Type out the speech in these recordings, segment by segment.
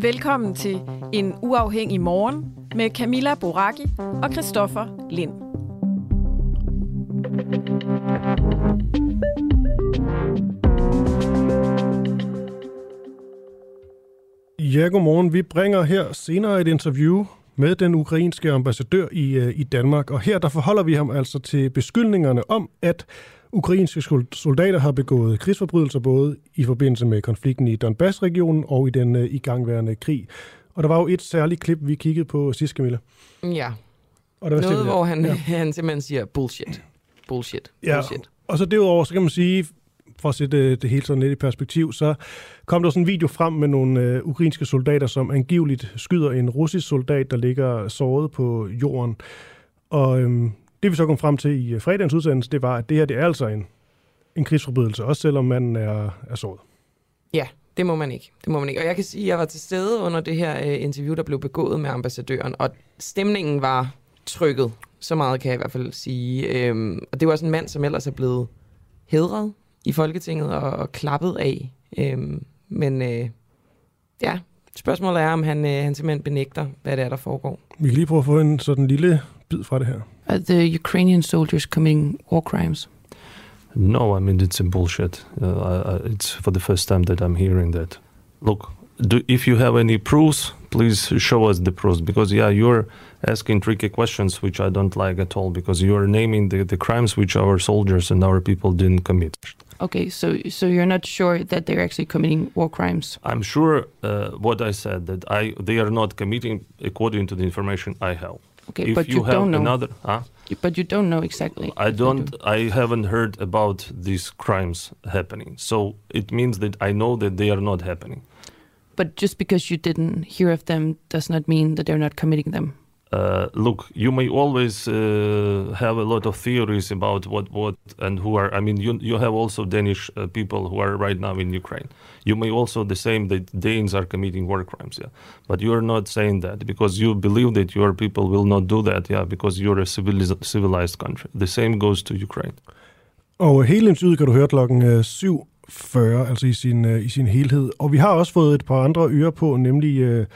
Velkommen til En Uafhængig Morgen med Camilla Boraki og Christoffer Lind. Ja, godmorgen. Vi bringer her senere et interview med den ukrainske ambassadør i, øh, i Danmark, og her der forholder vi ham altså til beskyldningerne om, at ukrainske soldater har begået krigsforbrydelser både i forbindelse med konflikten i Donbass-regionen og i den uh, igangværende krig. Og der var jo et særligt klip, vi kiggede på sidst, Camilla. Ja. Og der var Noget, hvor han, ja. han simpelthen siger bullshit. Bullshit. Ja, bullshit. og så derudover, så kan man sige, for at sætte det, det hele sådan lidt i perspektiv, så kom der sådan en video frem med nogle øh, ukrainske soldater, som angiveligt skyder en russisk soldat, der ligger såret på jorden. Og øhm, det vi så kom frem til i øh, fredagens udsendelse, det var, at det her det er altså en, en krigsforbrydelse, også selvom man er, er såret. Ja, det må man ikke. Det må man ikke. Og jeg kan sige, at jeg var til stede under det her øh, interview, der blev begået med ambassadøren, og stemningen var trykket. Så meget kan jeg i hvert fald sige. Øhm, og det var også en mand, som ellers er blevet hedret i Folketinget og, og klappet af. Øhm, men øh, ja, spørgsmålet er, om han, øh, han simpelthen benægter, hvad det er, der foregår. Vi kan lige prøve at få en sådan lille bid fra det her. Are the Ukrainian soldiers committing war crimes? No, I mean it's a bullshit. Uh, I, I, it's for the first time that I'm hearing that. Look, do, if you have any proofs, please show us the proofs because yeah, you're asking tricky questions which I don't like at all because you are naming the, the crimes which our soldiers and our people didn't commit. Okay, so so you're not sure that they're actually committing war crimes? I'm sure uh, what I said that I they are not committing according to the information I have. Okay, if but you, you have don't know. another, huh? But you don't know exactly. I don't. I haven't heard about these crimes happening. So it means that I know that they are not happening. But just because you didn't hear of them does not mean that they're not committing them. Uh, look, you may always uh, have a lot of theories about what, what and who are. I mean, you you have also Danish uh, people who are right now in Ukraine. You may also the same that Danes are committing war crimes, yeah. But you are not saying that because you believe that your people will not do that, yeah, because you're a civilized, civilized country. The same goes to Ukraine. Og hele interviewet kan du høre klokken øh, 7.40, altså i sin, øh, i sin helhed. Og vi har også fået et par andre ører på, nemlig øh,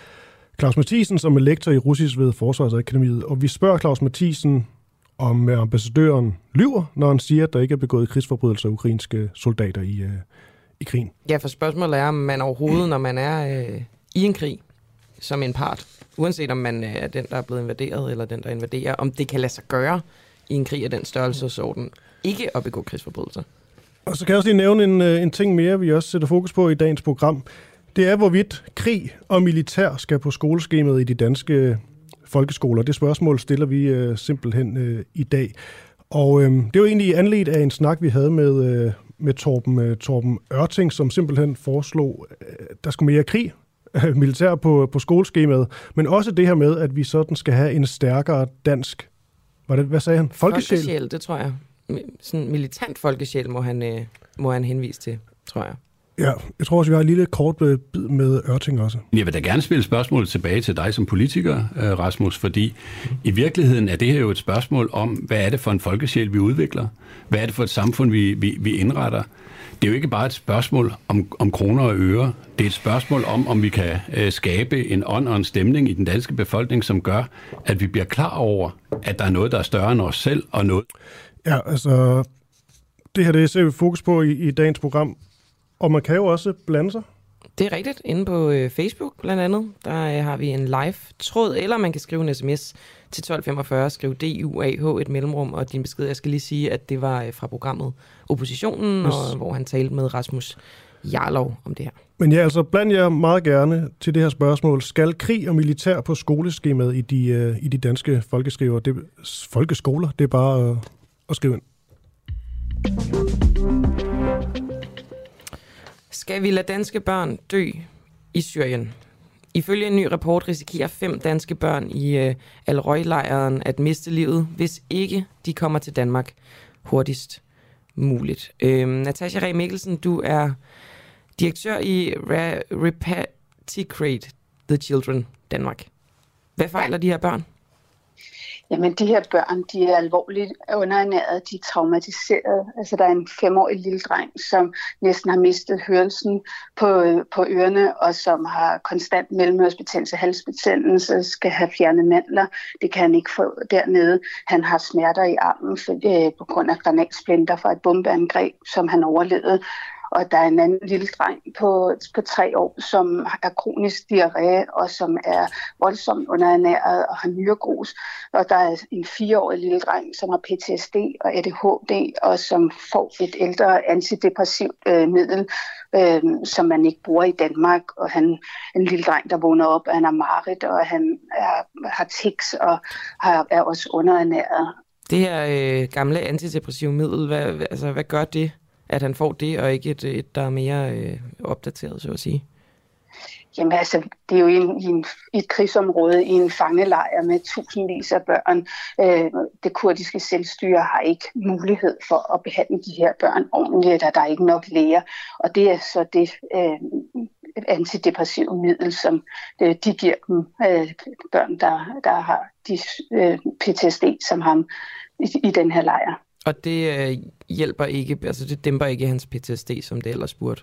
Claus Mathisen, som er lektor i russisk ved Forsvarsakademiet. Og vi spørger Claus Mathisen, om øh, ambassadøren lyver, når han siger, at der ikke er begået krigsforbrydelser af ukrainske soldater i, øh, i krigen. Ja, for spørgsmålet er, om man overhovedet, når man er øh, i en krig, som en part, uanset om man er den, der er blevet invaderet, eller den, der invaderer, om det kan lade sig gøre i en krig af den størrelsesorden, ikke at begå krigsforbrydelser. Og så kan jeg også lige nævne en, øh, en ting mere, vi også sætter fokus på i dagens program. Det er, hvorvidt krig og militær skal på skoleskemaet i de danske folkeskoler. Det spørgsmål stiller vi øh, simpelthen øh, i dag. Og øh, det var egentlig anledt af en snak, vi havde med, øh, med Torben, øh, Torben Ørting, som simpelthen foreslog, øh, der skulle mere krig, øh, militær på, på skoleskemaet, men også det her med, at vi sådan skal have en stærkere dansk, hvad, det, hvad sagde han? Folkesjæl? Folkesjæl, det tror jeg. Sådan militant folkesjæl må han, øh, må han henvise til, tror jeg. Ja, jeg tror også, vi har en lille kort bid med Ørting også. Jeg vil da gerne spille spørgsmålet tilbage til dig som politiker, øh, Rasmus, fordi i virkeligheden er det her jo et spørgsmål om, hvad er det for en folkesjæl, vi udvikler? Hvad er det for et samfund, vi, vi, vi indretter? Det er jo ikke bare et spørgsmål om, om kroner og øre. Det er et spørgsmål om, om vi kan øh, skabe en ånd og en stemning i den danske befolkning, som gør, at vi bliver klar over, at der er noget, der er større end os selv, og noget... Ja, altså Det her det ser vi fokus på i, i dagens program. Og man kan jo også blande sig. Det er rigtigt. Inde på øh, Facebook blandt andet, der øh, har vi en live-tråd, eller man kan skrive en sms til 1245, skriv DUAH et mellemrum, og din besked, jeg skal lige sige, at det var øh, fra programmet Oppositionen, yes. og, hvor han talte med Rasmus Jarlov om det her. Men ja, altså bland jer meget gerne til det her spørgsmål. Skal krig og militær på skoleskemaet i de, øh, i de danske folkeskriver? Det, folkeskoler, det er bare øh, at skrive ind. Skal vi lade danske børn dø i Syrien? Ifølge en ny rapport risikerer fem danske børn i øh, Al-Røj-lejren at miste livet, hvis ikke de kommer til Danmark hurtigst muligt. Øh, Natasha Reh Mikkelsen, du er direktør i Re- Repatriate the Children Danmark. Hvad fejler de her børn? Jamen, de her børn, de er alvorligt underernæret, de er traumatiseret. Altså, der er en femårig lille dreng, som næsten har mistet hørelsen på, øh, på ørerne, og som har konstant mellemørsbetændelse, halsbetændelse, skal have fjernet mandler. Det kan han ikke få dernede. Han har smerter i armen for, øh, på grund af granatsplinter fra et bombeangreb, som han overlevede og der er en anden lille dreng på, på tre år, som er kronisk diarré og som er voldsomt underernæret og har nyregrus. Og der er en fireårig lille dreng, som har PTSD og ADHD og som får et ældre antidepressivt øh, middel, øh, som man ikke bruger i Danmark. Og han en lille dreng, der vågner op, og han er marit, og han er, har tics og har, er også underernæret. Det her øh, gamle antidepressive middel, hvad, altså, hvad gør det at han får det, og ikke et, et der er mere øh, opdateret, så at sige? Jamen altså, det er jo i, en, i, en, i et krigsområde, i en fangelejr med tusindvis af børn. Øh, det kurdiske selvstyre har ikke mulighed for at behandle de her børn ordentligt, og der er ikke nok læger. Og det er så det øh, antidepressive middel, som øh, de giver dem, øh, børn, der, der har de, øh, PTSD som ham i, i den her lejr. Og det øh, hjælper ikke, altså det dæmper ikke hans PTSD, som det ellers burde?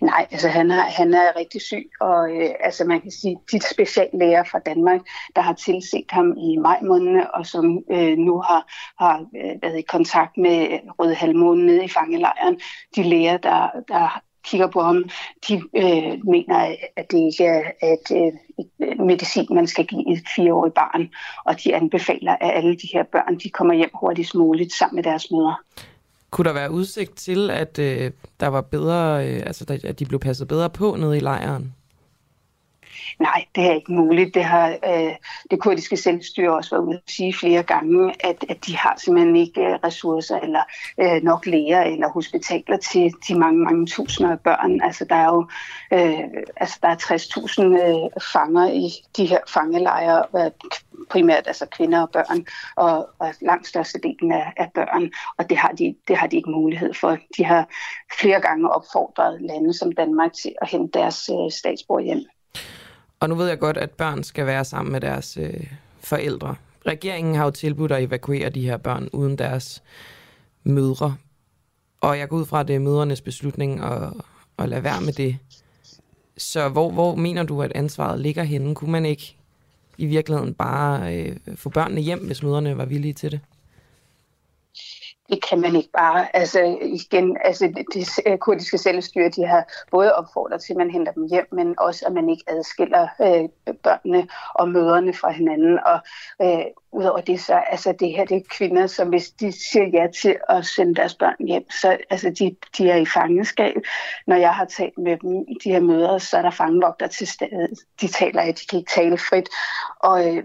Nej, altså han er, han er rigtig syg, og øh, altså man kan sige, de speciallæger fra Danmark, der har tilset ham i maj måned, og som øh, nu har, har øh, været i kontakt med Røde Halvmåne nede i fangelejren, de læger, der, der kigger på ham, de øh, mener, at det ikke er at, øh, medicin, man skal give et fireårigt barn. Og de anbefaler, at alle de her børn de kommer hjem hurtigst muligt sammen med deres mødre. Kunne der være udsigt til, at øh, der var bedre, øh, altså at de blev passet bedre på nede i lejren? Nej, det er ikke muligt. Det har øh, det kurdiske selvstyre også været ude at sige flere gange, at, at de har simpelthen ikke øh, ressourcer eller øh, nok læger eller hospitaler til de mange, mange tusinder af børn. Altså der er jo øh, altså, der er 60.000 øh, fanger i de her fangelejre, primært altså kvinder og børn, og, og langt størstedelen af, af børn, og det har, de, det har de ikke mulighed for. De har flere gange opfordret lande som Danmark til at hente deres øh, statsborger hjem. Og nu ved jeg godt, at børn skal være sammen med deres øh, forældre. Regeringen har jo tilbudt at evakuere de her børn uden deres mødre. Og jeg går ud fra, at det er mødrenes beslutning at, at lade være med det. Så hvor, hvor mener du, at ansvaret ligger henne? Kunne man ikke i virkeligheden bare øh, få børnene hjem, hvis mødrene var villige til det? Det kan man ikke bare. Altså igen, altså det, det øh, kurdiske selvstyre, de har både opfordret til, at man henter dem hjem, men også, at man ikke adskiller øh, børnene og møderne fra hinanden. Og øh, Udover det, så altså det her det er kvinder, som hvis de siger ja til at sende deres børn hjem, så altså de, de er i fangenskab. Når jeg har talt med dem, de her mødre, så er der fangevogter til stede. De taler, at de kan ikke tale frit. Og øh,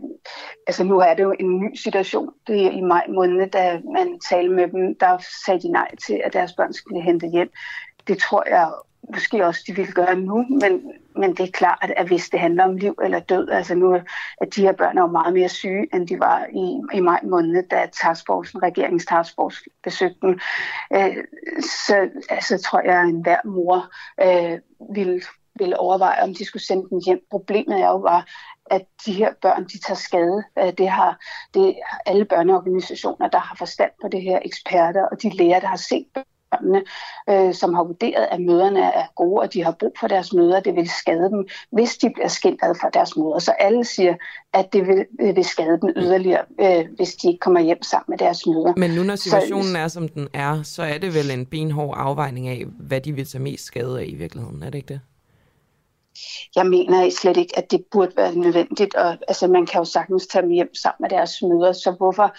altså nu er det jo en ny situation. Det er i maj måned, da man talte med dem, der sagde de nej til, at deres børn skulle hente hjem. Det tror jeg måske også, de ville gøre nu, men, men det er klart, at hvis det handler om liv eller død, altså nu at de her børn er jo meget mere syge, end de var i, i maj måned, da taskforcen, regeringens taskforce besøgte dem, øh, så altså, tror jeg, at enhver mor øh, vil, vil overveje, om de skulle sende dem hjem. Problemet er jo bare, at de her børn, de tager skade. Øh, det har det er alle børneorganisationer, der har forstand på det her, eksperter og de læger, der har set børnene, øh, som har vurderet, at møderne er gode, og de har brug for deres møder. Det vil skade dem, hvis de bliver skilt ad fra deres møder. Så alle siger, at det vil, vil skade dem yderligere, øh, hvis de ikke kommer hjem sammen med deres møder. Men nu når situationen så, er, som den er, så er det vel en benhård afvejning af, hvad de vil tage mest skade af i virkeligheden, er det ikke det? Jeg mener slet ikke, at det burde være nødvendigt. Og, altså, man kan jo sagtens tage dem hjem sammen med deres møder, så hvorfor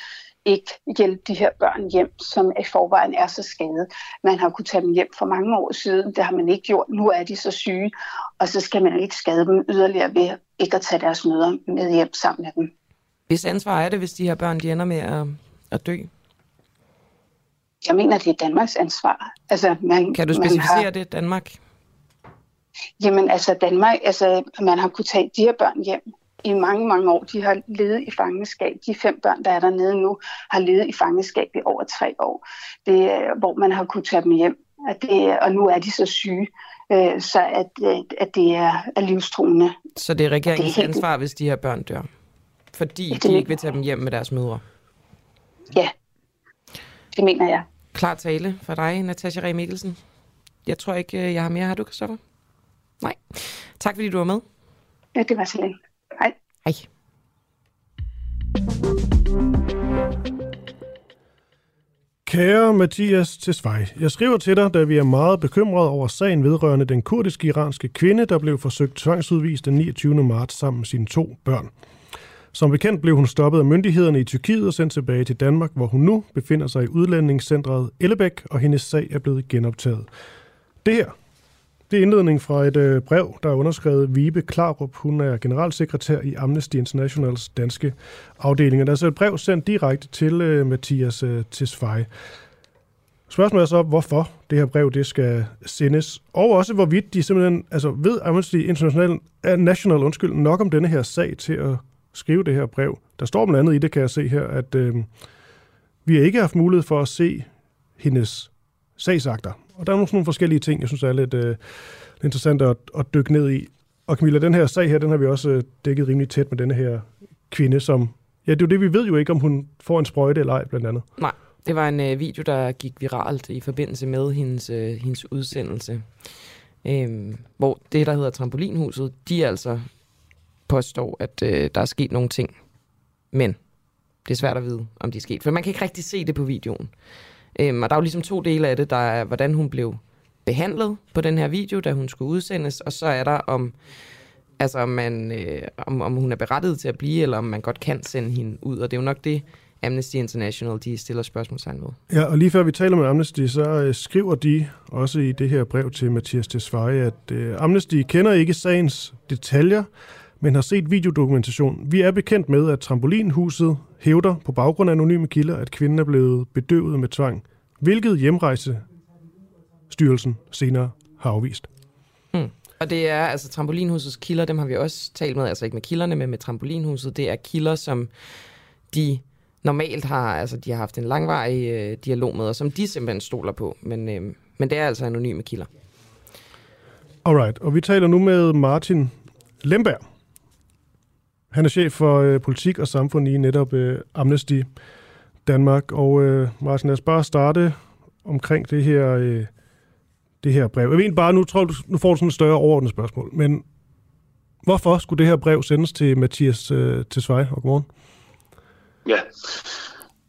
ikke hjælpe de her børn hjem, som i forvejen er så skadet. Man har kunnet tage dem hjem for mange år siden, det har man ikke gjort. Nu er de så syge, og så skal man ikke skade dem yderligere ved ikke at tage deres møder med hjem sammen med dem. Hvis ansvar er det, hvis de her børn de ender med at, at dø? Jeg mener, det er Danmarks ansvar. Altså, man, kan du specificere har... det, Danmark? Jamen altså Danmark, altså man har kunne tage de her børn hjem i mange, mange år. De har levet i fangenskab. De fem børn, der er dernede nu, har levet i fangenskab i over tre år. Det, hvor man har kunne tage dem hjem. At det, og nu er de så syge, øh, så at, at det er, er livstruende. Så det er regeringens det er helt... ansvar, hvis de her børn dør? Fordi det, de ikke vil tage dem hjem med deres mødre? Ja, det mener jeg. Klar tale for dig, Natasha Ræ Mikkelsen. Jeg tror ikke, jeg har mere. Har du, Kristoffer? Nej. Tak fordi du var med. Ja, det var så længe. Hej. Hej. Kære Mathias Tesfaye, jeg skriver til dig, da vi er meget bekymrede over sagen vedrørende den kurdiske iranske kvinde, der blev forsøgt tvangsudvist den 29. marts sammen med sine to børn. Som bekendt blev hun stoppet af myndighederne i Tyrkiet og sendt tilbage til Danmark, hvor hun nu befinder sig i udlændingscentret Ellebæk, og hendes sag er blevet genoptaget. Det her det er indledning fra et øh, brev, der er underskrevet Vibe Klarup. Hun er generalsekretær i Amnesty Internationals danske afdeling. Og der er så et brev sendt direkte til øh, Mathias øh, Tesfaye. Spørgsmålet er så, hvorfor det her brev det skal sendes, og også hvorvidt de simpelthen, altså ved Amnesty International, er National undskyld, nok om denne her sag til at skrive det her brev. Der står blandt andet i det, kan jeg se her, at øh, vi har ikke haft mulighed for at se hendes sagsakter. Og der er nogle, nogle forskellige ting, jeg synes er lidt øh, interessant at, at dykke ned i. Og Camilla, den her sag her, den har vi også øh, dækket rimelig tæt med denne her kvinde, som... Ja, det er jo det, vi ved jo ikke, om hun får en sprøjte eller ej, blandt andet. Nej, det var en øh, video, der gik viralt i forbindelse med hendes, øh, hendes udsendelse. Øhm, hvor det, der hedder Trampolinhuset, de altså påstår, at øh, der er sket nogle ting. Men det er svært at vide, om de er sket. For man kan ikke rigtig se det på videoen. Øhm, og der er jo ligesom to dele af det. Der er, hvordan hun blev behandlet på den her video, da hun skulle udsendes, og så er der om, altså om, man, øh, om, om hun er berettiget til at blive, eller om man godt kan sende hende ud. Og det er jo nok det, Amnesty International de stiller spørgsmålstegn ved. Ja, og lige før vi taler med Amnesty, så øh, skriver de også i det her brev til Mathias Tesfaye, at øh, Amnesty kender ikke sagens detaljer, men har set videodokumentation. Vi er bekendt med, at trampolinhuset hævder på baggrund af anonyme kilder, at kvinden er blevet bedøvet med tvang, hvilket hjemrejsestyrelsen senere har afvist. Mm. Og det er altså trampolinhusets kilder, dem har vi også talt med, altså ikke med kilderne, men med trampolinhuset. Det er kilder, som de normalt har, altså de har haft en langvarig øh, dialog med, og som de simpelthen stoler på. Men, øh, men det er altså anonyme kilder. Alright, og vi taler nu med Martin Lemberg, han er chef for øh, politik og samfund i netop øh, Amnesty Danmark. Og øh, Martin, lad os bare starte omkring det her, øh, det her brev. Jeg ved bare, nu, tror du, nu får du sådan et større overordnet spørgsmål, men hvorfor skulle det her brev sendes til Mathias øh, Tesfaye? Og godmorgen. Ja,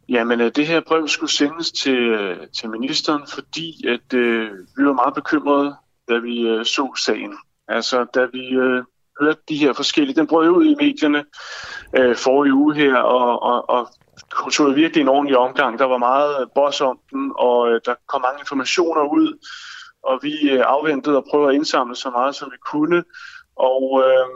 Jamen, øh, det her brev skulle sendes til, øh, til ministeren, fordi at øh, vi var meget bekymrede, da vi øh, så sagen. Altså, da vi øh, hørt de her forskellige. Den brød ud i medierne øh, forrige uge her, og, og, og tog virkelig en ordentlig omgang. Der var meget boss om den, og øh, der kom mange informationer ud, og vi øh, afventede og prøvede at indsamle så meget, som vi kunne. Og, øh,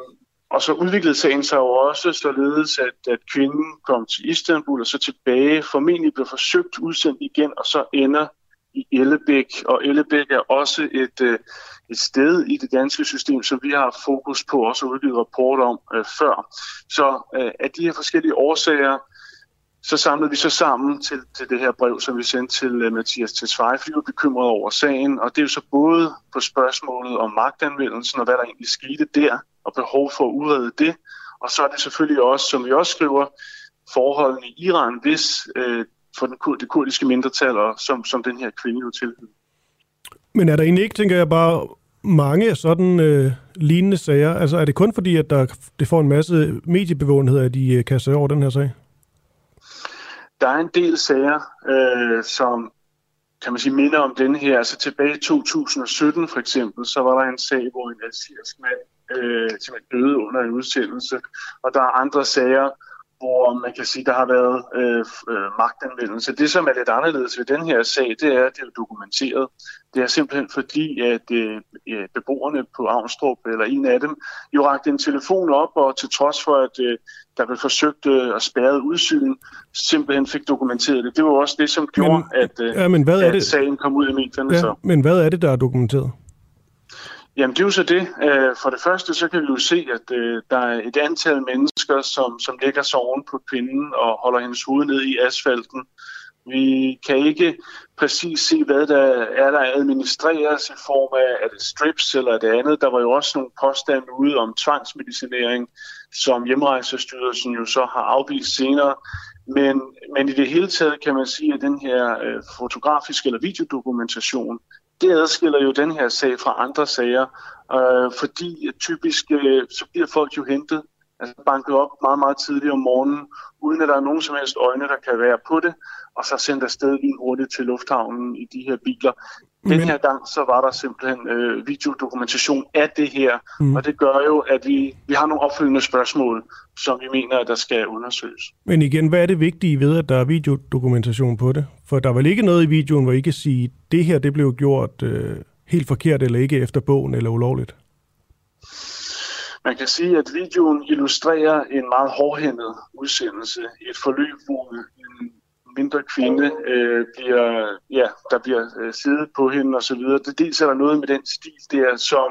og så udviklede sagen sig jo også således, at, at kvinden kom til Istanbul og så tilbage, formentlig blev forsøgt udsendt igen, og så ender i Ellebæk. Og Ellebæk er også et, øh, et sted i det danske system, som vi har fokus på, også udgive rapport om øh, før. Så øh, af de her forskellige årsager, så samlede vi så sammen til, til det her brev, som vi sendte til uh, Mathias Tesfaye, fordi vi var bekymrede over sagen. Og det er jo så både på spørgsmålet om magtanvendelsen og hvad der egentlig skete der, og behov for at udrede det. Og så er det selvfølgelig også, som vi også skriver, forholdene i Iran, hvis øh, for den, det kurdiske mindretal, og som, som den her kvinde jo tilhører. Men er der egentlig ikke, tænker jeg bare, mange sådan øh, lignende sager? Altså er det kun fordi, at der, det får en masse mediebevågenhed, at de øh, kaster over den her sag? Der er en del sager, øh, som kan man sige, minder om den her. Altså tilbage i 2017 for eksempel, så var der en sag, hvor en algerisk mand øh, simpelthen døde under en udsendelse. Og der er andre sager, hvor man kan sige, der har været øh, øh, magtanvendelse. Det, som er lidt anderledes ved den her sag, det er, at det er dokumenteret. Det er simpelthen fordi, at øh, beboerne på Avnstrup, eller en af dem, jo rakte en telefon op, og til trods for, at øh, der blev forsøgt øh, at spærre udsyn, simpelthen fik dokumenteret det. Det var også det, som gjorde, men, at, øh, ja, men hvad er at det? sagen kom ud i medierne. Ja, så. Men hvad er det, der er dokumenteret? Jamen det er jo så det. Øh, for det første så kan vi jo se, at øh, der er et antal mennesker, som, som lægger sig oven på kvinden og holder hendes hoved ned i asfalten. Vi kan ikke præcis se, hvad der er, der administreres i form af, er det strips eller det andet. Der var jo også nogle påstande ude om tvangsmedicinering, som Hjemrejsestyrelsen jo så har afvist senere. Men, men i det hele taget kan man sige, at den her øh, fotografiske eller videodokumentation, det adskiller jo den her sag fra andre sager, øh, fordi typisk øh, så bliver folk jo hentet, altså banket op meget, meget tidligt om morgenen, uden at der er nogen som helst øjne, der kan være på det, og så sendt afsted lige hurtigt til lufthavnen i de her biler. Den Men... her gang, så var der simpelthen øh, videodokumentation af det her, mm. og det gør jo, at vi, vi har nogle opfølgende spørgsmål, som vi mener, at der skal undersøges. Men igen, hvad er det vigtige ved, at der er videodokumentation på det? For der er vel ikke noget i videoen, hvor I kan sige, det her det blev gjort øh, helt forkert, eller ikke efter bogen, eller ulovligt? Man kan sige, at videoen illustrerer en meget hårdhændet udsendelse. Et forløb, hvor en mindre kvinde øh, bliver, ja, der bliver øh, siddet på hende og så videre. Det dels er der noget med den stil der, som,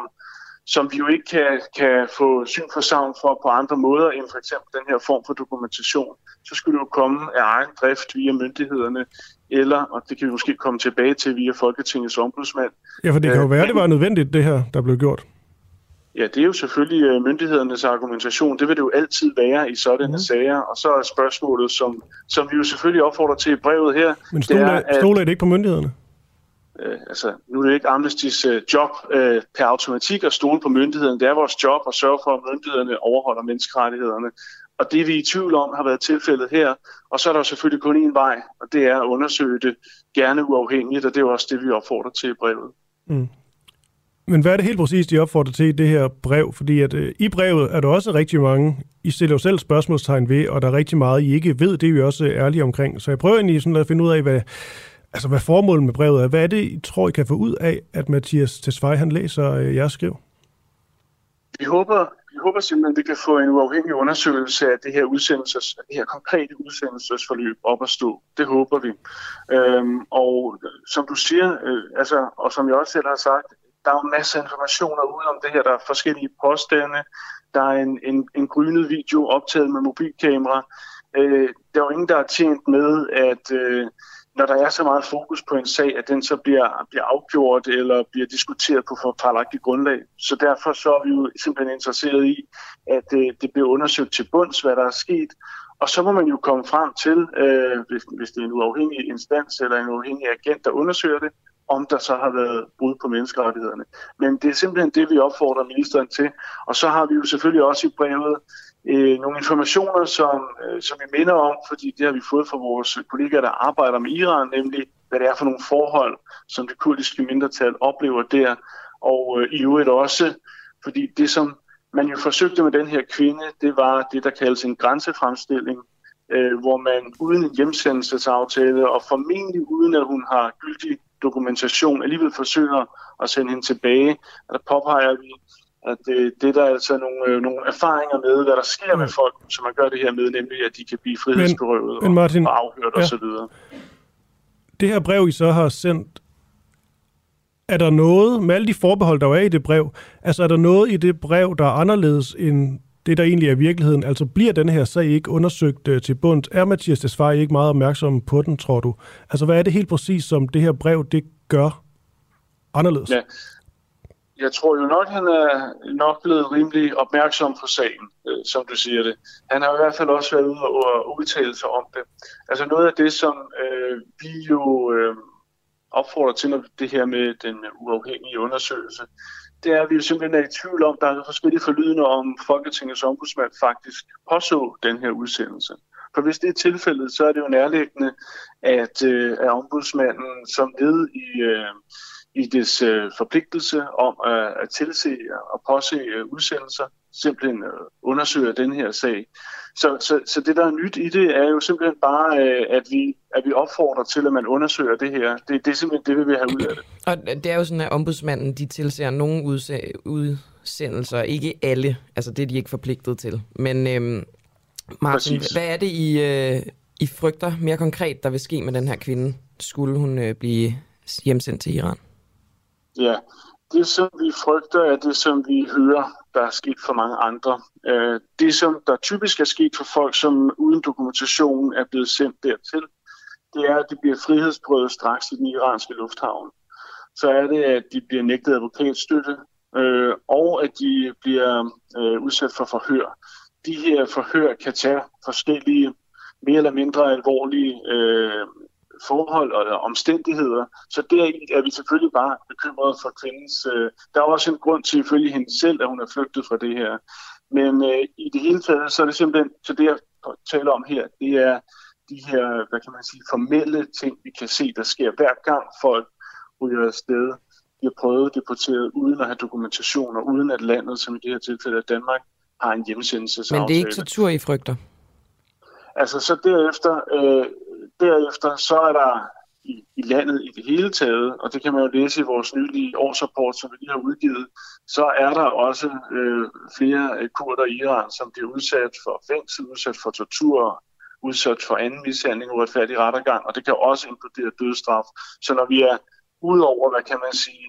som vi jo ikke kan, kan få syn for savn for på andre måder end for eksempel den her form for dokumentation. Så skulle det jo komme af egen drift via myndighederne, eller, og det kan vi måske komme tilbage til via Folketingets ombudsmand. Ja, for det kan jo være, at det var nødvendigt, det her, der blev gjort. Ja, det er jo selvfølgelig øh, myndighedernes argumentation. Det vil det jo altid være i sådanne mm. sager. Og så er spørgsmålet, som, som vi jo selvfølgelig opfordrer til i brevet her. Men stoler, det er, at, stoler I det ikke på myndighederne? Øh, altså, nu er det ikke Amnestis øh, job øh, per automatik at stole på myndighederne. Det er vores job at sørge for, at myndighederne overholder menneskerettighederne. Og det vi er i tvivl om har været tilfældet her. Og så er der selvfølgelig kun én vej, og det er at undersøge det gerne uafhængigt, og det er også det, vi opfordrer til i brevet. Mm. Men hvad er det helt præcis, de opfordrer til i det her brev? Fordi at, øh, i brevet er der også rigtig mange, I stiller jo selv spørgsmålstegn ved, og der er rigtig meget, I ikke ved. Det er vi også øh, ærlige omkring. Så jeg prøver egentlig sådan at finde ud af, hvad, altså, hvad formålet med brevet er. Hvad er det, I tror, I kan få ud af, at Mathias Tesfaye, han læser øh, jeres skriv? Vi håber, vi håber simpelthen, at vi kan få en uafhængig undersøgelse af det her udsendelses, det her konkrete udsendelsesforløb op at stå. Det håber vi. Øhm, og som du siger, øh, altså, og som jeg også selv har sagt, der er jo masser af informationer ude om det her. Der er forskellige påstande. Der er en, en, en grynet video optaget med mobilkamera. Øh, der er jo ingen, der er tjent med, at øh, når der er så meget fokus på en sag, at den så bliver, bliver afgjort eller bliver diskuteret på forfaldagtigt grundlag. Så derfor så er vi jo simpelthen interesseret i, at øh, det bliver undersøgt til bunds, hvad der er sket. Og så må man jo komme frem til, øh, hvis, hvis det er en uafhængig instans eller en uafhængig agent, der undersøger det, om der så har været brud på menneskerettighederne. Men det er simpelthen det, vi opfordrer ministeren til. Og så har vi jo selvfølgelig også i brevet øh, nogle informationer, som, øh, som vi minder om, fordi det har vi fået fra vores kollegaer, der arbejder med Iran, nemlig hvad det er for nogle forhold, som det kurdiske mindretal oplever der. Og øh, i øvrigt også, fordi det, som man jo forsøgte med den her kvinde, det var det, der kaldes en grænsefremstilling, øh, hvor man uden en hjemsendelsesaftale, og formentlig uden at hun har gyldig dokumentation alligevel forsøger at sende hende tilbage. Og der påpeger vi, at det, det der er altså nogle, øh, nogle erfaringer med, hvad der sker med folk, som man gør det her med, nemlig at de kan blive frihedsberøvet men, men Martin, og, og afhørt ja. osv. Det her brev, I så har sendt, er der noget, med alle de forbehold, der er i det brev, altså er der noget i det brev, der er anderledes end det, der egentlig er virkeligheden? Altså bliver den her sag ikke undersøgt øh, til bunds? Er Mathias Desvare ikke meget opmærksom på den, tror du? Altså hvad er det helt præcis, som det her brev, det gør anderledes? Ja. Jeg tror jo nok, han er nok blevet rimelig opmærksom på sagen, øh, som du siger det. Han har i hvert fald også været ude og udtale sig om det. Altså noget af det, som øh, vi jo øh, opfordrer til, når det her med den uafhængige undersøgelse, det er, at vi jo simpelthen er i tvivl om, der er forskellige forlydende om Folketingets ombudsmand faktisk påså den her udsendelse. For hvis det er tilfældet, så er det jo nærliggende, at, øh, at ombudsmanden som led i, øh, i dets øh, forpligtelse om at, at tilse og påse øh, udsendelser, simpelthen øh, undersøger den her sag. Så, så, så det, der er nyt i det, er jo simpelthen bare, øh, at, vi, at vi opfordrer til, at man undersøger det her. Det, det er simpelthen det, vi vil have ud af det. Og det er jo sådan, at ombudsmanden de tilser nogle udsendelser, ikke alle. Altså det er de ikke forpligtet til. Men øhm, Martin, Præcis. hvad er det, I, øh, I frygter mere konkret, der vil ske med den her kvinde? Skulle hun øh, blive hjemsendt til Iran? Ja, det som vi frygter er det, som vi hører, der er sket for mange andre. Øh, det, som der typisk er sket for folk, som uden dokumentation er blevet sendt dertil, det er, at de bliver frihedsbrødet straks i den iranske lufthavn. Så er det, at de bliver nægtet advokatstøtte, øh, og at de bliver øh, udsat for forhør. De her forhør kan tage forskellige mere eller mindre alvorlige øh, forhold og omstændigheder. Så der er vi selvfølgelig bare bekymrede for kvindens... Øh, der er også en grund til ifølge hende selv, at hun er flygtet fra det her. Men øh, i det hele taget, så er det simpelthen, så det jeg taler om her, det er de her, hvad kan man sige, formelle ting, vi kan se, der sker hver gang folk ryger afsted. Har prøvet deporteret uden at have dokumentation, og uden at landet, som i det her tilfælde er Danmark, har en hjemsendelsesaftale. Men det er ikke tortur, I frygter? Altså, så derefter, øh, derefter så er der i, i landet i det hele taget, og det kan man jo læse i vores nylige årsrapport, som vi lige har udgivet, så er der også øh, flere øh, kurder i Iran, som bliver udsat for fængsel, udsat for tortur, udsat for anden mishandling, uretfærdig rettergang, og det kan også inkludere dødsstraf. Så når vi er ud over, hvad kan man sige,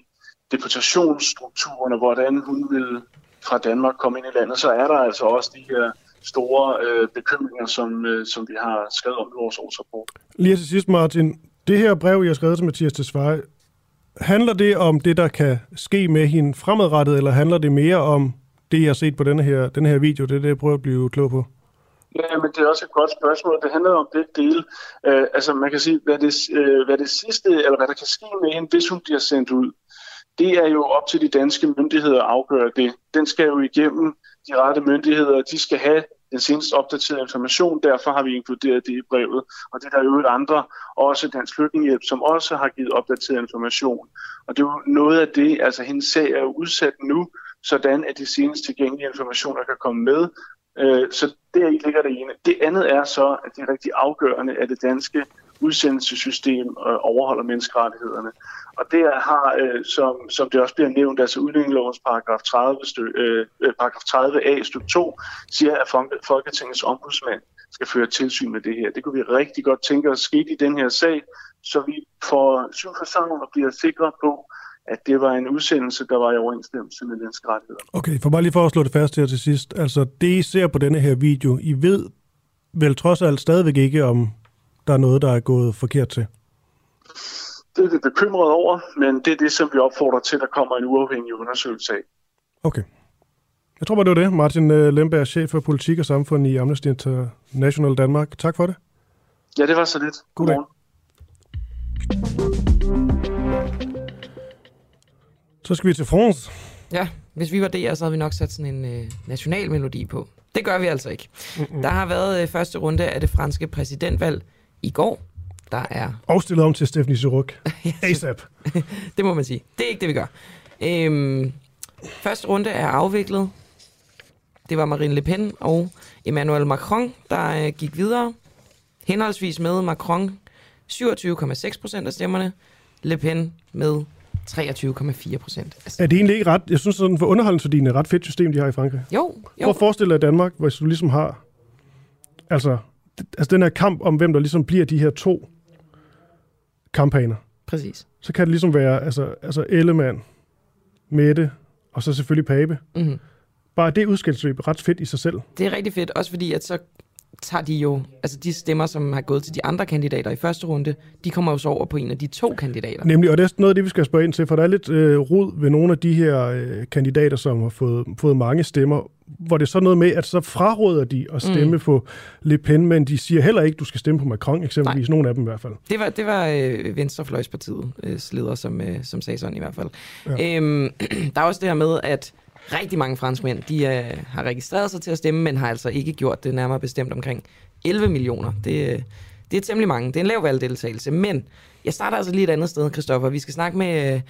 deportationsstrukturerne, hvordan hun vil fra Danmark komme ind i landet, så er der altså også de her store øh, bekymringer, som, øh, som vi har skrevet om i vores årsrapport. Lige til sidst, Martin. Det her brev, jeg har skrevet til Mathias Tesfaye, handler det om det, der kan ske med hende fremadrettet, eller handler det mere om det, jeg har set på denne her, denne her video? Det er det, jeg prøver at blive klog på. Ja, men det er også et godt spørgsmål. Det handler om det dele. Uh, altså man kan sige, hvad det, uh, hvad det sidste, eller hvad der kan ske med hende, hvis hun bliver sendt ud, det er jo op til de danske myndigheder at afgøre det. Den skal jo igennem de rette myndigheder, de skal have den senest opdaterede information, derfor har vi inkluderet det i brevet. Og det er der jo et andre, også Dansk Flygtningehjælp, som også har givet opdateret information. Og det er jo noget af det, altså hendes sag er jo udsat nu, sådan at de senest tilgængelige informationer kan komme med. Øh, så der ligger det ene. Det andet er så, at det er rigtig afgørende, at det danske udsendelsessystem øh, overholder menneskerettighederne. Og det har, øh, som, som det også bliver nævnt, altså udlændingelovens paragraf 30, stø, øh, øh paragraf 30a stykke 2, siger, at Folketingets ombudsmand skal føre tilsyn med det her. Det kunne vi rigtig godt tænke os skete i den her sag, så vi får syv for og bliver sikre på, at det var en udsendelse, der var i overensstemmelse med menneskerettighederne. Okay, for bare lige for at slå det fast her til sidst. Altså, det I ser på denne her video, I ved vel trods alt stadigvæk ikke, om der er noget, der er gået forkert til? Det er vi bekymret over, men det er det, som vi opfordrer til, at der kommer en uafhængig undersøgelse af. Okay. Jeg tror bare, det var det. Martin øh, Lemberg, chef for politik og samfund i Amnesty International Danmark. Tak for det. Ja, det var så lidt. God dag. Så skal vi til France. Ja, hvis vi var der, så havde vi nok sat sådan en øh, national melodi på. Det gør vi altså ikke. Mm-hmm. Der har været øh, første runde af det franske præsidentvalg i går. Der er... Og stillet om til Stephanie Suruk. ASAP. det må man sige. Det er ikke det, vi gør. Øhm, første runde er afviklet. Det var Marine Le Pen og Emmanuel Macron, der øh, gik videre. Henholdsvis med Macron 27,6 procent af stemmerne. Le Pen med 23,4 procent. Er det egentlig ikke ret? Jeg synes, sådan for underholdningsværdien er et ret fedt system, de har i Frankrig. Jo, jo. Prøv at forestille dig Danmark, hvis du ligesom har... Altså, altså den her kamp om, hvem der ligesom bliver de her to kampagner. Præcis. Så kan det ligesom være altså, altså Ellemann, Mette, og så selvfølgelig Pape. Mm-hmm. Bare det udskældsløb er ret fedt i sig selv. Det er rigtig fedt, også fordi at så tager de jo, altså de stemmer, som har gået til de andre kandidater i første runde, de kommer jo så over på en af de to kandidater. Nemlig, og det er noget af det, vi skal spørge ind til, for der er lidt øh, rod ved nogle af de her øh, kandidater, som har fået, fået mange stemmer, hvor det er så noget med, at så fraråder de at stemme mm. på Le Pen, men de siger heller ikke, du skal stemme på Macron, eksempelvis, Nej. nogle af dem i hvert fald. Det var, det var øh, Venstrefløjspartiets øh, leder, som, øh, som sagde sådan i hvert fald. Ja. Øhm, der er også det her med, at rigtig mange franskmænd, de øh, har registreret sig til at stemme, men har altså ikke gjort det nærmere bestemt omkring 11 millioner. Det, øh, det er temmelig mange. Det er en lav valgdeltagelse. Men jeg starter altså lige et andet sted, Christoffer. Vi skal snakke med øh,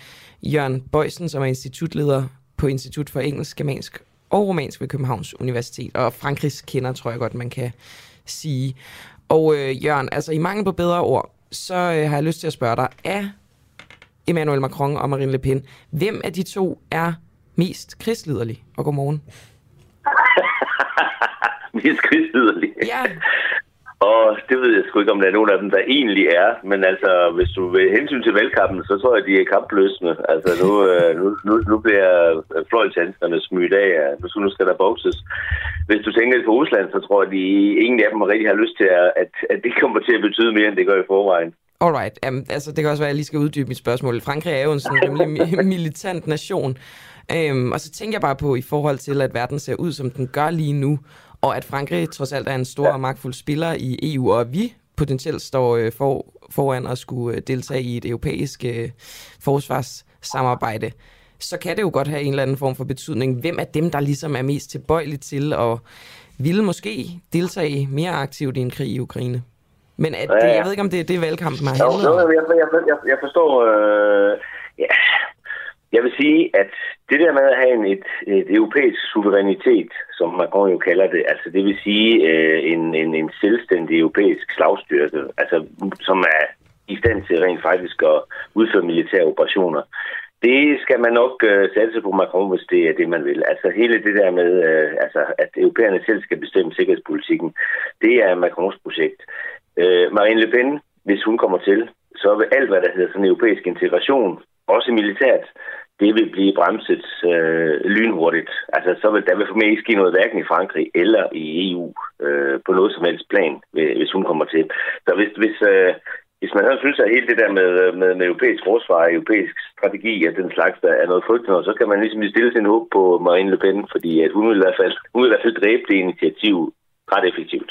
Jørgen Bøjsen, som er institutleder på Institut for Engelsk, Germansk og Romansk ved Københavns Universitet. Og Frankrigs kender, tror jeg godt, man kan sige. Og øh, Jørgen, altså i mangel på bedre ord, så øh, har jeg lyst til at spørge dig, er Emmanuel Macron og Marine Le Pen, hvem af de to er mest krigsliderlig? Og godmorgen. mest krigsliderlig? Ja. Og det ved jeg sgu ikke, om der er nogen af dem, der egentlig er. Men altså, hvis du vil hensyn til valgkampen, så tror jeg, de er kampløsende. Altså, nu, øh, nu, nu, nu bliver fløjtshandskerne smydt af. Nu, nu skal der bokses. Hvis du tænker på Rusland, så tror jeg, at de, ingen af dem rigtig har lyst til, at, at det kommer til at betyde mere, end det gør i forvejen. Alright. Um, altså, det kan også være, at jeg lige skal uddybe mit spørgsmål. Frankrig er jo en sådan rimelig militant nation. Um, og så tænker jeg bare på, i forhold til, at verden ser ud, som den gør lige nu, og at Frankrig trods alt er en stor og magtfuld spiller i EU, og vi potentielt står øh, for, foran at skulle øh, deltage i et europæisk øh, forsvarssamarbejde, så kan det jo godt have en eller anden form for betydning. Hvem er dem, der ligesom er mest tilbøjelige til at ville måske deltage mere aktivt i en krig i Ukraine? Men at, det, jeg ved ikke, om det, det er valgkampen har handlet om. Jeg, jeg, jeg, jeg forstår... Øh, ja. Jeg vil sige, at det der med at have en, et, et europæisk suverænitet, som Macron jo kalder det, altså det vil sige øh, en, en, en selvstændig europæisk slagstyrke, altså som er i stand til rent faktisk at udføre militære operationer, det skal man nok øh, satse på Macron, hvis det er det, man vil. Altså hele det der med, øh, altså, at europæerne selv skal bestemme sikkerhedspolitikken, det er Macrons projekt. Øh, Marine Le Pen, hvis hun kommer til, så vil alt, hvad der hedder sådan europæisk integration, også militært, det vil blive bremset øh, lynhurtigt. Altså, så vil der vil formentlig ikke ske noget hverken i Frankrig eller i EU øh, på noget som helst plan, hvis hun kommer til. Så hvis, hvis, øh, hvis man synes, at hele det der med, med, med europæisk forsvar og europæisk strategi og den slags, der er noget frygteligt, så kan man ligesom stille sin håb på Marine Le Pen, fordi at hun, vil i hvert fald, hun vil i hvert fald dræbe det initiativ ret effektivt.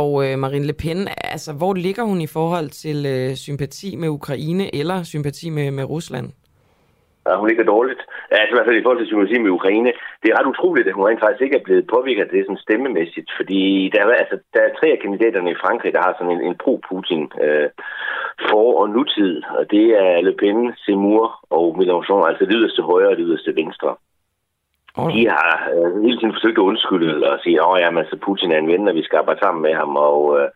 Og øh, Marine Le Pen, altså hvor ligger hun i forhold til øh, sympati med Ukraine eller sympati med, med Rusland? Ja, hun ligger dårligt. Altså i hvert fald i forhold til sympati med Ukraine. Det er ret utroligt, at hun rent faktisk ikke er blevet påvirket af det sådan stemmemæssigt, fordi der er, altså, der er tre af kandidaterne i Frankrig, der har sådan en, en pro-Putin øh, for- og nutid, og det er Le Pen, Seymour og Mélenchon, altså det yderste højre og det yderste venstre. Oh. De har øh, hele tiden forsøgt at undskylde og sige, at oh, altså, Putin er en ven, og vi skal arbejde sammen med ham. Og, øh,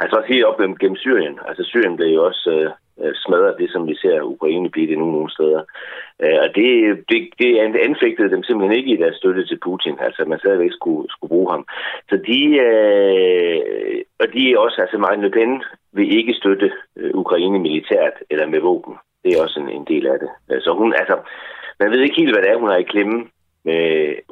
altså også helt op gennem Syrien. Altså Syrien blev jo også øh, øh, smadret, det, som vi ser Ukraine blive det nu nogle steder. Øh, og det, det, det anfægtede dem simpelthen ikke i deres støtte til Putin. Altså, man stadigvæk skulle, skulle bruge ham. Så de, øh, og de er også, altså Marine Le Pen vil ikke støtte øh, Ukraine militært eller med våben. Det er også en, en del af det. Øh, så hun, altså, man ved ikke helt, hvad det er, hun har i klemme med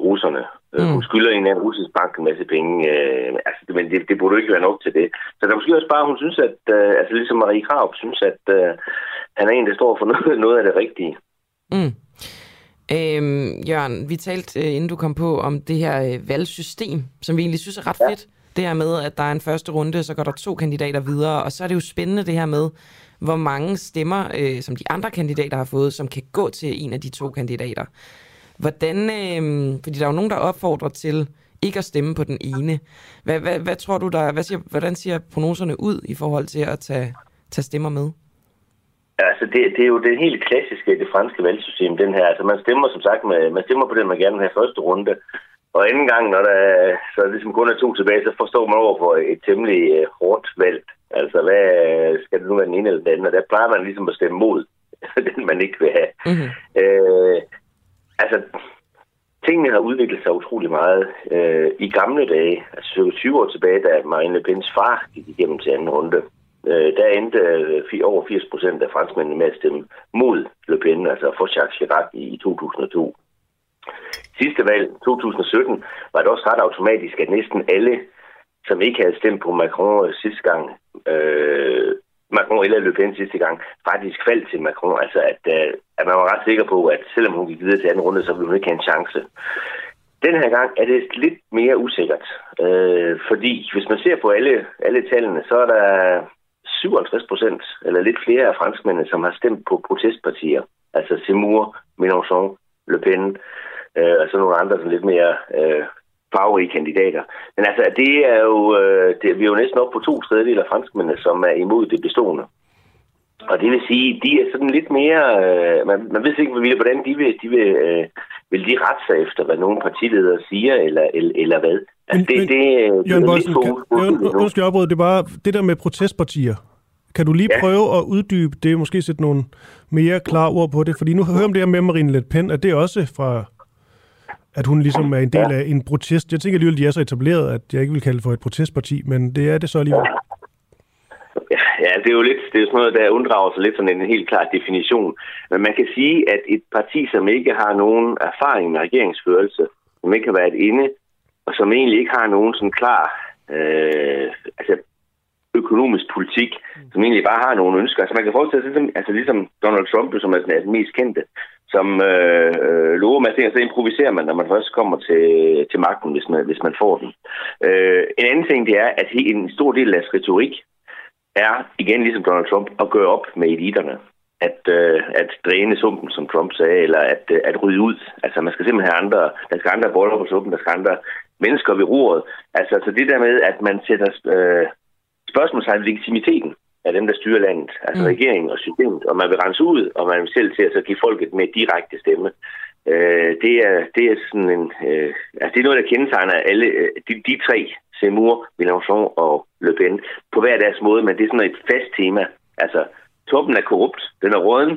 russerne. Øh, mm. Hun skylder en anden russisk bank en masse penge. Øh, altså, men det, det burde ikke være nok til det. Så der måske også bare, hun synes, at øh, altså ligesom Marie Krav synes, at øh, han er en, der står for noget, noget af det rigtige. Mm. Øhm, Jørgen, vi talte, øh, inden du kom på, om det her øh, valgsystem, som vi egentlig synes er ret ja. fedt. Det her med, at der er en første runde, så går der to kandidater videre, og så er det jo spændende det her med, hvor mange stemmer, øh, som de andre kandidater har fået, som kan gå til en af de to kandidater. Hvordan, øh, fordi der er jo nogen, der opfordrer til ikke at stemme på den ene. Hvad, hvad, hvad tror du, der, hvad siger, hvordan ser prognoserne ud i forhold til at tage, tage stemmer med? Altså, det, det er jo det helt klassiske, det franske valgsystem, den her. Altså, man stemmer som sagt, med, man stemmer på den, man gerne vil have første runde. Og anden gang, når der så er ligesom kun er to tilbage, så forstår man over for et temmelig uh, hårdt valg. Altså, hvad skal det nu være den ene eller den anden? Og der plejer man ligesom at stemme mod den, man ikke vil have. Mm-hmm. Uh, altså, tingene har udviklet sig utrolig meget. Øh, I gamle dage, altså 20 år tilbage, da Marine Le Pens far gik igennem til anden runde, øh, der endte øh, over 80 procent af franskmændene med at stemme mod Le Pen, altså for Jacques Chirac i 2002. Sidste valg, 2017, var det også ret automatisk, at næsten alle som ikke havde stemt på Macron sidste gang, øh, Macron eller Le Pen sidste gang, faktisk faldt til Macron. Altså, at, øh, at man var ret sikker på, at selvom hun gik videre til anden runde, så ville hun ikke have en chance. Den her gang er det lidt mere usikkert, øh, fordi hvis man ser på alle, alle tallene, så er der 57 procent, eller lidt flere af franskmændene, som har stemt på protestpartier. Altså Seymour, Mélenchon, Le Pen, øh, og så nogle andre sådan lidt mere øh, farverige kandidater. Men altså, det er jo, øh, det, vi er jo næsten op på to tredjedel af franskmændene, som er imod det bestående. Og det vil sige, de er sådan lidt mere, øh, man, man ved ikke, hvordan de vil, de vil, øh, vil de rette sig efter, hvad nogle partiledere siger, eller, eller, eller hvad. Altså, Men- det, men- det, det, Jørgen er nu. undskyld, afbryder, det er bare det der med protestpartier. Kan du lige Ja. prøve at uddybe det, måske sætte nogle mere klare ord på det? Fordi nu hører om det her med Marine Le Pen, at det er også fra, at hun ligesom er en del af en protest. Jeg tænker alligevel, de er så etableret, at jeg ikke vil kalde det for et protestparti, men det er det så alligevel. Ja, det er jo lidt, det er jo sådan noget, der unddrager sig lidt sådan en helt klar definition. Men man kan sige, at et parti, som ikke har nogen erfaring med regeringsførelse, som ikke har været inde, og som egentlig ikke har nogen sådan klar øh, altså økonomisk politik, som egentlig bare har nogle ønsker. Altså man kan forestille sig, ligesom, altså ligesom Donald Trump, som er den, er den mest kendte, som øh, øh, lover man ting, og så improviserer man, når man først kommer til, til magten, hvis man, hvis man får den. Øh, en anden ting, det er, at en stor del af deres retorik er, igen ligesom Donald Trump, at gøre op med eliterne. At, øh, at dræne sumpen, som Trump sagde, eller at, øh, at rydde ud. Altså, man skal simpelthen have andre, der skal andre boller på suppen, der skal andre mennesker ved roret. Altså, så det der med, at man sætter øh, spørgsmålstegn legitimiteten af dem, der styrer landet, altså Mm. regeringen og systemet, og man vil rense ud, og man vil selv til at så give folket med direkte stemme. Øh, det, er, det er sådan en, øh, altså det er noget, der kendetegner alle øh, de, de tre, Seymour, Mélenchon og Le Pen, på hver deres måde, men det er sådan et fast tema. Altså, toppen er korrupt, den er råden,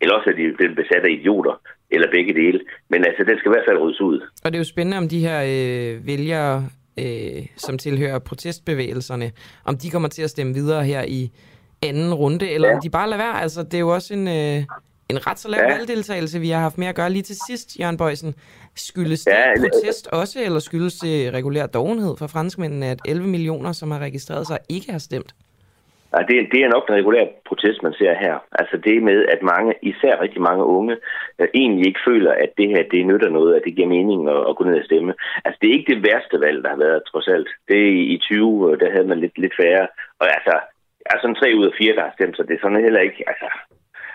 eller også er de blevet besat af idioter, eller begge dele. Men altså, den skal i hvert fald ryddes ud. Og det er jo spændende, om de her øh, vælgere, øh, som tilhører protestbevægelserne, om de kommer til at stemme videre her i anden runde, eller ja. Om de bare lader være. Altså, det er jo også en, øh, en ret så lav ja. Valgdeltagelse, vi har haft med at gøre lige til sidst, Jørgen Bøjsen. Skyldes det Ja, eller- protest også, eller skyldes det regulær dogenhed fra franskmændene, at 11 millioner, som har registreret sig, ikke har stemt? Nej, det, det er nok den regulære protest, man ser her. Altså det med, at mange, især rigtig mange unge, øh, egentlig ikke føler, at det her, det nytter noget, at det giver mening at, at gå ned og stemme. Altså det er ikke det værste valg, der har været, trods alt. Det er i, i 20, øh, der havde man lidt, lidt færre. Og altså, er sådan tre ud af fire, der har stemt, så det er sådan heller ikke, altså...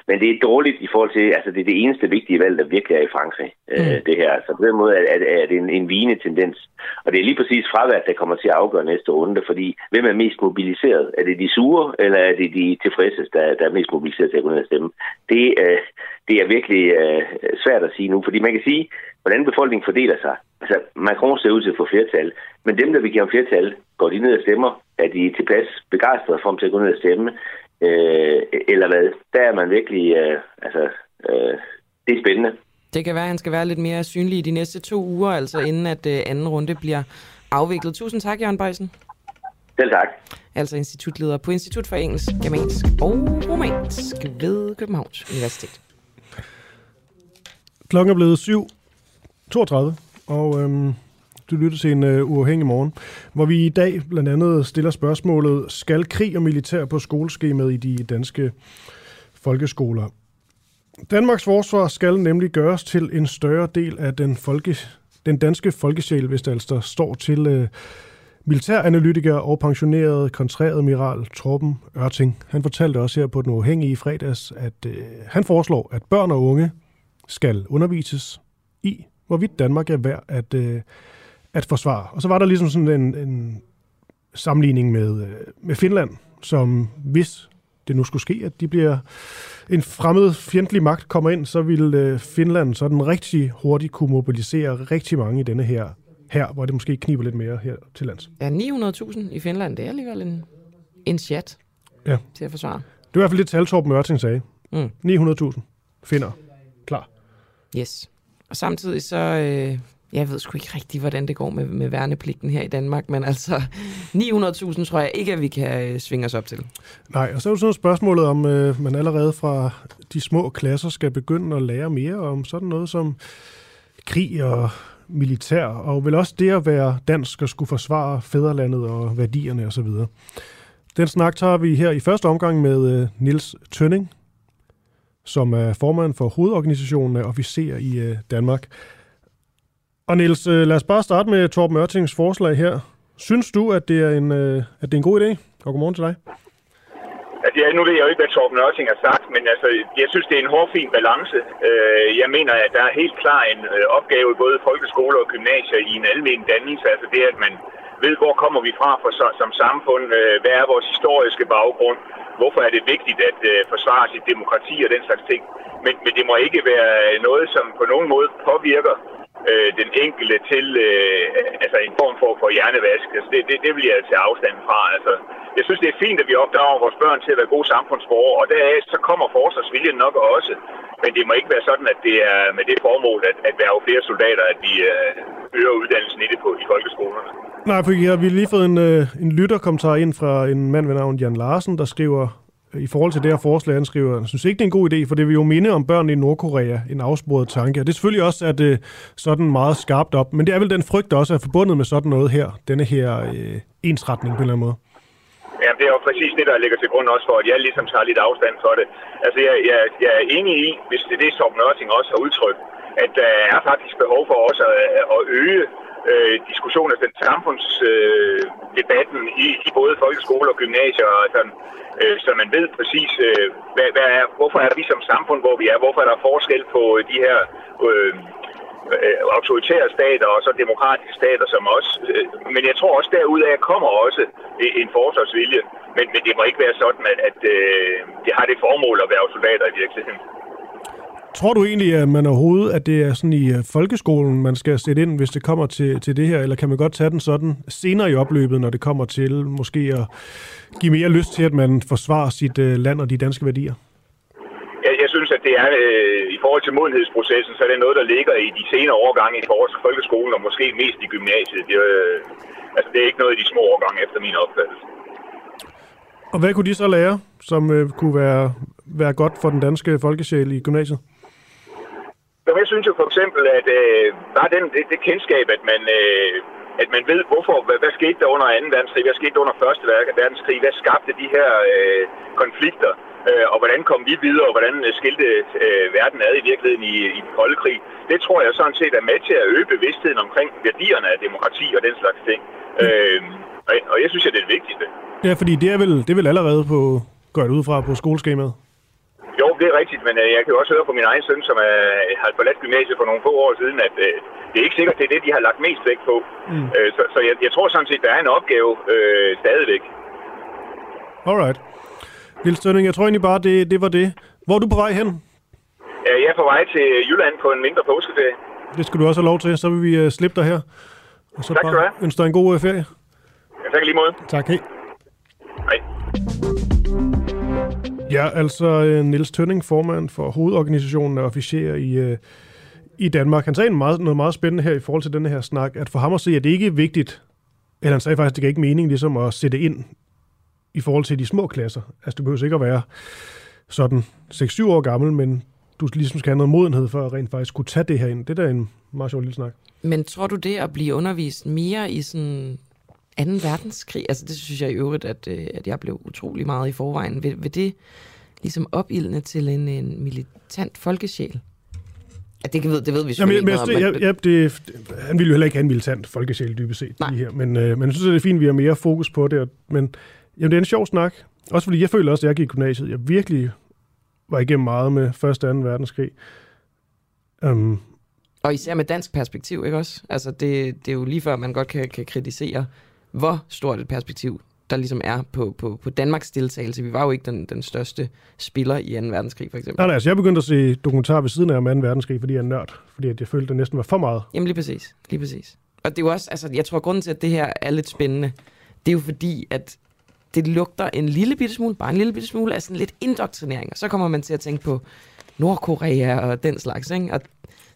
Men det er dårligt i forhold til, altså det er det eneste vigtige valg, der virkelig er i Frankrig, mm. øh, det her. Så på den måde er, er, er det en, en vigende tendens. Og det er lige præcis fravært, der kommer til at afgøre næste runde, fordi hvem er mest mobiliseret? Er det de sure, eller er det de tilfredse, der, der er mest mobiliseret til at gå ned og stemme? Det, øh, det er virkelig øh, svært at sige nu, fordi man kan sige, hvordan befolkningen fordeler sig. Altså, Macron ser ud til at få flertal, men dem, der vil give ham flertal, går de ned og stemmer, er de tilpas begejstrede for ham til at gå ned og stemme, øh, eller hvad? Der er man virkelig, øh, altså, øh, det er spændende. Det kan være, at han skal være lidt mere synlig i de næste to uger, altså inden at øh, anden runde bliver afviklet. Tusind tak, Jørgen Bøjsen. Selv tak. Altså institutleder på Institut for Engelsk, Germansk og Romansk ved Københavns Universitet. Klokken er blevet 7.32, og øhm, du lytter til en uh, uafhængig morgen, hvor vi i dag blandt andet stiller spørgsmålet, skal krig og militær på skoleskemaet i de danske folkeskoler? Danmarks forsvar skal nemlig gøres til en større del af den, folke, den danske folkesjæl, hvis det altså står til uh, militæranalytiker og pensioneret kontræadmiral Torben Ørting. Han fortalte også her på Den Uafhængige i fredags, at øh, han foreslår, at børn og unge skal undervises i, hvorvidt Danmark er værd at, øh, at forsvare. Og så var der ligesom sådan en, en sammenligning med, øh, med Finland, som hvis det nu skulle ske, at de bliver en fremmed fjendtlig magt kommer ind, så vil øh, Finland sådan rigtig hurtigt kunne mobilisere rigtig mange i denne her, her hvor det måske kniber lidt mere her til lands. Ja, 900.000 i Finland, det er alligevel en, en chat Ja. til at forsvare. Det var i hvert fald det tal, Torben Mørting sagde. Mm. 900.000 finder. Klar. Yes. Og samtidig så, øh, jeg ved sgu ikke rigtigt, hvordan det går med, med værnepligten her i Danmark, men altså 900.000 tror jeg ikke, at vi kan øh, svinge os op til. Nej, og så er jo sådan spørgsmålet, om øh, man allerede fra de små klasser skal begynde at lære mere om sådan noget som krig og militær, og vel også det at være dansk og skulle forsvare fædrelandet og værdierne osv. Den snak tager vi her i første omgang med øh, Nils Tønning, som er formand for hovedorganisationen af officerer i øh, Danmark. Og Niels, øh, lad os bare starte med Torben Ørtings forslag her. Synes du, at det er en, øh, at det er en god idé? Og godmorgen til dig. Altså, ja, nu ved jeg jo ikke, hvad Torben Ørting har sagt, men altså, jeg synes, det er en hårfin balance. Øh, jeg mener, at der er helt klar en opgave i både folkeskoler og gymnasier i en almen dannelse. Altså det, at man ved, hvor kommer vi fra for, som samfund, hvad er vores historiske baggrund, hvorfor er det vigtigt at forsvare sit demokrati og den slags ting. Men, men det må ikke være noget, som på nogen måde påvirker øh, den enkelte til øh, altså en form for, for hjernevask. Altså det, det, det vil jeg tage afstand fra. Altså, jeg synes, det er fint, at vi opdrager vores børn til at være gode samfundsborgere, og deraf så kommer forsvarsviljen nok også. Men det må ikke være sådan, at det er med det formål, at, at være flere soldater, at vi øh, øger uddannelsen i det på i folkeskolerne. Nej, for jeg har vi lige fået en, øh, en lytterkommentar ind fra en mand ved navn Jan Larsen, der skriver, Øh, i forhold til det her forslag, han skriver, jeg synes ikke, det er en god idé, for det vil jo minde om børn i Nordkorea, en afsporet tanke. Og det er selvfølgelig også at det sådan meget skarpt op, men det er vel den frygt, der også er forbundet med sådan noget her, denne her øh, ensretning på en eller anden måde. Ja, det er jo præcis det, der ligger til grund også for, at jeg ligesom tager lidt afstand for det. Altså, jeg, jeg, jeg er enig i, hvis det er det, som Nørting også har udtrykt, at der er faktisk behov for også at, at øge øh, diskussion af den samfundsdebatten øh, i, i både folkeskole og gymnasier, og sådan, øh, så man ved præcis, øh, hvad, hvad er, hvorfor er vi som samfund, hvor vi er, hvorfor er der forskel på øh, de her øh, øh, autoritære stater og så demokratiske stater som os. Øh, men jeg tror også derudaf kommer også øh, en forsvarsvilje. Men, men det må ikke være sådan, at, at øh, det har det formål at være soldater i virkeligheden. Tror du egentlig, at man overhovedet, at det er sådan i øh, folkeskolen, man skal sætte ind, hvis det kommer til, til det her, eller kan man godt tage den sådan senere i opløbet, når det kommer til måske at give mere lyst til, at man forsvarer sit øh, land og de danske værdier? Jeg, jeg synes, at det er øh, i forhold til modenhedsprocessen, så er det noget, der ligger i de senere årgange i vores folkeskolen, og måske mest i gymnasiet. Det, øh, altså, det er ikke noget i de små årgange, efter min opfattelse. Og hvad kunne de så lære, som øh, kunne være, være godt for den danske folkesjæl i gymnasiet? Men jeg synes jo for eksempel, at øh, bare den, det, det kendskab, at man, øh, at man ved, hvorfor, hvad, hvad skete der under 2. verdenskrig, hvad skete der under 1. verdenskrig, hvad skabte de her øh, konflikter, øh, og hvordan kom vi videre, og hvordan øh, skilte øh, verden ad i virkeligheden i, i den kolde krig. Det tror jeg sådan set er med til at øge bevidstheden omkring værdierne af demokrati og den slags ting. Øh, og, og jeg synes, at det er det vigtigste. Ja, fordi det er vel, det er vel allerede på, går ud fra på skoleskemaet? Jo, det er rigtigt, men øh, jeg kan jo også høre på min egen søn, som er, har forladt gymnasiet for nogle få år siden, at øh, det er ikke sikkert, det er det, de har lagt mest vægt på. Mm. Øh, så så jeg, jeg tror sådan set, der er en opgave øh, stadigvæk. Alright. Niels Stønning, jeg tror egentlig bare, det, det var det. Hvor er du på vej hen? Ja, jeg er på vej til Jylland på en mindre påskeferie. Det skal du også have lov til, så vil vi uh, slippe dig her. Og så tak skal du have. ønsker dig en god uh, ferie. Ja, tak lige måde. Tak, hej. Hej. Ja, altså Nils Niels Tønning, formand for hovedorganisationen af officerer i, øh, i Danmark. Han sagde meget, noget meget spændende her i forhold til den her snak, at for ham at se, at det ikke er vigtigt, eller han sagde faktisk, at det ikke mening ligesom at sætte ind i forhold til de små klasser. Altså, du behøver ikke at være sådan 6-7 år gammel, men du ligesom skal have noget modenhed for at rent faktisk kunne tage det her ind. Det er da en meget sjov lille snak. Men tror du det at blive undervist mere i sådan 2. verdenskrig, altså det synes jeg i øvrigt, at, øh, at jeg blev utrolig meget i forvejen. Vil, vil det ligesom opildne til en, en militant folkesjæl? Ja, det, ved, det ved vi Jamen, ikke noget om. Ja, ja, det, han ville jo heller ikke have en militant folkesjæl dybest set. Nej. Her. Men, øh, men jeg synes, det er fint, at vi har mere fokus på det. Men jamen, det er en sjov snak. Også fordi jeg føler også, at jeg gik i gymnasiet. Jeg virkelig var igennem meget med 1. og 2. verdenskrig. Um, og især med dansk perspektiv, ikke også? Altså, det, det er jo lige før, man godt kan, kan kritisere hvor stort et perspektiv der ligesom er på, på, på Danmarks deltagelse. Vi var jo ikke den, den største spiller i 2. verdenskrig, for eksempel. Nej, nej, altså jeg begyndte at se dokumentar ved siden af om 2. verdenskrig, fordi jeg er nørd. Fordi jeg følte, det næsten var for meget. Jamen lige præcis. Lige præcis. Og det er jo også, altså jeg tror, grunden til, at det her er lidt spændende, det er jo fordi, at det lugter en lille bitte smule, bare en lille bitte smule af sådan lidt indoktrinering. Og så kommer man til at tænke på Nordkorea og den slags, ikke? Og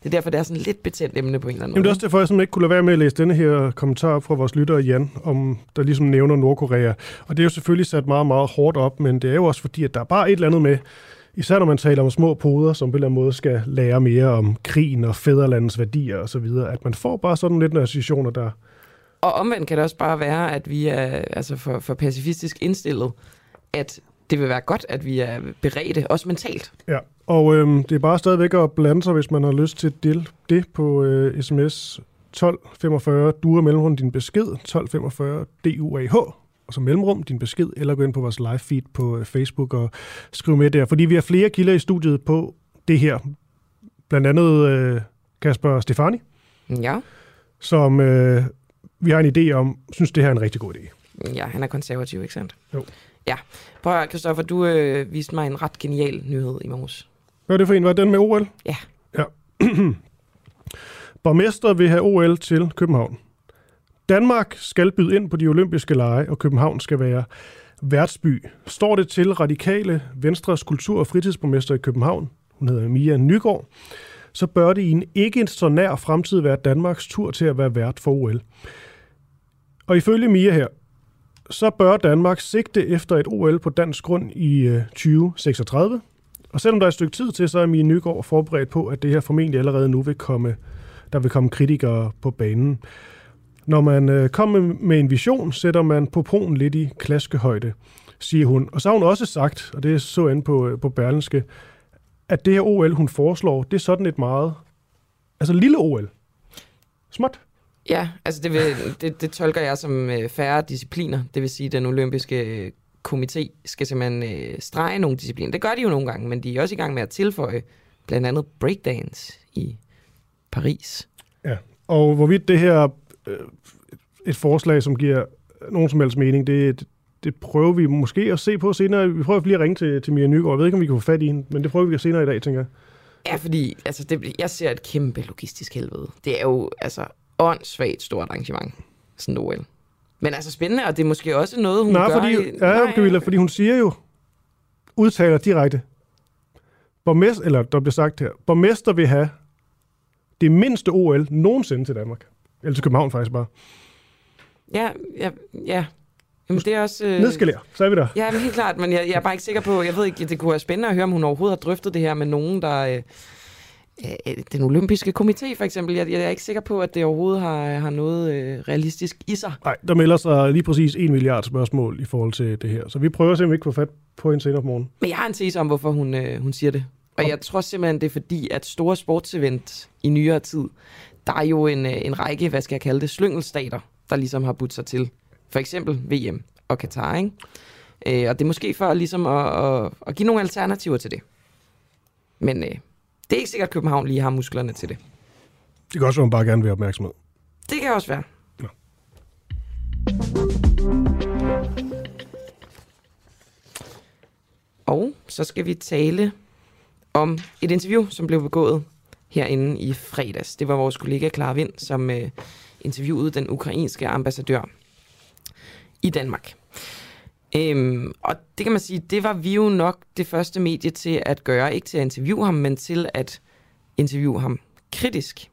det er derfor, det er sådan lidt betændt emne på en eller anden Jamen, det er også derfor, jeg simpelthen ikke kunne lade være med at læse denne her kommentar fra vores lytter Jan, om der ligesom nævner Nordkorea. Og det er jo selvfølgelig sat meget, meget hårdt op, men det er jo også fordi, at der er bare et eller andet med, Især når man taler om små poder, som på en eller anden måde skal lære mere om krigen og fædrelandets værdier osv., at man får bare sådan lidt nogle associationer, der... Og omvendt kan det også bare være, at vi er altså for, for pacifistisk indstillet, at det vil være godt, at vi er beredte, også mentalt. Ja, og øhm, det er bare stadigvæk at blande sig, hvis man har lyst til at dele det på øh, sms 1245 duer mellemrum din besked, 1245 DUAH, og så mellemrum din besked, eller gå ind på vores live feed på øh, Facebook og skriv med der. Fordi vi har flere kilder i studiet på det her. Blandt andet øh, Kasper Stefani, Ja. som øh, vi har en idé om, synes det her er en rigtig god idé. Ja, han er konservativ, ikke sandt? Jo. Ja. Prøv at Christoffer, du øh, viste mig en ret genial nyhed i morges. Hvad er det for en? Var den med OL? Ja. Ja. Borgmester vil have OL til København. Danmark skal byde ind på de olympiske lege, og København skal være værtsby. Står det til radikale Venstres kultur- og fritidsborgmester i København, hun hedder Mia Nygaard, så bør det i en ikke så nær fremtid være Danmarks tur til at være vært for OL. Og ifølge Mia her, så bør Danmark sigte efter et OL på dansk grund i øh, 2036. Og selvom der er et stykke tid til, så er Mie Nygaard forberedt på, at det her formentlig allerede nu vil komme, der vil komme kritikere på banen. Når man øh, kommer med en vision, sætter man på proen lidt i klaskehøjde, siger hun. Og så har hun også sagt, og det så jeg på, øh, på Berlenske, at det her OL, hun foreslår, det er sådan et meget, altså lille OL. Småt. Ja, altså det, vil, det, det tolker jeg som øh, færre discipliner. Det vil sige, at den olympiske øh, komité skal simpelthen øh, strege nogle discipliner. Det gør de jo nogle gange, men de er også i gang med at tilføje blandt andet breakdance i Paris. Ja, og hvorvidt det her øh, et forslag, som giver nogen som helst mening, det, det prøver vi måske at se på senere. Vi prøver lige at ringe til, til Mia Nygaard. Jeg ved ikke, om vi kan få fat i hende, men det prøver vi senere i dag, tænker jeg. Ja, fordi altså, det, jeg ser et kæmpe logistisk helvede. Det er jo altså åndssvagt stort arrangement, sådan et OL. Men altså spændende, og det er måske også noget, hun Nej, gør... fordi, i, ja, Camilla, fordi hun siger jo, udtaler direkte, borgmester, eller der bliver sagt her, borgmester vil have det mindste OL nogensinde til Danmark. Eller til København faktisk bare. Ja, ja, ja. Jamen, det er også... Øh... Nedskalere, så er vi der. Ja, men helt klart, men jeg, jeg er bare ikke sikker på... Jeg ved ikke, det kunne være spændende at høre, om hun overhovedet har drøftet det her med nogen, der... Øh, den olympiske komité for eksempel. Jeg, jeg er ikke sikker på, at det overhovedet har, har noget øh, realistisk i sig. Nej, der melder sig lige præcis en milliard spørgsmål i forhold til det her. Så vi prøver simpelthen ikke at få fat på hende senere på morgen. Men jeg har en tese om, hvorfor hun, øh, hun siger det. Og jeg tror simpelthen, det er fordi, at store sportsevent i nyere tid, der er jo en, øh, en række, hvad skal jeg kalde det, slyngelstater, der ligesom har budt sig til. For eksempel VM og Katar, ikke? Øh, og det er måske for ligesom at, at, at give nogle alternativer til det. Men øh, det er ikke sikkert, at København lige har musklerne til det. Det kan også være, at hun bare gerne vil have opmærksomhed. Det kan også være. Ja. Og så skal vi tale om et interview, som blev begået herinde i fredags. Det var vores kollega Clara Vind, som øh, interviewede den ukrainske ambassadør i Danmark. Øhm, og det kan man sige, det var vi jo nok det første medie til at gøre. Ikke til at interviewe ham, men til at interviewe ham kritisk.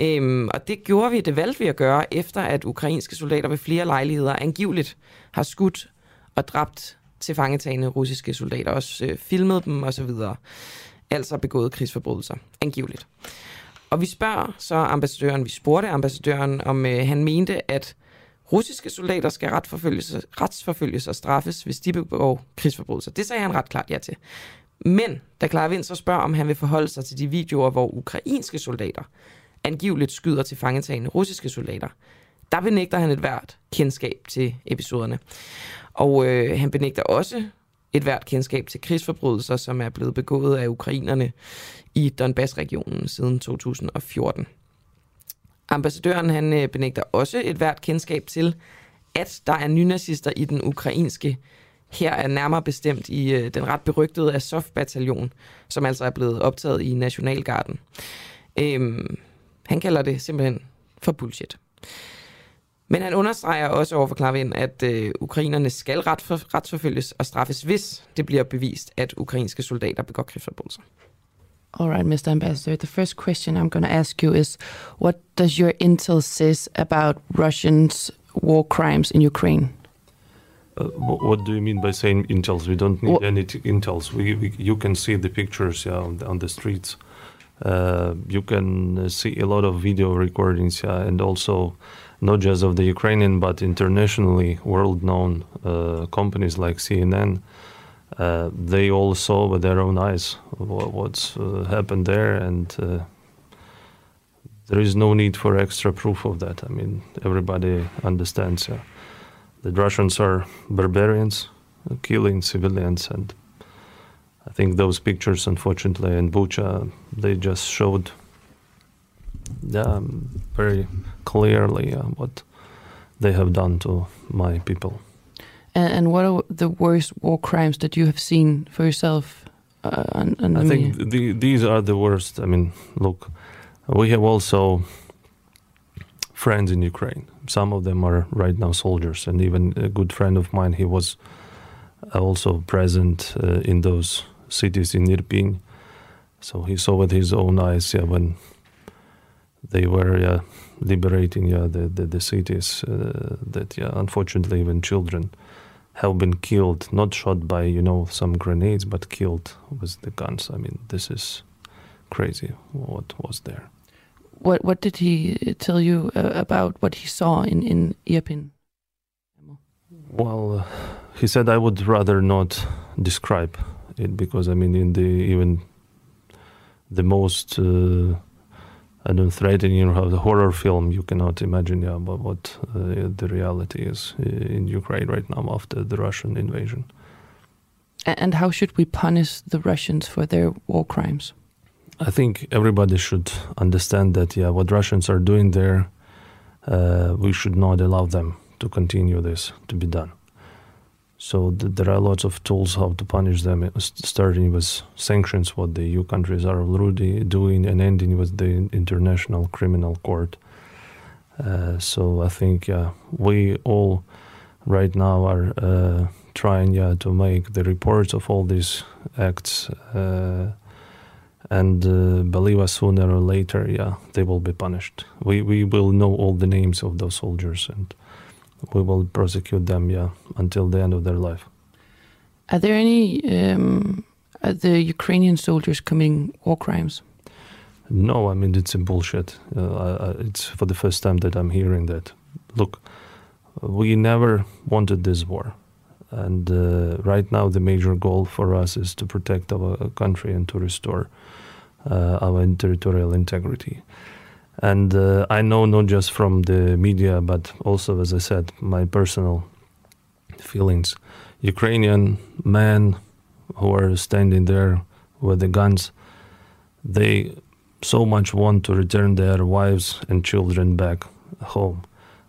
Øhm, og det gjorde vi, det valgte vi at gøre, efter at ukrainske soldater ved flere lejligheder angiveligt har skudt og dræbt til fangetagende russiske soldater, også øh, filmet dem osv. Altså begået krigsforbrydelser, angiveligt. Og vi spørger så ambassadøren, vi spurgte ambassadøren, om øh, han mente, at russiske soldater skal retsforfølges, retsforfølges og straffes, hvis de begår krigsforbrydelser. Det sagde han ret klart ja til. Men da Clara Vind så spørger, om han vil forholde sig til de videoer, hvor ukrainske soldater angiveligt skyder til fangetagende russiske soldater, der benægter han et hvert kendskab til episoderne. Og øh, han benægter også et hvert kendskab til krigsforbrydelser, som er blevet begået af ukrainerne i Donbass-regionen siden 2014. Ambassadøren han øh, benægter også et hvert kendskab til, at der er nynazister i den ukrainske her er nærmere bestemt i øh, den ret berygtede Azov-bataljon, som altså er blevet optaget i Nationalgarden. Øhm, han kalder det simpelthen for bullshit. Men han understreger også over for at øh, ukrainerne skal ret for, retsforfølges og straffes, hvis det bliver bevist, at ukrainske soldater begår krigsforbrydelser. All right, Mr. Ambassador. The first question I'm going to ask you is what does your intel says about Russians' war crimes in Ukraine? Uh, what do you mean by saying intels? We don't need Wha- any t- intels. We, we you can see the pictures yeah, on, the, on the streets. Uh, you can uh, see a lot of video recordings, yeah, and also not just of the Ukrainian but internationally world-known uh, companies like CNN. Uh, they all saw with their own eyes what, what's uh, happened there, and uh, there is no need for extra proof of that. I mean, everybody understands. Yeah the Russians are barbarians, uh, killing civilians, and I think those pictures, unfortunately, in Bucha, they just showed um, very clearly uh, what they have done to my people. And, and what are the worst war crimes that you have seen for yourself? Uh, on, on I think the, these are the worst. I mean, look, we have also friends in Ukraine. Some of them are right now soldiers, and even a good friend of mine, he was also present uh, in those cities in Irpin. So he saw with his own eyes, yeah, when they were yeah, liberating yeah, the, the, the cities, uh, that yeah, unfortunately even children have been killed, not shot by, you know, some grenades, but killed with the guns. I mean, this is crazy what was there. What what did he tell you uh, about what he saw in in Irpin? Well, uh, he said I would rather not describe it because I mean, in the even the most uh, I don't threatening you know, the horror film, you cannot imagine yeah, about what uh, the reality is uh, in Ukraine right now after the Russian invasion. And how should we punish the Russians for their war crimes? I think everybody should understand that yeah, what Russians are doing there, uh, we should not allow them to continue this to be done. So th- there are lots of tools how to punish them, uh, starting with sanctions, what the EU countries are already doing, and ending with the International Criminal Court. Uh, so I think yeah, we all right now are uh, trying yeah, to make the reports of all these acts. Uh, and uh, believe us sooner or later yeah they will be punished we we will know all the names of those soldiers and we will prosecute them yeah until the end of their life. Are there any um, are the Ukrainian soldiers committing war crimes? no i mean it's a bullshit. Uh, it's for the first time that i'm hearing that. Look we never wanted this war. And uh, right now the major goal for us is to protect our country and to restore uh, our territorial integrity and uh, i know not just from the media but also as i said my personal feelings. Ukrainian men who are standing there with the guns they so much want to return their wives and children back home.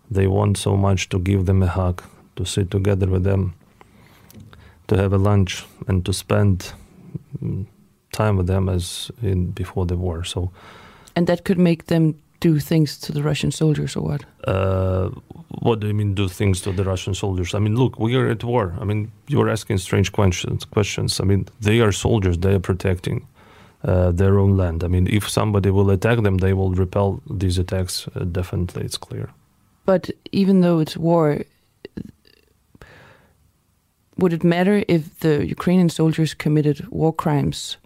They want so much to give them a hug to sit together with them to have a lunch and to spend mm, time with them as in before the war. So And that could make them do things to the Russian soldiers or what? uh, what do you mean do things to the Russian soldiers? I mean, look, we are at war. I mean, you're asking strange questions. Questions. I mean, they are soldiers. They are protecting uh, their own land. I mean, if somebody will attack them, they will repel these attacks. Uh, definitely, it's clear. But even though it's war, would it matter if the Ukrainian soldiers committed war crimes?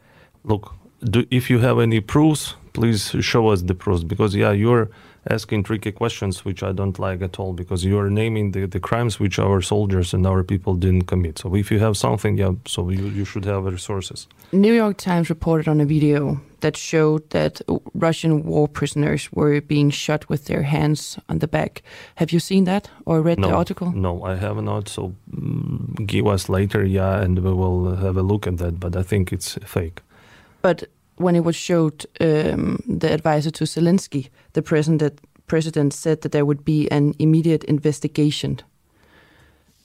Look, do, if you have any proofs, please show us the proofs. Because yeah, you're asking tricky questions which I don't like at all. Because you are naming the, the crimes which our soldiers and our people didn't commit. So if you have something, yeah, so you, you should have resources. New York Times reported on a video that showed that Russian war prisoners were being shot with their hands on the back. Have you seen that or read the article? No, I have not. So mm, give us later, yeah, and we will have a look at that. But I think it's fake. But when it was showed, um, the advisor to Zelensky, the president, president said that there would be an immediate investigation.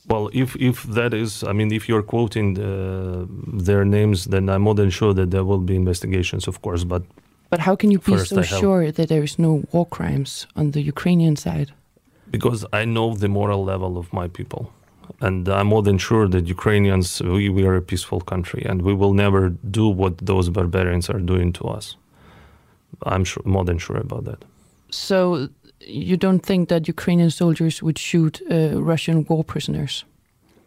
Well, if if that is, I mean, if you're quoting uh, their names, then I'm more than sure that there will be investigations, of course. But But how can you be so sure that there is no war crimes on the Ukrainian side? because I know the moral level of my people, and I'm more than sure that Ukrainians, we, we are a peaceful country, and we will never do what those barbarians are doing to us. I'm sure, more than sure about that. So you don't think that Ukrainian soldiers would shoot uh, Russian war prisoners?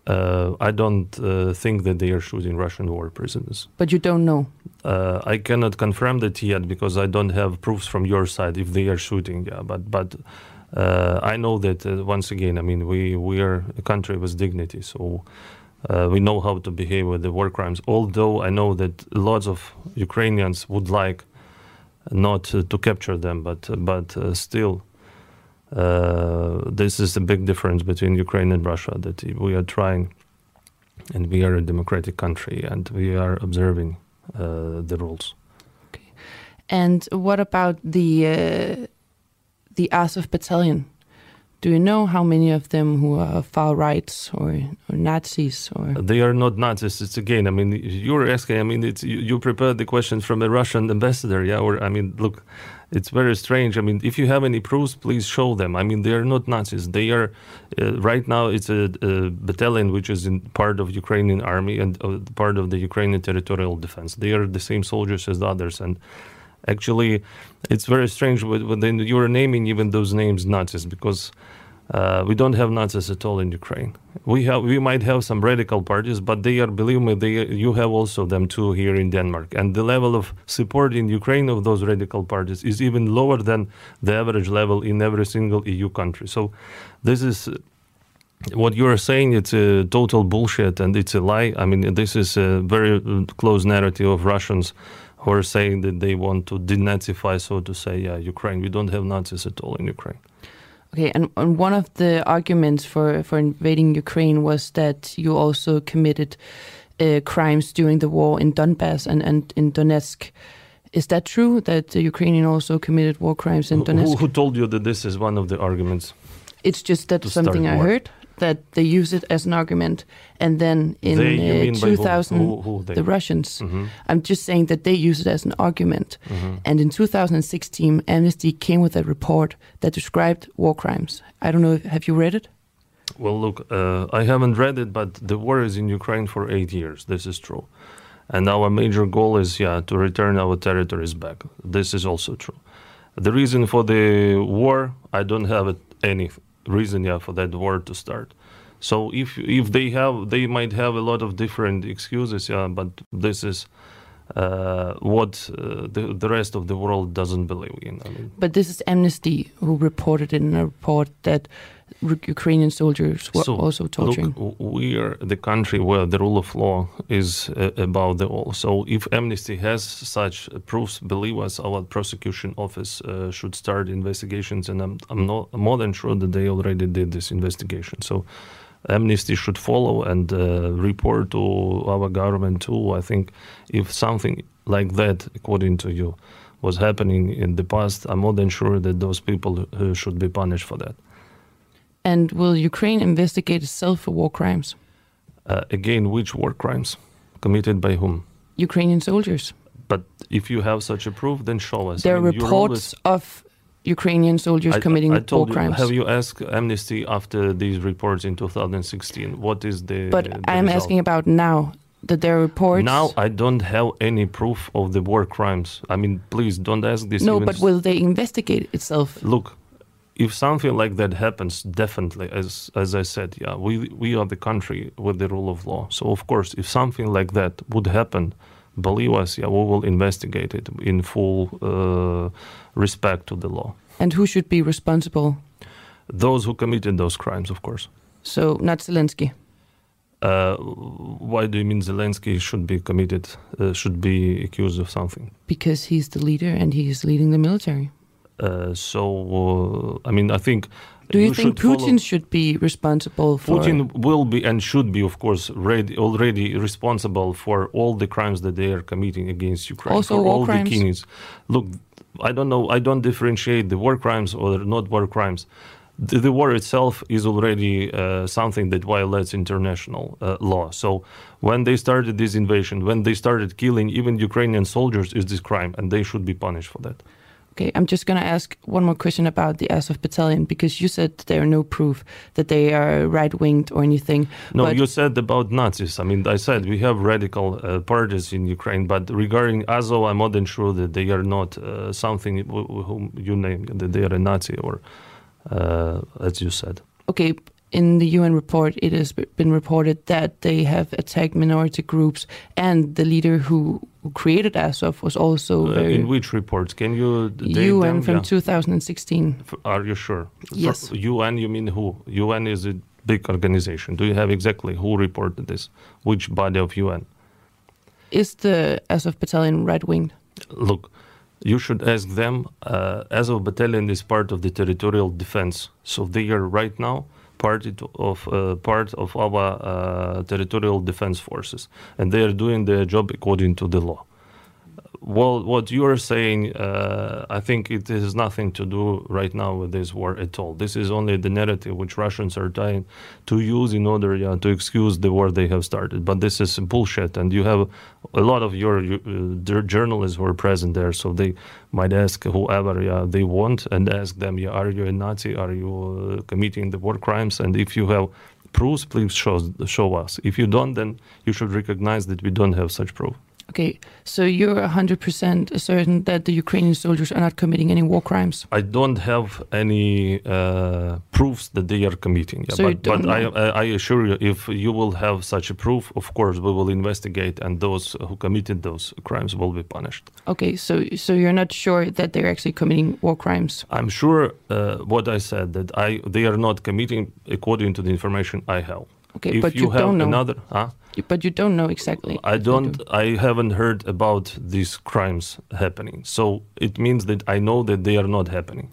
Uh, I don't uh, think that they are shooting Russian war prisoners. But you don't know. Uh, I cannot confirm that yet because I don't have proofs from your side if they are shooting. Yeah, but but uh, I know that uh, once again. I mean, we we are a country with dignity, so uh, we know how to behave with the war crimes. Although I know that lots of Ukrainians would like not to capture them, but but uh, still. Uh, this is a big difference between Ukraine and Russia that we are trying, and we are a democratic country, and we are observing uh, the rules. And what about the the Azov battalion? Do you know how many of them who are far rights or, or Nazis or? They are not Nazis. It's again. I mean, you're asking. I mean, it's you, you prepared the question from a Russian ambassador. Yeah. Or I mean, look, it's very strange. I mean, if you have any proofs, please show them. I mean, they are not Nazis. They are uh, right now. It's a, a, battalion which is in part of Ukrainian army and uh, part of the Ukrainian territorial defense. They are the same soldiers as the others, and actually, it's very strange when you are naming even those names Nazis because uh, we don't have Nazis at all in Ukraine. We have, we might have some radical parties, but they are, believe me, they you have also them too here in Denmark. And the level of support in Ukraine of those radical parties is even lower than the average level in every single EU country. So, this is what you are saying. It's a total bullshit and it's a lie. I mean, this is a very close narrative of Russians who are saying that they want to denazify, so to say, yeah, Ukraine. We don't have Nazis at all in Ukraine. Okay, and, and one of the arguments for, for invading Ukraine was that you also committed uh, crimes during the war in Donbass and, and in Donetsk. Is that true that the Ukrainian also committed war crimes in Donetsk? Who, who told you that this is one of the arguments? It's just that something I heard that they use it as an argument, and then in they, uh, 2000, who, who, who the Russians. Mm-hmm. I'm just saying that they use it as an argument. Mm-hmm. And in 2016, Amnesty came with a report that described war crimes. I don't know. If, have you read it? Well, look, uh, I haven't read it, but the war is in Ukraine for eight years. This is true. And our major goal is, yeah, to return our territories back. This is also true. The reason for the war, I don't have it, any reason yeah for that war to start so if if they have they might have a lot of different excuses yeah but this is uh, what uh, the, the rest of the world doesn't believe in. I mean, but this is Amnesty who reported in a report that Ukrainian soldiers were so, also torturing. Look, we are the country where the rule of law is uh, above the all. So if Amnesty has such proofs, believe us, our prosecution office uh, should start investigations, and I'm, I'm not more than sure that they already did this investigation. So Amnesty should follow and uh, report to our government too. I think if something like that, according to you, was happening in the past, I'm more than sure that those people uh, should be punished for that. And will Ukraine investigate itself for war crimes? Uh, again, which war crimes committed by whom? Ukrainian soldiers. But if you have such a proof, then show us. There I are reports always, of Ukrainian soldiers I, committing I told war you, crimes. Have you asked Amnesty after these reports in 2016? What is the? But the I am result? asking about now that there are reports. Now I don't have any proof of the war crimes. I mean, please don't ask this. No, even but will they investigate itself? look if something like that happens definitely as as i said yeah we we are the country with the rule of law so of course if something like that would happen believe us yeah we will investigate it in full uh, respect to the law And who should be responsible? those who committed those crimes of course So, not Zelensky. uh, why do you mean zelensky should be committed uh, should be accused of something Because he's the leader and he is leading the military. Uh, so uh, i mean i think Do you, think should follow- Putin should be responsible for? Putin will be and should be, of course, ready, already responsible for all the crimes that they are committing against Ukraine. Also war all crimes? the killings. Look, I don't know. I don't differentiate the war crimes or not war crimes. The, the war itself is already uh, something that violates international uh, law. So when they started this invasion, when they started killing even Ukrainian soldiers, is this crime, and they should be punished for that. Okay, I'm just going to ask one more question about the Azov battalion because you said there are no proof that they are right winged or anything. No, you said about Nazis. I mean, I said we have radical uh, parties in Ukraine, but regarding Azov, I'm more than sure that they are not uh, something wh- wh- whom you name that they are a Nazi or, uh, as you said. okay, in the UN report, it has been reported that they have attacked minority groups, and the leader who, who created Azov was also Uh, in which reports? Can you UN them? from Yeah. 2016. Are you sure? Yes. For UN, you mean who? UN is a big organization. Do you have exactly who reported this? Which body of UN? Is the Azov battalion right winged? Look, you should ask them. Uh, Azov Battalion is part of the territorial defense, so they are right now part of uh, part of our uh, territorial defense forces, and they are doing their job according to the law. Well, what you are saying, uh, I think it has nothing to do right now with this war at all. This is only the narrative which Russians are trying to use in order yeah, to excuse the war they have started. But this is bullshit, and you have a lot of your uh, journalists were present there, so they might ask whoever yeah, they want and ask them, yeah, are you a Nazi? Are you uh, committing the war crimes? And if you have proofs, please show show us. If you don't, then you should recognize that we don't have such proof. Okay, so you're 100% certain that the Ukrainian soldiers are not committing any war crimes? I don't have any uh, proofs that they are committing. Yeah, So but but don't. I I assure you, if you will have such a proof, of course we will investigate, and those who committed those crimes will be punished. Okay, so so you're not sure that they're actually committing war crimes? I'm sure uh, what I said that I they are not committing according to the information I have. Okay, if but you, you have don't know. another, huh? But you don't know exactly. I don't. do. I haven't heard about these crimes happening. So it means that I know that they are not happening.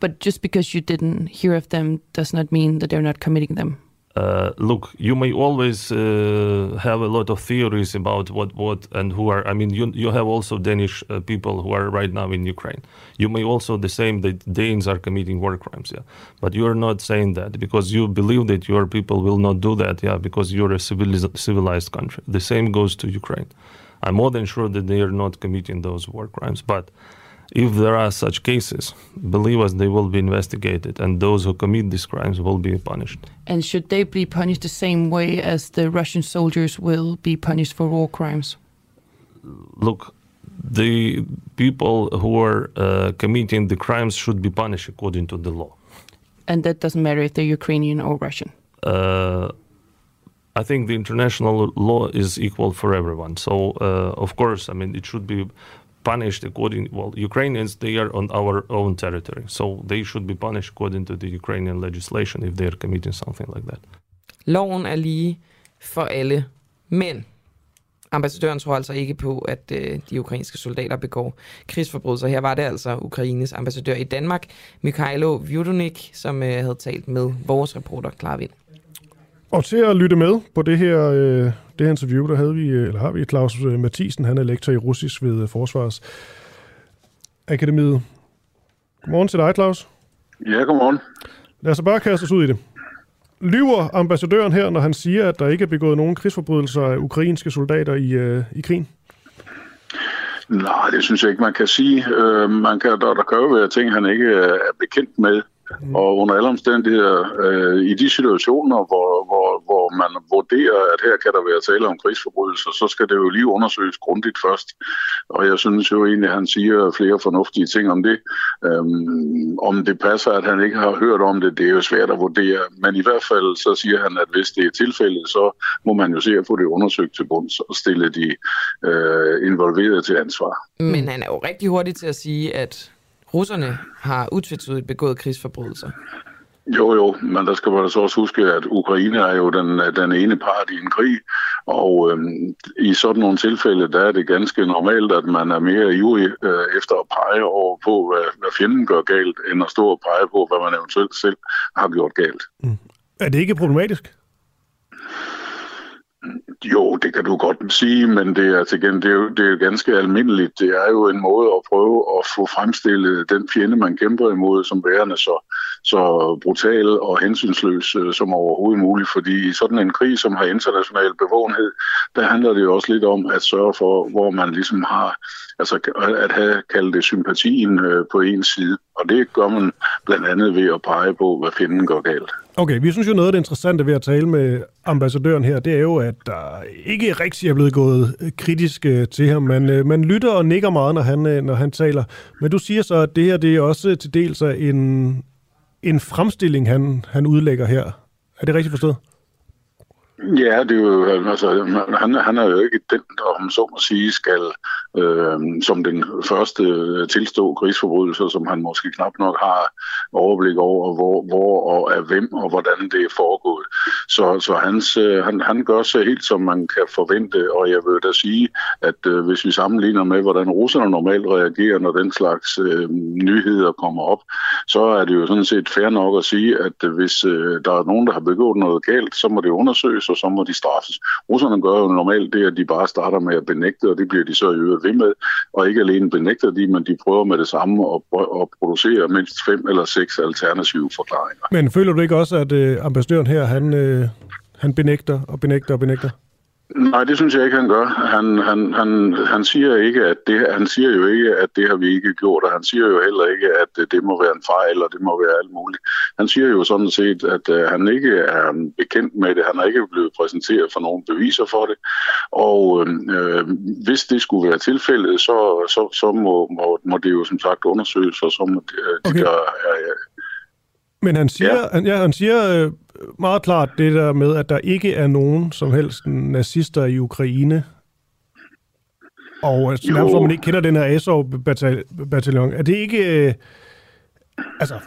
But just because you didn't hear of them does not mean that they're not committing them. Uh, look, you may always uh, have a lot of theories about what, what and who are. I mean, you you have also Danish uh, people who are right now in Ukraine. You may also the same that Danes are committing war crimes, yeah. But you are not saying that because you believe that your people will not do that, yeah, because you're a civilized civilized country. The same goes to Ukraine. I'm more than sure that they are not committing those war crimes, but. If there are such cases, believe us, they will be investigated, and those who commit these crimes will be punished. And should they be punished the same way as the Russian soldiers will be punished for war crimes? look, the people who are uh, committing the crimes should be punished according to the law. And that doesn't matter if they're Ukrainian or Russian. Uh, I think the international law is equal for everyone. So, uh, of course, I mean, it should be punished according. Well, Ukrainians they are on our own territory, so they should be punished according to the Ukrainian legislation if they are committing something like that. Loven er lige for alle, men ambassadøren tror altså ikke på, at øh, de ukrainske soldater begår krigsforbrydelser. Her var det altså Ukraines ambassadør i Danmark, Mikhailo Vjudonik, som øh, havde talt med vores reporter Klar Vind. Og til at lytte med på det her, øh, det her interview, der havde vi, øh, eller har vi Claus øh, Mathisen, han er lektor i russisk ved øh, Forsvarsakademiet. Godmorgen til dig, Claus. Ja, godmorgen. Lad os bare kaste os ud i det. Lyver ambassadøren her, når han siger, at der ikke er begået nogen krigsforbrydelser af ukrainske soldater i, øh, i krigen? Nej, det synes jeg ikke, man kan sige. Øh, man kan, der, der kan jo være ting, han ikke er bekendt med. Mm. Og under alle omstændigheder, øh, i de situationer, hvor, hvor, hvor man vurderer, at her kan der være tale om krigsforbrydelser, så skal det jo lige undersøges grundigt først. Og jeg synes jo egentlig, at han siger flere fornuftige ting om det. Øhm, om det passer, at han ikke har hørt om det, det er jo svært at vurdere. Men i hvert fald så siger han, at hvis det er tilfældet, så må man jo se at få det undersøgt til bunds og stille de øh, involverede til ansvar. Mm. Men han er jo rigtig hurtig til at sige, at russerne har utvetydigt begået krigsforbrydelser. Jo, jo, men der skal man så også huske, at Ukraine er jo den, den ene part i en krig, og øhm, i sådan nogle tilfælde, der er det ganske normalt, at man er mere ivrig øh, efter at pege over på, hvad, hvad fjenden gør galt, end at stå og pege på, hvad man eventuelt selv har gjort galt. Er det ikke problematisk? Jo, det kan du godt sige, men det er, til gen, det, er jo, det er jo ganske almindeligt. Det er jo en måde at prøve at få fremstillet den fjende, man kæmper imod, som værende så, så brutal og hensynsløs øh, som overhovedet muligt. Fordi i sådan en krig, som har international bevågenhed, der handler det jo også lidt om at sørge for, hvor man ligesom har, altså at have kaldt det sympatien øh, på en side. Og det gør man blandt andet ved at pege på, hvad fjenden går galt. Okay, vi synes jo noget af det interessante ved at tale med ambassadøren her, det er jo, at der ikke rigtig er blevet gået øh, kritisk øh, til ham. Man, øh, man lytter og nikker meget, når han, når han taler. Men du siger så, at det her det er også til dels en, en fremstilling, han, han udlægger her. Er det rigtigt forstået? Ja, det er jo, øh, altså, han, han er jo ikke den, der om så må sige skal øh, som den første øh, tilstå krigsforbrydelser, som han måske knap nok har overblik over, hvor, hvor og af hvem og hvordan det er foregået. Så, så hans, øh, han, han gør sig helt, som man kan forvente, og jeg vil da sige, at øh, hvis vi sammenligner med, hvordan russerne normalt reagerer, når den slags øh, nyheder kommer op, så er det jo sådan set fair nok at sige, at øh, hvis øh, der er nogen, der har begået noget galt, så må det undersøges, og så må de straffes. Russerne gør jo normalt det, at de bare starter med at benægte, og det bliver de så i øvrigt ved med, og ikke alene benægter de, men de prøver med det samme at, at producere mindst fem eller seks alternative forklaringer. Men føler du ikke også, at øh, ambassadøren her, han, øh, han benægter og benægter og benægter? Nej, det synes jeg ikke, han gør. Han, han, han, han, siger ikke, at det, han siger jo ikke, at det har vi ikke gjort, og han siger jo heller ikke, at det må være en fejl, og det må være alt muligt. Han siger jo sådan set, at uh, han ikke er bekendt med det. Han er ikke blevet præsenteret for nogle beviser for det. Og øh, hvis det skulle være tilfældet, så, så, så må, må, må det jo som sagt undersøges, og så må de, okay. de der... Uh, Men han siger, ja. han, ja, han siger øh, meget klart det der med, at der ikke er nogen som helst nazister i Ukraine. Og altså, nærmest, hvor man ikke kender den her Azov-bataljon. Er det ikke... Øh, altså,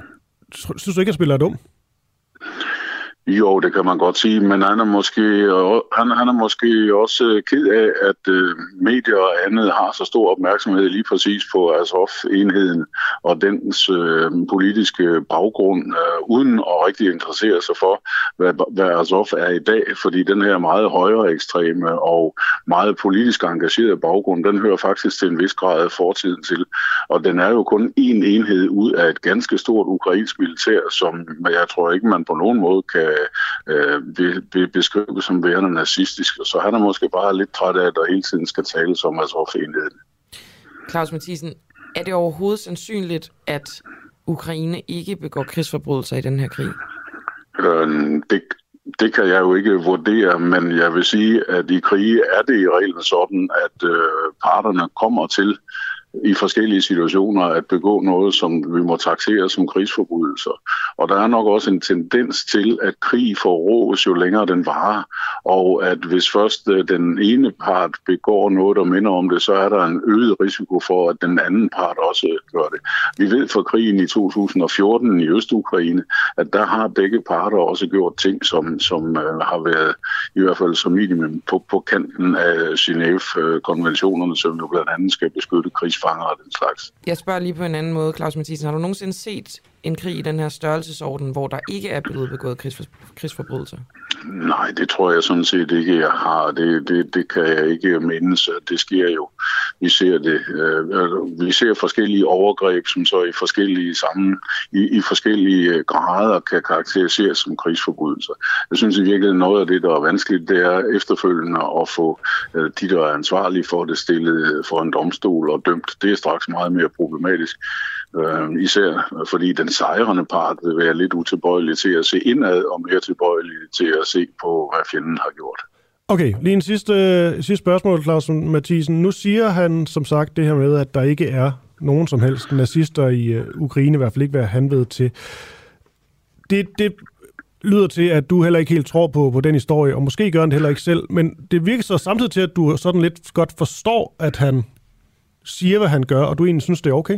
synes du ikke, at spiller er dum? Jo, det kan man godt sige, men han er måske, han, han er måske også ked af, at uh, medier og andet har så stor opmærksomhed lige præcis på Azov-enheden og dens øh, politiske baggrund, uh, uden at rigtig interessere sig for, hvad, hvad Azov er i dag, fordi den her meget højere ekstreme og meget politisk engagerede baggrund, den hører faktisk til en vis grad af fortiden til, og den er jo kun en enhed ud af et ganske stort ukrainsk militær, som jeg tror ikke, man på nogen måde kan øh, be, beskrive som værende nazistisk. Så han er måske bare lidt træt af, at der hele tiden skal tales om Azov-enheden. Claus Mathisen, er det overhovedet sandsynligt, at Ukraine ikke begår krigsforbrydelser i den her krig? Øh, det, det kan jeg jo ikke vurdere, men jeg vil sige, at i krige er det i reglen sådan, at øh, parterne kommer til i forskellige situationer at begå noget, som vi må taxere som krigsforbrydelser. Og der er nok også en tendens til, at krig forrådes jo længere den varer, og at hvis først øh, den ene part begår noget, der minder om det, så er der en øget risiko for, at den anden part også gør det. Vi ved fra krigen i 2014 i Østukraine, at der har begge parter også gjort ting, som, som øh, har været i hvert fald som minimum på, på kanten af Genève-konventionerne, øh, som jo blandt andet skal beskytte krigsfanger fanger og den slags. Jeg spørger lige på en anden måde, Claus Mathisen. Har du nogensinde set en krig i den her størrelsesorden, hvor der ikke er blevet begået krigsfor, krigsforbrydelser? Nej, det tror jeg sådan set ikke, jeg har. Det, det, det kan jeg ikke mindes, at det sker jo. Vi ser det. Øh, øh, vi ser forskellige overgreb, som så i forskellige sammen, i, i forskellige øh, grader kan karakteriseres som krigsforbrydelser. Jeg synes i virkeligheden, noget af det, der er vanskeligt, det er efterfølgende at få de, der er ansvarlige for det, stillet for en domstol og dømt. Det er straks meget mere problematisk. Øhm, øh, især fordi den sejrende part vil være lidt utilbøjelig til at se indad, og mere tilbøjelig til at se på, hvad fjenden har gjort. Okay, lige en sidste, sidste spørgsmål, Claus Mathisen. Nu siger han som sagt det her med, at der ikke er nogen som helst nazister i øh, Ukraine, i hvert fald ikke hvad han ved til. Det, det lyder til, at du heller ikke helt tror på, på den historie, og måske gør han det heller ikke selv, men det virker så samtidig til, at du sådan lidt godt forstår, at han siger, hvad han gør, og du egentlig synes, det er okay?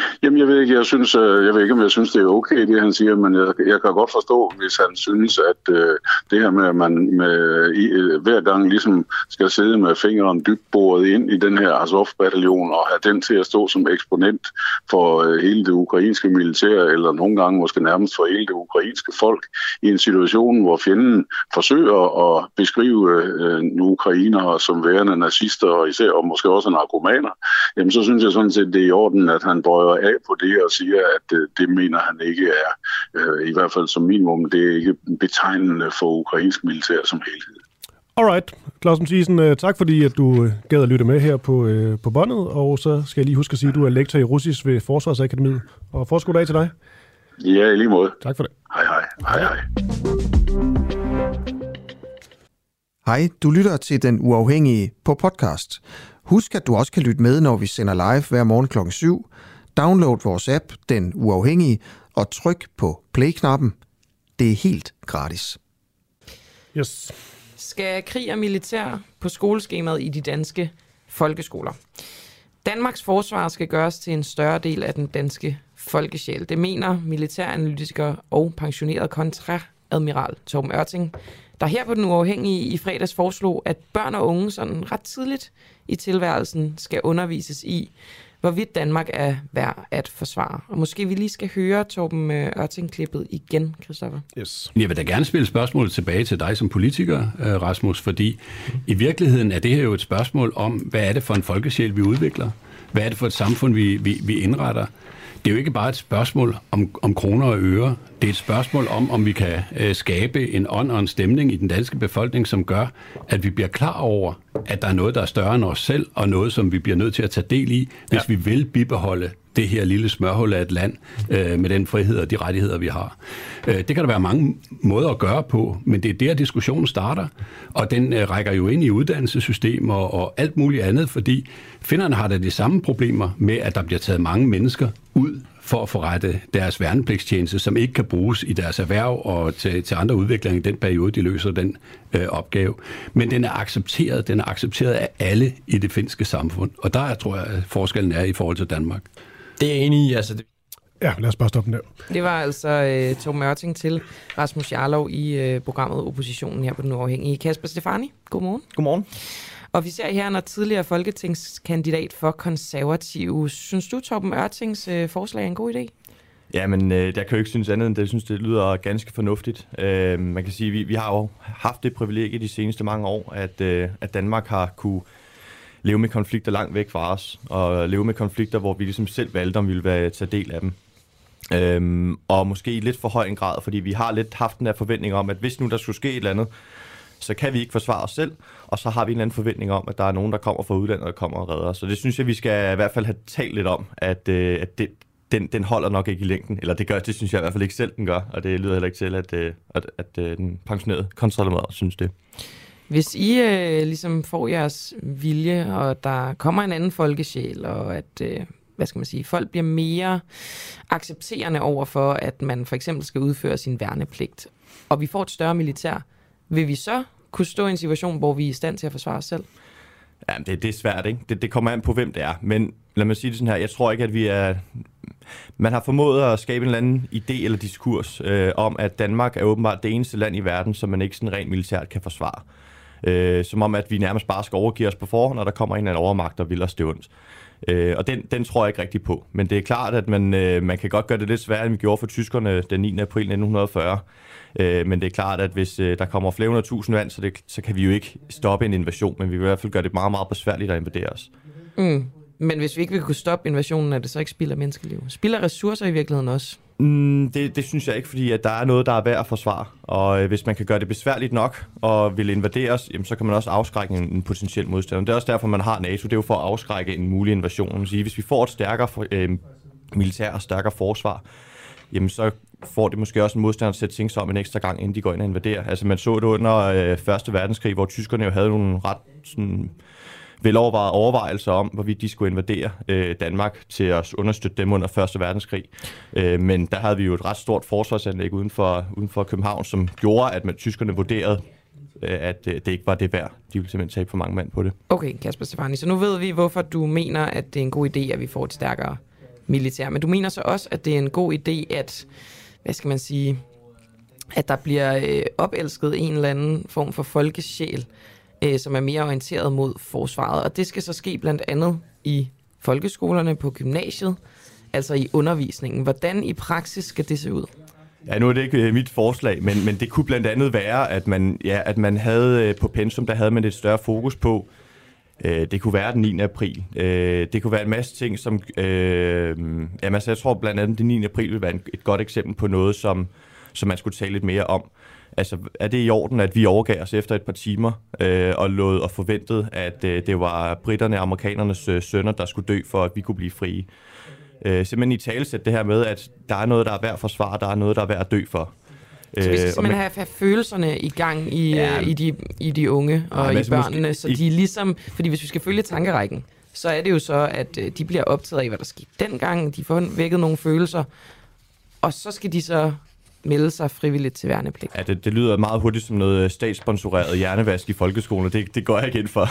Jamen, jeg ved ikke, jeg, synes, øh, jeg ved ikke, om jeg synes, det er okay, det han siger, men jeg, jeg kan godt forstå, hvis han synes, at øh, det her med, at man med, i, øh, hver gang ligesom skal sidde med fingeren dybt boret ind i den her Azov-bataljon og have den til at stå som eksponent for øh, hele det ukrainske militær, eller nogle gange måske nærmest for hele det ukrainske folk, i en situation, hvor fjenden forsøger at beskrive øh, ukrainere som værende nazister, og især og måske også narkomaner, jamen så synes jeg sådan set, det er i orden, at han bøjer af på det og siger, at øh, det mener han ikke er, øh, i hvert fald som minimum, det er ikke betegnende for ukrainsk militær som helhed. Alright, Claus Mathisen, øh, tak fordi at du gad at lytte med her på, på båndet, og så skal jeg lige huske at sige, at du er lektor i russisk ved Forsvarsakademiet, og forskud dag til dig. Ja, i lige måde. Tak for det. Hej hej. Hej hej. Hej, du lytter til Den Uafhængige på podcast. Husk, at du også kan lytte med, når vi sender live hver morgen kl. 7. Download vores app, Den Uafhængige, og tryk på play-knappen. Det er helt gratis. Yes. Skal krig og militær på skoleskemaet i de danske folkeskoler? Danmarks forsvar skal gøres til en større del af den danske folkesjæl. Det mener militæranalytiker og pensioneret kontraadmiral Torben Ørting, der her på den uafhængige i fredags foreslog, at børn og unge sådan ret tidligt i tilværelsen skal undervises i, hvorvidt Danmark er værd at forsvare. Og måske vi lige skal høre Torben øh, Ørting-klippet igen, Christoffer. Yes. Jeg vil da gerne spille spørgsmålet tilbage til dig som politiker, øh, Rasmus, fordi i virkeligheden er det her jo et spørgsmål om, hvad er det for en folkesjæl, vi udvikler? Hvad er det for et samfund, vi, vi, vi indretter? Det er jo ikke bare et spørgsmål om, om kroner og øre. Det er et spørgsmål om, om vi kan øh, skabe en ånd og en stemning i den danske befolkning, som gør, at vi bliver klar over, at der er noget, der er større end os selv, og noget, som vi bliver nødt til at tage del i, hvis ja. vi vil bibeholde det her lille smørhul af et land øh, med den frihed og de rettigheder, vi har. Øh, det kan der være mange måder at gøre på, men det er der, diskussionen starter, og den øh, rækker jo ind i uddannelsessystemer og, og alt muligt andet, fordi finderne har da de samme problemer med, at der bliver taget mange mennesker ud for at forrette deres værnepligtstjeneste, som ikke kan bruges i deres erhverv og til, til andre udviklinger i den periode, de løser den øh, opgave. Men den er accepteret, den er accepteret af alle i det finske samfund, og der tror jeg, at forskellen er i forhold til Danmark. Det er jeg enig i. Altså, det... Ja, lad os bare stoppe den der. Det var altså øh, Tom Mørting til Rasmus Jarlov i øh, programmet Oppositionen her på Den Uafhængige. Kasper Stefani, godmorgen. Godmorgen. Og vi ser her, når tidligere folketingskandidat for konservative. Synes du, Torben Ørtings øh, forslag er en god idé? Ja, men øh, der kan jo ikke synes andet end det. Jeg synes, det lyder ganske fornuftigt. Øh, man kan sige, at vi, vi har jo haft det privilegie de seneste mange år, at, øh, at Danmark har kunne leve med konflikter langt væk fra os, og leve med konflikter, hvor vi ligesom selv valgte, om vi ville være, tage del af dem. Øhm, og måske i lidt for høj en grad, fordi vi har lidt haft den her forventning om, at hvis nu der skulle ske et eller andet, så kan vi ikke forsvare os selv, og så har vi en eller anden forventning om, at der er nogen, der kommer fra udlandet og kommer og redder os. Så det synes jeg, vi skal i hvert fald have talt lidt om, at, øh, at det, den, den holder nok ikke i længden. Eller det gør, det synes jeg i hvert fald ikke selv, den gør. Og det lyder heller ikke til, at, øh, at, at, at den pensionerede kontrollerer synes det. Hvis I øh, ligesom får jeres vilje, og der kommer en anden folkesjæl, og at øh, hvad skal man sige, folk bliver mere accepterende over for, at man for eksempel skal udføre sin værnepligt, og vi får et større militær, vil vi så kunne stå i en situation, hvor vi er i stand til at forsvare os selv? Ja, det, det er svært, ikke? Det, det kommer an på, hvem det er. Men lad mig sige det sådan her, jeg tror ikke, at vi er... Man har formået at skabe en eller anden idé eller diskurs øh, om, at Danmark er åbenbart det eneste land i verden, som man ikke sådan rent militært kan forsvare. Øh, som om, at vi nærmest bare skal overgive os på forhånd, og der kommer en eller anden overmagt, der vil os det ondt. Øh, og den, den tror jeg ikke rigtig på. Men det er klart, at man, øh, man kan godt gøre det lidt sværere, end vi gjorde for tyskerne den 9. april 1940. Øh, men det er klart, at hvis øh, der kommer flere hundrede tusind vand, så, det, så kan vi jo ikke stoppe en invasion, men vi vil i hvert fald gøre det meget, meget besværligt at invadere os. Mm. Men hvis vi ikke vil kunne stoppe invasionen, er det så ikke spild af menneskeliv? Spilder ressourcer i virkeligheden også? Mm, det, det synes jeg ikke, fordi at der er noget, der er værd at forsvare. Og øh, hvis man kan gøre det besværligt nok og vil invadere os, jamen, så kan man også afskrække en, en potentiel modstander. Det er også derfor, man har NATO. Det er jo for at afskrække en mulig invasion. Sige, hvis vi får et stærkere øh, militær og stærkere forsvar, jamen så får det måske også en modstander til at tænke sig om en ekstra gang, inden de går ind og invaderer. Altså man så det under øh, Første Verdenskrig, hvor tyskerne jo havde nogle ret sådan, velovervejede overvejelser om, hvorvidt de skulle invadere øh, Danmark til at understøtte dem under Første Verdenskrig. Øh, men der havde vi jo et ret stort forsvarsanlæg uden for, uden for København, som gjorde, at man, tyskerne vurderede, øh, at øh, det ikke var det værd. De ville simpelthen tabe for mange mand på det. Okay, Kasper Stefani, så nu ved vi, hvorfor du mener, at det er en god idé, at vi får et stærkere militær. Men du mener så også, at det er en god idé, at, hvad skal man sige, at der bliver øh, opelsket en eller anden form for folkesjæl, øh, som er mere orienteret mod forsvaret. Og det skal så ske blandt andet i folkeskolerne på gymnasiet, altså i undervisningen. Hvordan i praksis skal det se ud? Ja, nu er det ikke øh, mit forslag, men, men det kunne blandt andet være, at man, ja, at man havde øh, på pensum, der havde man et større fokus på, øh, Øh, det kunne være den 9. april. Øh, det kunne være en masse ting, som... Øh, jamen, altså, jeg tror blandt andet, den 9. april vil være en, et godt eksempel på noget, som, som man skulle tale lidt mere om. Altså, er det i orden, at vi overgav os efter et par timer øh, og lod og forventede, at øh, det var britterne og amerikanernes øh, sønner, der skulle dø for, at vi kunne blive frie? Øh, simpelthen i talesæt det her med, at der er noget, der er værd at forsvare, der er noget, der er værd at dø for. Så vi skal øh, simpelthen have, have følelserne i gang i, ja, øh, i, de, i de unge og ja, i børnene, måske, så de er ligesom... Fordi hvis vi skal følge tankerækken, så er det jo så, at øh, de bliver optaget af, hvad der skete dengang. De får vækket nogle følelser, og så skal de så melde sig frivilligt til værnepligt. Ja, det, det lyder meget hurtigt som noget statssponsoreret hjernevask i folkeskolen, det, det går jeg ikke ind for.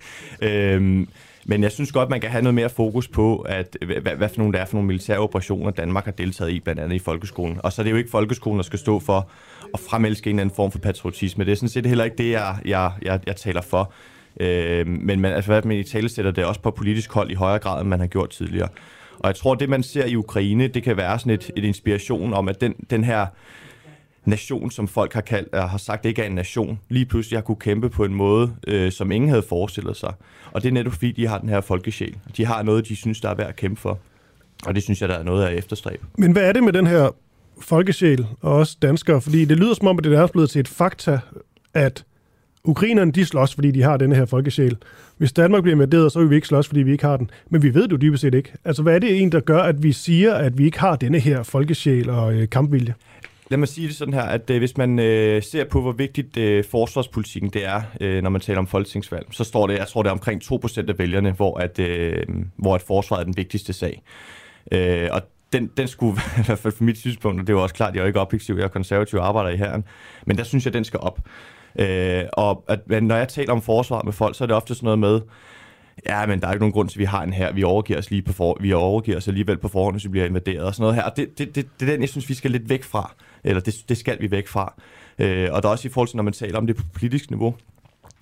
øhm, men jeg synes godt, man kan have noget mere fokus på, at, hvad, hvad for nogle, der er for nogle militære operationer, Danmark har deltaget i, blandt andet i folkeskolen. Og så er det jo ikke folkeskolen, der skal stå for at fremelske en eller anden form for patriotisme. Det er sådan set heller ikke det, jeg, jeg, jeg, jeg taler for. Øh, men man, altså, hvad man i tale sætter det også på politisk hold i højere grad, end man har gjort tidligere. Og jeg tror, det man ser i Ukraine, det kan være sådan et, et inspiration om, at den, den her nation, som folk har, kaldt, øh, har sagt ikke er en nation, lige pludselig har kunne kæmpe på en måde, øh, som ingen havde forestillet sig. Og det er netop fordi, de har den her folkesjæl. De har noget, de synes, der er værd at kæmpe for. Og det synes jeg, der er noget af efterstræb. Men hvad er det med den her folkesjæl og også danskere? Fordi det lyder som om, at det er blevet til et fakta, at ukrainerne de slås, fordi de har den her folkesjæl. Hvis Danmark bliver invaderet, så vil vi ikke slås, fordi vi ikke har den. Men vi ved det jo dybest set ikke. Altså, hvad er det en, der gør, at vi siger, at vi ikke har denne her folkesjæl og øh, kampvilje? Lad mig sige det sådan her, at øh, hvis man øh, ser på, hvor vigtigt øh, forsvarspolitikken det er, øh, når man taler om folketingsvalg, så står det, jeg tror det er omkring 2% af vælgerne, hvor at, øh, hvor at forsvaret er den vigtigste sag. Øh, og den, den skulle, i hvert fald fra mit synspunkt, og det er jo også klart, jeg er ikke objektiv, jeg er konservativ arbejder i herren, men der synes jeg, den skal op. Øh, og at, når jeg taler om forsvar med folk, så er det ofte sådan noget med, ja, men der er ikke nogen grund til, at vi har en her. Vi overgiver os, lige på for, vi overgiver os alligevel på forhånd, hvis vi bliver invaderet og sådan noget her. Og det, det, det, det er den, jeg synes, vi skal lidt væk fra. Eller det, det skal vi væk fra. Øh, og der er også i forhold til, når man taler om det på politisk niveau,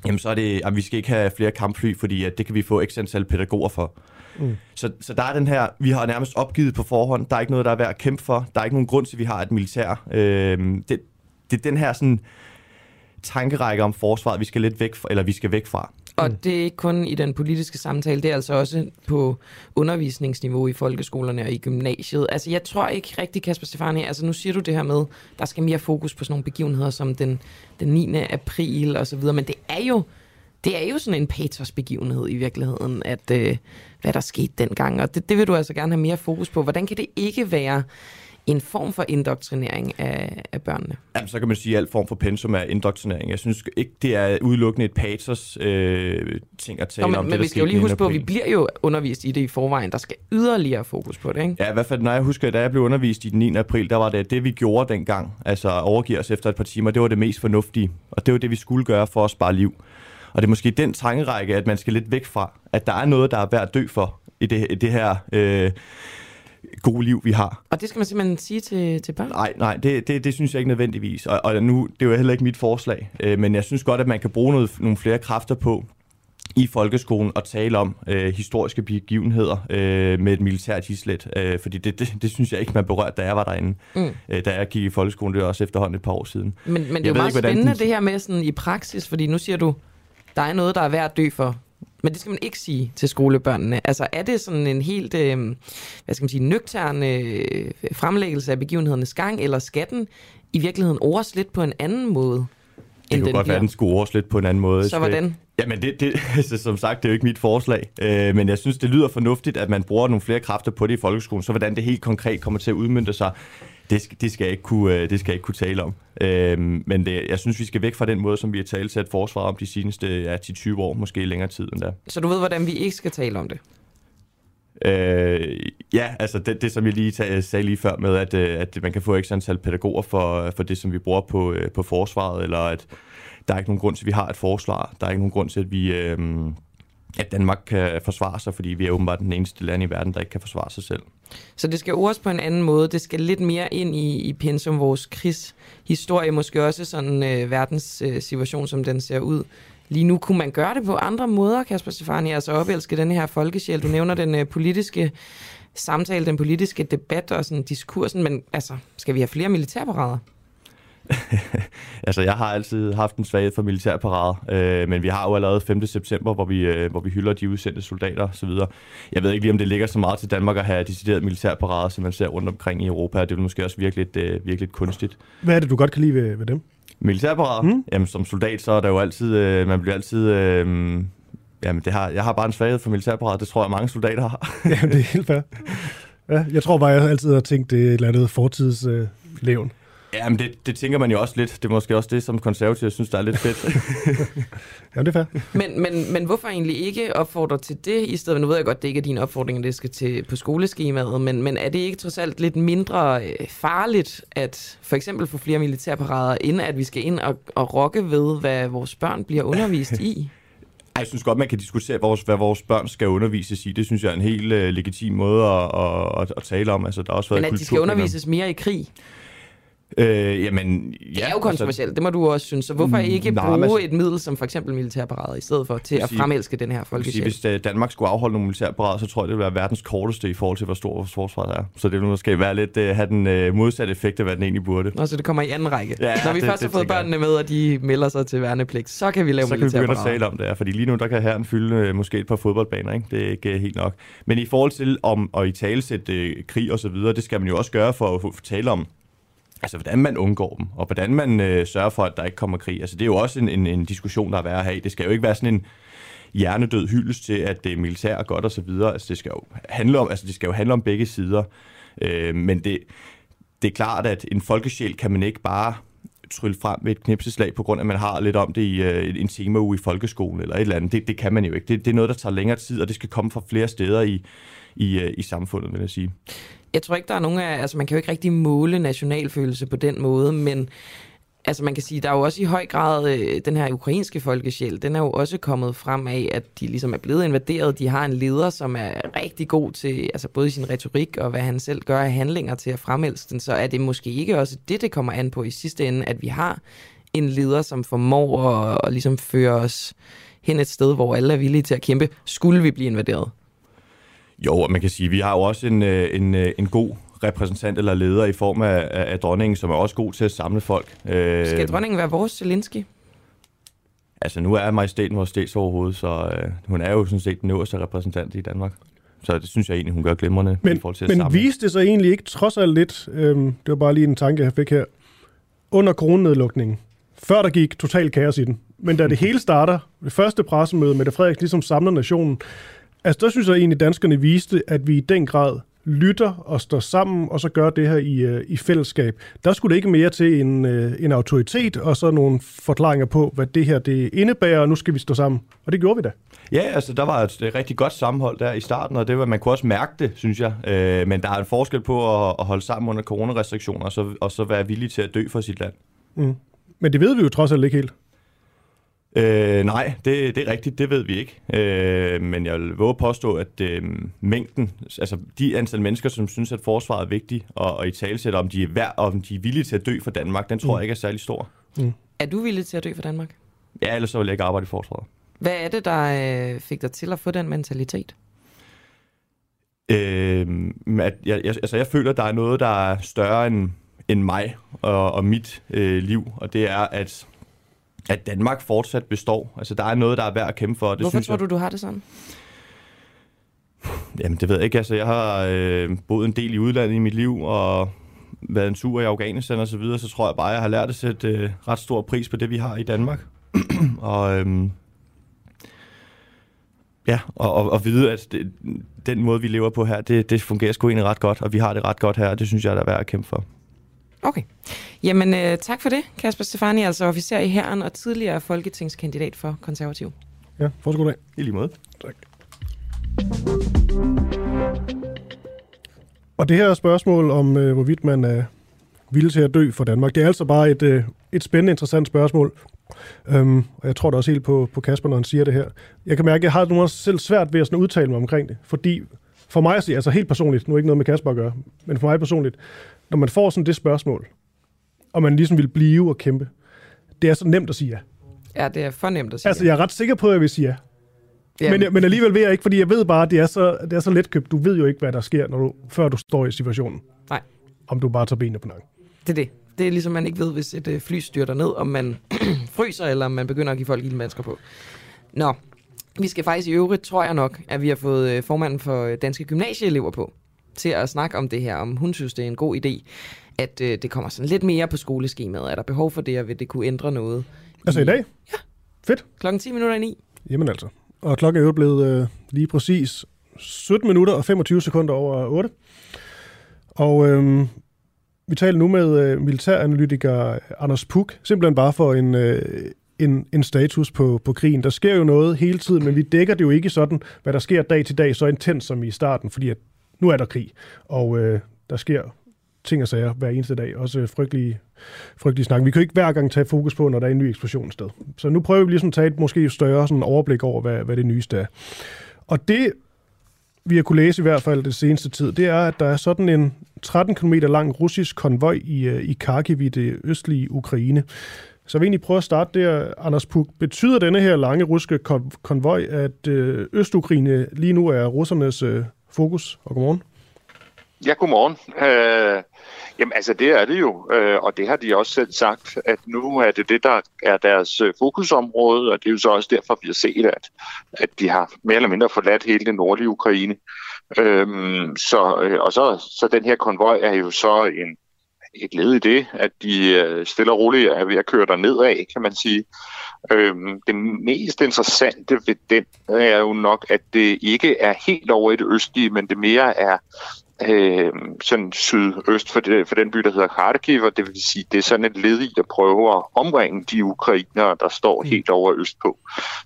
jamen så er det, at vi skal ikke have flere kampfly, fordi at det kan vi få ekstra antal pædagoger for. Mm. Så, så der er den her, vi har nærmest opgivet på forhånd, der er ikke noget, der er værd at kæmpe for, der er ikke nogen grund til, at vi har et militær. Øh, det, det er den her sådan tankerække om forsvaret, vi skal lidt væk fra, eller vi skal væk fra. Og det er ikke kun i den politiske samtale, det er altså også på undervisningsniveau i folkeskolerne og i gymnasiet. Altså jeg tror ikke rigtig, Kasper Stefani, altså nu siger du det her med, der skal mere fokus på sådan nogle begivenheder som den, den 9. april og så videre, men det er jo det er jo sådan en patosbegivenhed i virkeligheden, at øh, hvad der skete dengang, og det, det vil du altså gerne have mere fokus på. Hvordan kan det ikke være en form for indoktrinering af, af børnene? Jamen, så kan man sige, at al form for pensum er indoktrinering. Jeg synes ikke, det er udelukkende et patos øh, ting at tale Nå, men, om. Men det, vi skal jo lige huske på, at vi bliver jo undervist i det i forvejen. Der skal yderligere fokus på det, ikke? Ja, i hvert fald, når jeg husker, da jeg blev undervist i den 9. april, der var det, det vi gjorde dengang, altså overgive os efter et par timer, det var det mest fornuftige. Og det var det, vi skulle gøre for at spare liv. Og det er måske den tankerække, at man skal lidt væk fra, at der er noget, der er værd at dø for i det, i det her... Øh, gode liv, vi har. Og det skal man simpelthen sige til, til børn? Nej, nej, det, det, det synes jeg ikke nødvendigvis. Og, og nu, det er jo heller ikke mit forslag, øh, men jeg synes godt, at man kan bruge noget, nogle flere kræfter på i folkeskolen og tale om øh, historiske begivenheder øh, med et militært islet, øh, fordi det, det, det synes jeg ikke, man berørte, da jeg var derinde. Mm. Øh, da jeg gik i folkeskolen, det var også efterhånden et par år siden. Men, men det er jo meget ikke, spændende, den... det her med sådan i praksis, fordi nu siger du, der er noget, der er værd at dø for. Men det skal man ikke sige til skolebørnene. Altså er det sådan en helt, øh, hvad skal man sige, nøgtern øh, fremlæggelse af begivenhedernes gang, eller skal den i virkeligheden overs lidt på en anden måde? Det kunne godt bliver. være, at den skulle overs lidt på en anden måde. Så hvordan? Jamen, det, det, altså, som sagt, det er jo ikke mit forslag, øh, men jeg synes, det lyder fornuftigt, at man bruger nogle flere kræfter på det i folkeskolen, så hvordan det helt konkret kommer til at udmynde sig, det, det, skal, jeg ikke kunne, øh, det skal jeg ikke kunne tale om. Øhm, men det, jeg synes, vi skal væk fra den måde, som vi har talt sat forsvar om de seneste ja, 10-20 år, måske længere tid end da. Så du ved, hvordan vi ikke skal tale om det? Øh, ja, altså det, det, som jeg lige tag, sagde lige før med, at, øh, at man kan få ekstra antal pædagoger for, for det, som vi bruger på, øh, på forsvaret, eller at der er ikke nogen grund til, at vi har et forsvar. Der er ikke nogen grund til, at vi... Øh, at Danmark kan forsvare sig, fordi vi er åbenbart den eneste land i verden, der ikke kan forsvare sig selv. Så det skal ordes på en anden måde. Det skal lidt mere ind i, i pensum vores krigshistorie, måske også sådan øh, verdens øh, situation, som den ser ud. Lige nu kunne man gøre det på andre måder, Kasper Stefani, altså opelske den her folkesjæl. Du nævner den øh, politiske samtale, den politiske debat og sådan diskursen, men altså, skal vi have flere militærparader? altså, jeg har altid haft en svaghed for militærparader, øh, men vi har jo allerede 5. september, hvor vi, øh, hvor vi hylder de udsendte soldater osv. Jeg ved ikke lige, om det ligger så meget til Danmark at have decideret militærparader, som man ser rundt omkring i Europa. Det er måske også virkelig, øh, virkelig kunstigt. Hvad er det, du godt kan lide ved, ved dem? Militærparader? Mm. Jamen, som soldat, så er der jo altid, øh, man bliver altid... Øh, jamen, det har, jeg har bare en svaghed for militærparader. Det tror jeg, mange soldater har. jamen, det er helt fair. Ja, jeg tror bare, jeg altid har tænkt, det er et eller andet fortidslevn. Øh, Ja, men det, det tænker man jo også lidt. Det er måske også det, som konservative synes, der er lidt fedt. ja, det er fair. Men, men, men hvorfor egentlig ikke opfordre til det, i stedet nu ved jeg godt, det ikke er din opfordring, at det skal til på skoleskemaet, men, men er det ikke trods alt lidt mindre øh, farligt, at for eksempel få flere militærparader, inden at vi skal ind og, og rokke ved, hvad vores børn bliver undervist i? Jeg synes godt, man kan diskutere, vores, hvad vores børn skal undervises i. Det synes jeg er en helt uh, legitim måde at, at, at, at tale om. Altså, der har også været Men at de skal undervises mere i krig? Øh, jamen, ja, Det er jo kontroversielt, det må du også synes. Så hvorfor Mm, ikke nej, bruge altså- et middel som for eksempel militærparader, i stedet for til at sige- fremelske den her folkesjæl? hvis uh, Danmark skulle afholde nogle militærparade, så tror jeg, det ville være verdens korteste i forhold til, hvor stor vores forsvar er. Så det vil måske være lidt, uh, have den uh, modsatte effekt af, hvad den egentlig burde. Nå, så det kommer i anden række. Ja, Når vi det- først det har fået jeg. børnene med, og de melder sig til værnepligt, så kan vi lave så kan vi begynde at militærparader. tale om det her, fordi lige nu der kan herren fylde øh, måske et par fodboldbaner, ikke? det er ikke øh, helt nok. Men i forhold til om at i talesætte øh, krig og så videre, det skal man jo også gøre for at for tale om, altså hvordan man undgår dem, og hvordan man øh, sørger for, at der ikke kommer krig. Altså det er jo også en, en, en diskussion, der er værd at have. Det skal jo ikke være sådan en hjernedød hyldest til, at det militær er godt og så videre. Altså det skal jo handle om, altså det skal jo handle om begge sider. Øh, men det, det er klart, at en folkesjæl kan man ikke bare trylle frem med et knipseslag, på grund af, at man har lidt om det i øh, en temauge i folkeskolen eller et eller andet. Det, det kan man jo ikke. Det, det er noget, der tager længere tid, og det skal komme fra flere steder i, i, øh, i samfundet, vil jeg sige. Jeg tror ikke, der er nogen af... Altså, man kan jo ikke rigtig måle nationalfølelse på den måde, men altså, man kan sige, der er jo også i høj grad øh, den her ukrainske folkesjæl, den er jo også kommet frem af, at de ligesom er blevet invaderet. De har en leder, som er rigtig god til, altså både i sin retorik og hvad han selv gør af handlinger til at fremelske den, så er det måske ikke også det, det kommer an på i sidste ende, at vi har en leder, som formår at, at ligesom føre os hen et sted, hvor alle er villige til at kæmpe, skulle vi blive invaderet. Jo, og man kan sige, at vi har jo også en, øh, en, øh, en god repræsentant eller leder i form af, af, af dronningen, som er også god til at samle folk. Øh, Skal dronningen være vores Zelensky? Altså, nu er majestæten vores statsoverhoved, så øh, hun er jo sådan set den øverste repræsentant i Danmark. Så det synes jeg egentlig, hun gør glimrende Men, i forhold til at men samle. viste det sig egentlig ikke trods alt lidt, øhm, det var bare lige en tanke, jeg fik her, under coronanedlukningen, før der gik total kaos i den, men da det hele starter, det første pressemøde, Mette Frederiksen ligesom samler nationen, altså der synes jeg egentlig, at danskerne viste, at vi i den grad lytter og står sammen, og så gør det her i, øh, i fællesskab. Der skulle det ikke mere til en, øh, en autoritet, og så nogle forklaringer på, hvad det her det indebærer, og nu skal vi stå sammen. Og det gjorde vi da. Ja, altså der var et, et rigtig godt sammenhold der i starten, og det var, man kunne også mærke det, synes jeg. Øh, men der er en forskel på at, at holde sammen under coronarestriktioner, og så, og så være villig til at dø for sit land. Mm. Men det ved vi jo trods alt ikke helt. Øh, nej, det, det er rigtigt, det ved vi ikke. Øh, men jeg vil våge at påstå, at øh, mængden, altså de antal mennesker, som synes, at forsvaret er vigtigt, og, og i talesætter, om de er værd, og om de er villige til at dø for Danmark, den tror Mm. jeg ikke er særlig stor. Mm. Er du villig til at dø for Danmark? Ja, ellers så vil jeg ikke arbejde i forsvaret. Hvad er det, der øh, fik dig til at få den mentalitet? Øh, at jeg, jeg, altså jeg føler, at der er noget, der er større end, end mig og, og mit øh, liv, og det er, at, at Danmark fortsat består. Altså, der er noget, der er værd at kæmpe for. Det Hvorfor synes tror jeg, du, du har det sådan? Jamen, det ved jeg ikke. Altså, jeg har øh, boet en del i udlandet i mit liv, og været en tur i Afghanistan og så videre, så tror jeg bare, jeg har lært at sætte øh, ret stor pris på det, vi har i Danmark. og øhm, ja, og, og, og vide, at det, den måde, vi lever på her, det, det fungerer sgu egentlig ret godt, og vi har det ret godt her, og det synes jeg, der er værd at kæmpe for. Okay. Jamen, øh, tak for det, Kasper Stefani, altså officer i herren og tidligere folketingskandidat for konservativ. Ja, fortsat god dag. I lige måde. Tak. Og det her spørgsmål om, øh, hvorvidt man er villig til at dø for Danmark, det er altså bare et, øh, et spændende, interessant spørgsmål. Øhm, og jeg tror da også helt på, på Kasper, når han siger det her. Jeg kan mærke, at jeg har nogle selv svært ved at sådan udtale mig omkring det, fordi for mig, altså helt personligt, nu er ikke noget med Kasper at gøre, men for mig personligt, når man får sådan det spørgsmål, og man ligesom vil blive og kæmpe, det er så nemt at sige ja. Ja, det er for nemt at sige. Altså, jeg er ret sikker på, at jeg vil sige ja. Jamen. Men, men alligevel ved jeg ikke, fordi jeg ved bare, at det er, så, det er så letkøbt. Du ved jo ikke, hvad der sker, når du, før du står i situationen. Nej. Om du bare tager benene på nakken. Det er det. Det er ligesom, man ikke ved, hvis et øh, fly styrter ned, om man fryser, eller om man begynder at give folk ildmasker på. Nå, vi skal faktisk i øvrigt, tror jeg nok, at vi har fået øh, formanden for øh, Danske Gymnasieelever på, til at snakke om det her, om hun synes, det er en god idé, at øh, det kommer sådan lidt mere på skoleskemaet. Er der behov for det, og vil det kunne ændre noget? Altså i dag? Ja. Fedt. Klokken 10 minutter i 9. Jamen altså. Og klokken er jo blevet øh, lige præcis 17 minutter og 25 sekunder over 8. Og øhm, Vi taler nu med øh, militæranalytiker Anders Puk, simpelthen bare for en, øh, en, en status på, på krigen. Der sker jo noget hele tiden, men vi dækker det jo ikke sådan, hvad der sker dag til dag, så intens som i starten, fordi at nu er der krig, og øh, der sker ting og sager hver eneste dag. Også frygtelige, frygtelige snak. Vi kan jo ikke hver gang tage fokus på, når der er en ny eksplosion sted. Så nu prøver vi ligesom at tage et måske større sådan overblik over, hvad, hvad det nyeste er. Og det, vi har kunne læse i hvert fald det seneste tid, det er, at der er sådan en 13 km lang russisk konvoj i, øh, i Kharkiv i det østlige Ukraine. Så vi egentlig prøve at starte der, Anders Puk. Betyder denne her lange russiske konvoj, at øh, Østukraine lige nu er russernes øh, fokus? Og godmorgen. Ja, godmorgen. Øh, jamen altså det er det jo, øh, og det har de også selv sagt, at nu er det det, der er deres øh, fokusområde, og det er jo så også derfor, vi har set, at, at de har mere eller mindre forladt hele den nordlige Ukraine. Øh, så, øh, og så, så den her konvoj er jo så en, et led i det, at de øh, stille og roligt er ved at køre der nedad, kan man sige. Øhm, det mest interessante ved den er jo nok, at det ikke er helt over i det østlige, men det mere er øh, sådan sydøst for, det, for den by, der hedder Kharkiv, og det vil sige, det er sådan et led i at prøve at omringe de ukrainere, der står mm. helt over øst på.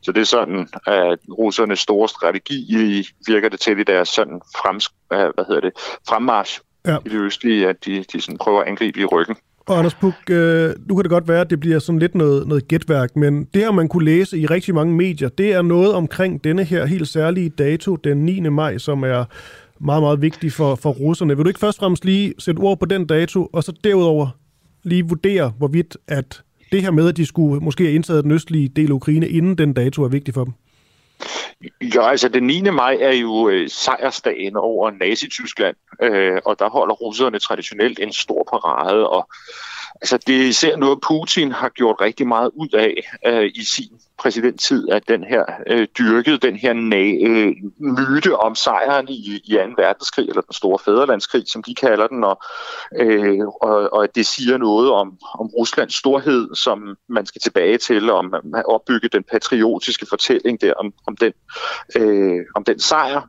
Så det er sådan, at russernes store strategi virker det til i deres sådan frems, hvad hedder det, fremmarsch ja. i det østlige, at de, de sådan prøver at angribe i ryggen. Og Anders Puk, øh, nu kan det godt være, at det bliver sådan lidt noget, noget gætværk, men det her, man kunne læse i rigtig mange medier, det er noget omkring denne her helt særlige dato, den 9. maj, som er meget, meget vigtig for, for russerne. Vil du ikke først og fremmest lige sætte ord på den dato, og så derudover lige vurdere, hvorvidt at det her med, at de skulle måske have indtaget den østlige del af Ukraine, inden den dato er vigtig for dem? Ja, altså den 9. maj er jo øh, sejrsdagen over Nazi-Tyskland, øh, og der holder russerne traditionelt en stor parade, og altså, det er især noget, Putin har gjort rigtig meget ud af øh, i sin præsidenttid, at den her øh, dyrkede den her øh, myte om sejren i, i 2. verdenskrig, eller den store fæderlandskrig, som de kalder den, og, øh, og, og at det siger noget om, om Ruslands storhed, som man skal tilbage til, om at opbygge den patriotiske fortælling der om, om, den, øh, om den sejr,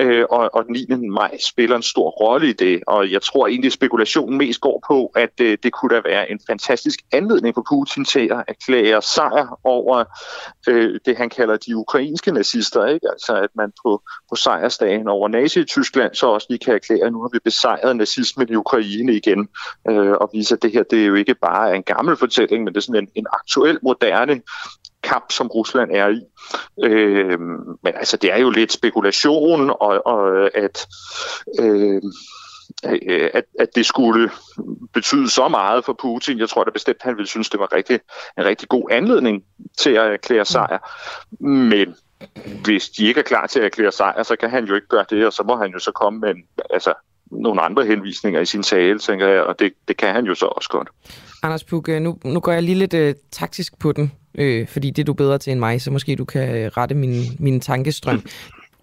øh, og, og den 9. maj spiller en stor rolle i det, og jeg tror egentlig, spekulationen mest går på, at øh, det kunne da være en fantastisk anledning for Putin til at erklære sejr over øh, det, han kalder de ukrainske nazister. Ikke? Altså at man på, på sejrsdagen over nazi i Tyskland så også lige kan erklære, at nu har vi besejret nazismen i Ukraine igen, øh, og vise, at det her det er jo ikke bare en gammel fortælling, men det er sådan en, en aktuel, moderne kamp, som Rusland er i. Øh, men altså, det er jo lidt spekulation, og, og at... Øh, at, at det skulle betyde så meget for Putin. Jeg tror da bestemt, han ville synes, det var rigtig, en rigtig god anledning til at erklære sejr. Men hvis de ikke er klar til at erklære sejr, så kan han jo ikke gøre det, og så må han jo så komme med altså, nogle andre henvisninger i sin tale, tænker jeg, og det, det kan han jo så også godt. Anders Puk, øh, nu, nu går jeg lige lidt uh, taktisk på den, øh, fordi det er du bedre til end mig, så måske du kan rette min, min tankestrøm.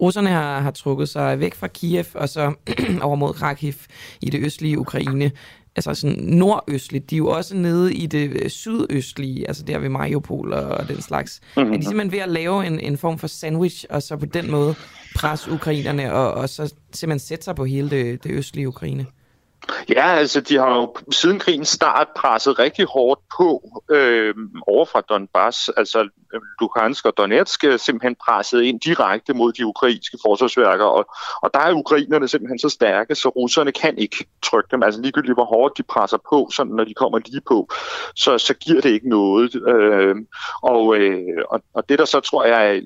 Russerne har, har trukket sig væk fra Kiev og så over mod Kharkiv i det østlige Ukraine. Altså sådan nordøstligt. De er jo også nede i det øh, sydøstlige, altså der ved Mariupol og den slags. Mm-hmm. Er de simpelthen ved at lave en, en form for sandwich, og så på den måde presse ukrainerne, og, og så simpelthen sætte sig på hele det, det østlige Ukraine? Ja, altså de har jo siden krigens start presset rigtig hårdt på øh, over fra Donbass, altså Øhm, Luhansk og Donetsk øh, simpelthen presset ind direkte mod de ukrainske forsvarsværker, og, og der er ukrainerne simpelthen så stærke, så russerne kan ikke trykke dem, altså ligegyldigt hvor hårdt de presser på, sådan når de kommer lige på, så, så giver det ikke noget. Øh, og, øh, og, og det der så tror jeg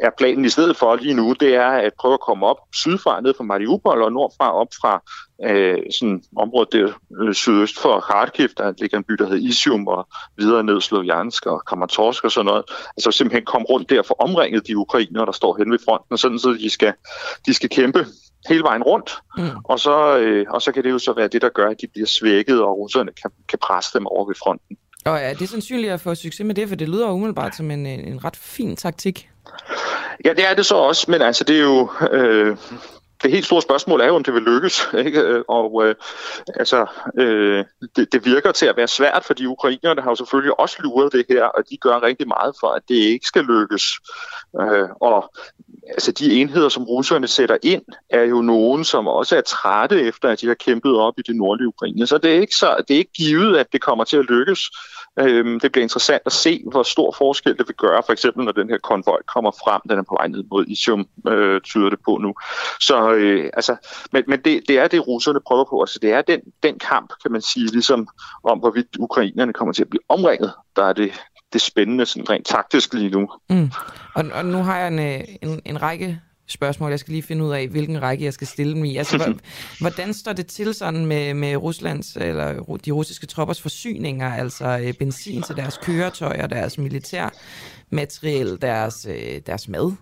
er planen i stedet for lige nu, det er at prøve at komme op sydfra, ned fra Mariupol og nordfra op fra øh, sådan området der øh, sydøst for Kharkiv, der ligger en by, der hedder Isium, og videre ned Sloviansk og Kramatorsk og sådan noget. Altså simpelthen komme rundt der for omringet de ukrainer, der står hen ved fronten, sådan så de skal, de skal kæmpe hele vejen rundt, mm. og, så, øh, og så kan det jo så være det, der gør, at de bliver svækket, og russerne kan, kan presse dem over ved fronten. Og er det sandsynligt at få succes med det, for det lyder umiddelbart som en, en ret fin taktik? Ja, det er det så også, men altså det er jo... Øh, det helt store spørgsmål er jo, om det vil lykkes. Ikke? Øh, og øh, altså, øh, det, det virker til at være svært, fordi ukrainerne har jo selvfølgelig også luret det her, og de gør rigtig meget for, at det ikke skal lykkes. Øh, og altså, de enheder, som russerne sætter ind, er jo nogen, som også er trætte efter, at de har kæmpet op i det nordlige Ukraine. Så det er ikke, så, det er ikke givet, at det kommer til at lykkes. Øhm, det bliver interessant at se, hvor stor forskel det vil gøre, for eksempel når den her konvoj kommer frem, den er på vej ned mod Isium, øh, tyder det på nu. Så øh, altså, men, men det, det er det, russerne prøver på. Altså, det er den, den kamp, kan man sige, ligesom om, hvorvidt ukrainerne kommer til at blive omringet, der er det, det spændende sådan rent taktisk lige nu. Mm. Og, og nu har jeg en, øh, en, en række spørgsmål. Jeg skal lige finde ud af, hvilken række jeg skal stille dem i. Altså, hvordan står det til sådan med, med Ruslands eller de russiske troppers forsyninger, altså øh, benzin til deres køretøjer, deres militær materiel, deres, øh, deres mad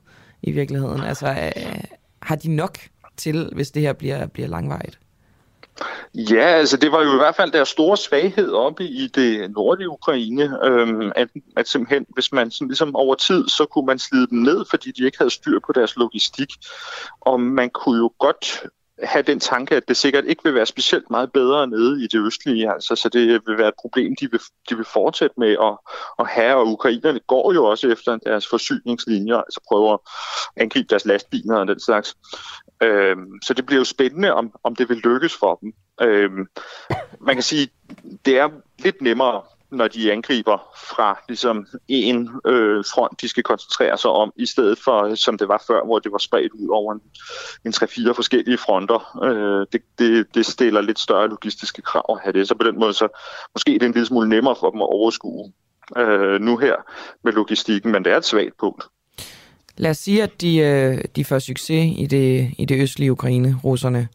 i virkeligheden? Altså, øh, har de nok til, hvis det her bliver, bliver langvejt? Ja, altså det var jo i hvert fald deres store svaghed oppe i det nordlige Ukraine, øhm, at, at simpelthen, hvis man sådan ligesom over tid, så kunne man slide dem ned, fordi de ikke havde styr på deres logistik. Og man kunne jo godt have den tanke, at det sikkert ikke vil være specielt meget bedre nede i det østlige, altså, så det vil være et problem, de vil, de vil fortsætte med at, at have, og ukrainerne går jo også efter deres forsyningslinjer, altså prøver at angribe deres lastbiler og den slags. Øhm, så det bliver jo spændende, om, om det vil lykkes for dem. Øhm, man kan sige, det er lidt nemmere når de angriber fra ligesom en øh, front, de skal koncentrere sig om, i stedet for, som det var før, hvor det var spredt ud over en, en 3-4 forskellige fronter. Øh, det, det, det stiller lidt større logistiske krav at have det, så på den måde, så måske det er en lille smule nemmere for dem at overskue øh, nu her med logistikken, men det er et svagt punkt. Lad os sige, at de, øh, de får succes i det, i det østlige Ukraine, russerne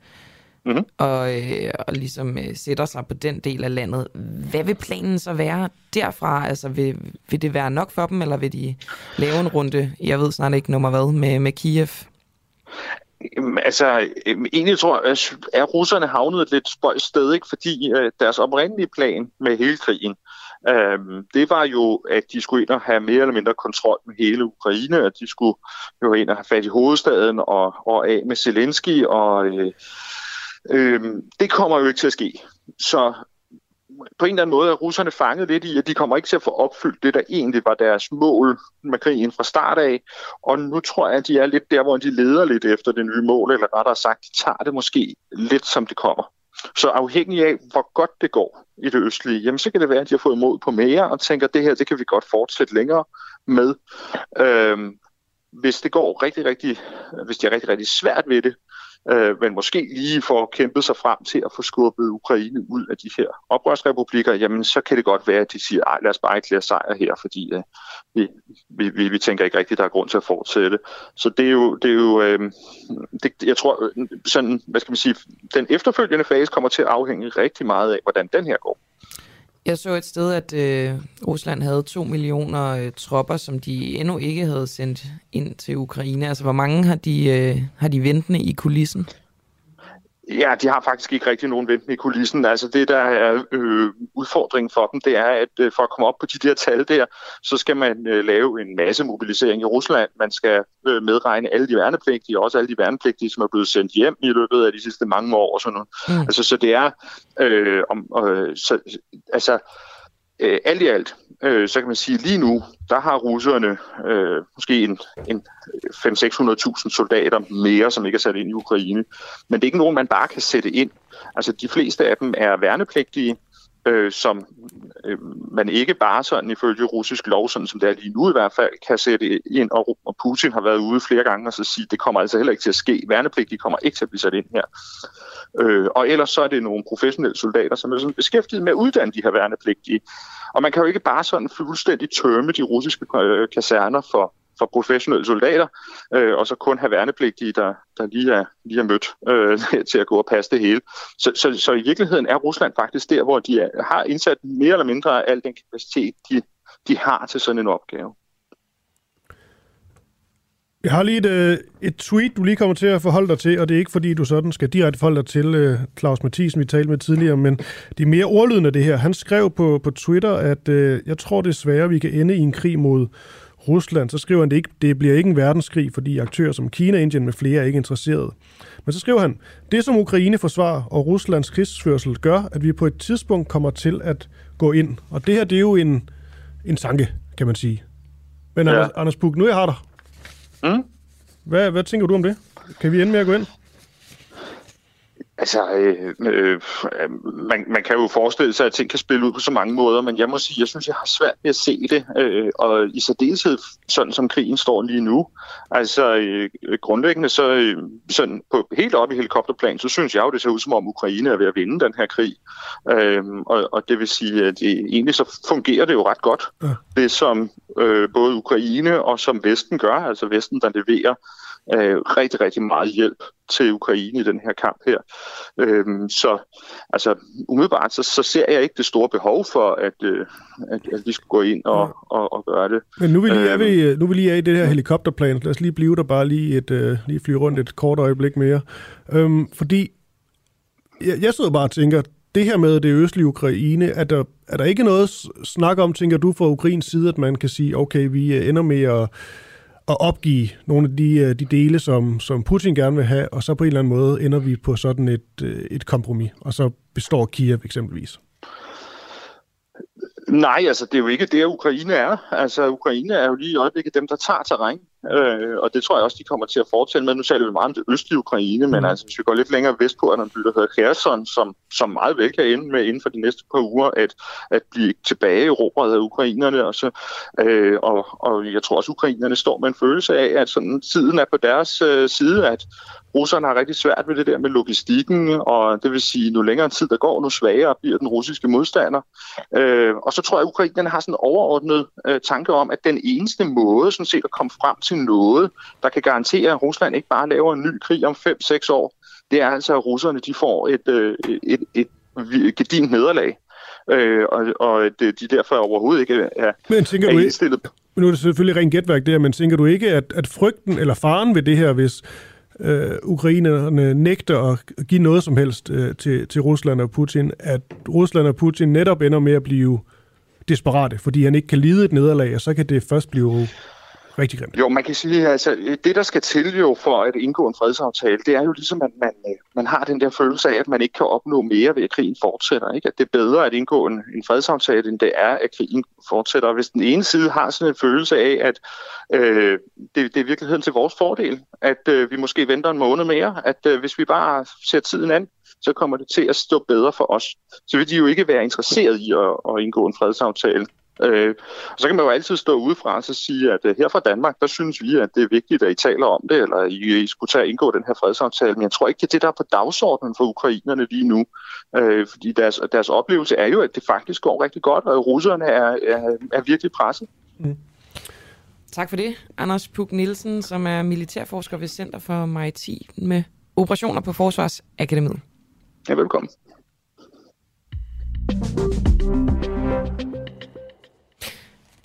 mm-hmm. og, øh, og ligesom øh, sætter sig på den del af landet. Hvad vil planen så være derfra? Altså, vil, vil det være nok for dem, eller vil de lave en runde, jeg ved snart ikke nummer hvad, med, med Kiev? Altså, egentlig tror jeg, at russerne havnet et lidt spøjt sted, ikke? fordi øh, deres oprindelige plan med hele krigen, øh, det var jo, at de skulle ind og have mere eller mindre kontrol med hele Ukraine, at de skulle jo ind og have fat i hovedstaden og, og af med Zelensky, og øh, Øhm, det kommer jo ikke til at ske. Så på en eller anden måde er russerne fanget lidt i, at de kommer ikke til at få opfyldt det, der egentlig var deres mål med krigen fra start af. Og nu tror jeg, at de er lidt der, hvor de leder lidt efter det nye mål, eller rettere sagt, de tager det måske lidt, som det kommer. Så afhængig af, hvor godt det går i det østlige, jamen så kan det være, at de har fået mod på mere, og tænker, at det her, det kan vi godt fortsætte længere med. Øhm, hvis det går rigtig, rigtig, hvis det er rigtig, rigtig svært ved det, øh, men måske lige får kæmpet sig frem til at få skubbet Ukraine ud af de her oprørsrepublikker, jamen så kan det godt være, at de siger, ej lad os bare ikke lære sejr her, fordi øh, vi, vi, vi, vi tænker ikke rigtigt, der er grund til at fortsætte. Så det er jo, det er jo øh, det, jeg tror, øh, sådan, hvad skal man sige, den efterfølgende fase kommer til at afhænge rigtig meget af, hvordan den her går. Jeg så et sted, at øh, Rusland havde to millioner øh, tropper, som de endnu ikke havde sendt ind til Ukraine. Altså, hvor mange har de, øh, har de ventende i kulissen? Ja, de har faktisk ikke rigtig nogen venten i kulissen. Altså det, der er øh, udfordringen for dem, det er, at øh, for at komme op på de der tal der, så skal man øh, lave en masse mobilisering i Rusland. Man skal øh, medregne alle de værnepligtige, også alle de værnepligtige, som er blevet sendt hjem i løbet af de sidste mange år og sådan noget. Mm. Altså så det er, øh, om, øh, så, altså øh, alt i alt, øh, så kan man sige, lige nu, der har russerne øh, måske en, en øh, 500-600.000 soldater mere, som ikke er sat ind i Ukraine. Men det er ikke nogen, man bare kan sætte ind. Altså, de fleste af dem er værnepligtige, øh, som øh, man ikke bare sådan ifølge russisk lov, sådan som det er lige nu i hvert fald, kan sætte ind. Og, og Putin har været ude flere gange og så sige, det kommer altså heller ikke til at ske. Værnepligtige kommer ikke til at blive sat ind her. Øh, og ellers så er det nogle professionelle soldater, som er sådan beskæftiget med at uddanne de her værnepligtige. Og man kan jo ikke bare sådan fuldstændig tømme de russiske øh, kaserner for, for professionelle soldater, øh, og så kun have værnepligtige, der, der lige, er, lige er mødt øh, til at gå og passe det hele. Så, så, så i virkeligheden er Rusland faktisk der, hvor de er, har indsat mere eller mindre af al den kapacitet, de, de har til sådan en opgave. Jeg har lige et, øh, et tweet, du lige kommer til at forholde dig til, og det er ikke fordi, du sådan skal direkte forholde dig til uh, Claus Mathisen, vi talte med tidligere, men det er mere ordlydende det her. Han skrev på, på Twitter, at uh, jeg tror desværre, vi kan ende i en krig mod Rusland, så skriver han, det, ikke, det bliver ikke en verdenskrig, fordi aktører som Kina, Indien med flere er ikke interesserede. Men så skriver han, det som Ukraine forsvar og Ruslands krigsførsel gør, at vi på et tidspunkt kommer til at gå ind. Og det her, det er jo en, en sanke, kan man sige. Men ja. Anders, Anders Puk, nu jeg har dig. Mm? Hvad, hvad tænker du om det? Kan vi ende med at gå ind? Altså, øh, øh, man, man kan jo forestille sig, at ting kan spille ud på så mange måder, men jeg må sige, jeg synes, jeg har svært ved at se det, øh, og i særdeleshed sådan som krigen står lige nu. Altså, øh, grundlæggende så øh, sådan på, helt op i helikopterplan, så synes jeg jo, det ser ud som om Ukraine er ved at vinde den her krig. Øh, og, og det vil sige, at det, egentlig så fungerer det jo ret godt, ja. det som øh, både Ukraine og som Vesten gør, altså Vesten, der leverer øh, rigtig, rigtig meget hjælp til Ukraine i den her kamp her. Øhm, så altså, umiddelbart så, så ser jeg ikke det store behov for, at, øh, at, at vi skal gå ind og, og, og gøre det. Men nu vil lige, øhm, vi, nu vil lige af i det her helikopterplan. Lad os lige blive der bare lige, et, øh, lige flyve rundt et kort øjeblik mere. Øhm, fordi jeg, jeg sidder bare og tænker, det her med det østlige Ukraine, er der, er der ikke noget snak om, tænker du, fra Ukrains side, at man kan sige, okay, vi øh, ender med at at opgive nogle af de, øh, de dele, som, som Putin gerne vil have, og så på en eller anden måde ender vi på sådan et, øh, et kompromis, og så består Kiev eksempelvis. Nej, altså det er jo ikke det, Ukraine er. Altså Ukraine er jo lige i øjeblikket dem, der tager terræn. Øh, og det tror jeg også, de kommer til at fortælle med. Nu taler vi meget om det østlige Ukraine, men mm. altså, hvis vi går lidt længere vestpå, er der en by, der hedder Kherson, som, som meget vel kan ende med inden for de næste par uger at, at blive tilbage i råbret af ukrainerne. Og, så, øh, og, og jeg tror også, ukrainerne står med en følelse af, at sådan, tiden er på deres øh, side, at russerne har rigtig svært ved det der med logistikken, og det vil sige, nu længere tid der går, nu svagere bliver den russiske modstander. Øh, og så tror jeg, at ukrainerne har sådan en overordnet øh, tanke om, at den eneste måde sådan set at komme frem til noget, der kan garantere, at Rusland ikke bare laver en ny krig om 5-6 år, det er altså, at russerne de får et, øh, et, et, et gedint nederlag. Øh, og, og de derfor overhovedet ikke er, men tænker er du indstillet. Ikke, nu er det selvfølgelig rent gætværk der, men tænker du ikke, at, at frygten eller faren ved det her, hvis øh, ukrainerne nægter at give noget som helst øh, til, til Rusland og Putin, at Rusland og Putin netop ender med at blive desperate, fordi han ikke kan lide et nederlag, og så kan det først blive rigtig grimt. Jo, man kan sige, altså øh, det, der skal til jo for at indgå en fredsaftale, det er jo ligesom, at man, øh, man har den der følelse af, at man ikke kan opnå mere ved, at krigen fortsætter. Ikke? At det er bedre at indgå en, en fredsaftale, end det er, at krigen fortsætter. hvis den ene side har sådan en følelse af, at øh, det, det er virkeligheden til vores fordel, at øh, vi måske venter en måned mere, at øh, hvis vi bare ser tiden an, så kommer det til at stå bedre for os. Så vil de jo ikke være interesseret i at, at indgå en fredsaftale. Øh, og så kan man jo altid stå udefra og så sige, at øh, her fra Danmark, der synes vi, at det er vigtigt, at I taler om det, eller I, I skulle tage at indgå den her fredsaftale. Men jeg tror ikke, det er det, der er på dagsordenen for ukrainerne lige nu. Øh, fordi deres, deres oplevelse er jo, at det faktisk går rigtig godt, og russerne er, er, er virkelig presset. Mm. Tak for det, Anders Puk Nielsen, som er militærforsker ved Center for Maritime Operationer på Forsvarsakademiet. Ja, velkommen.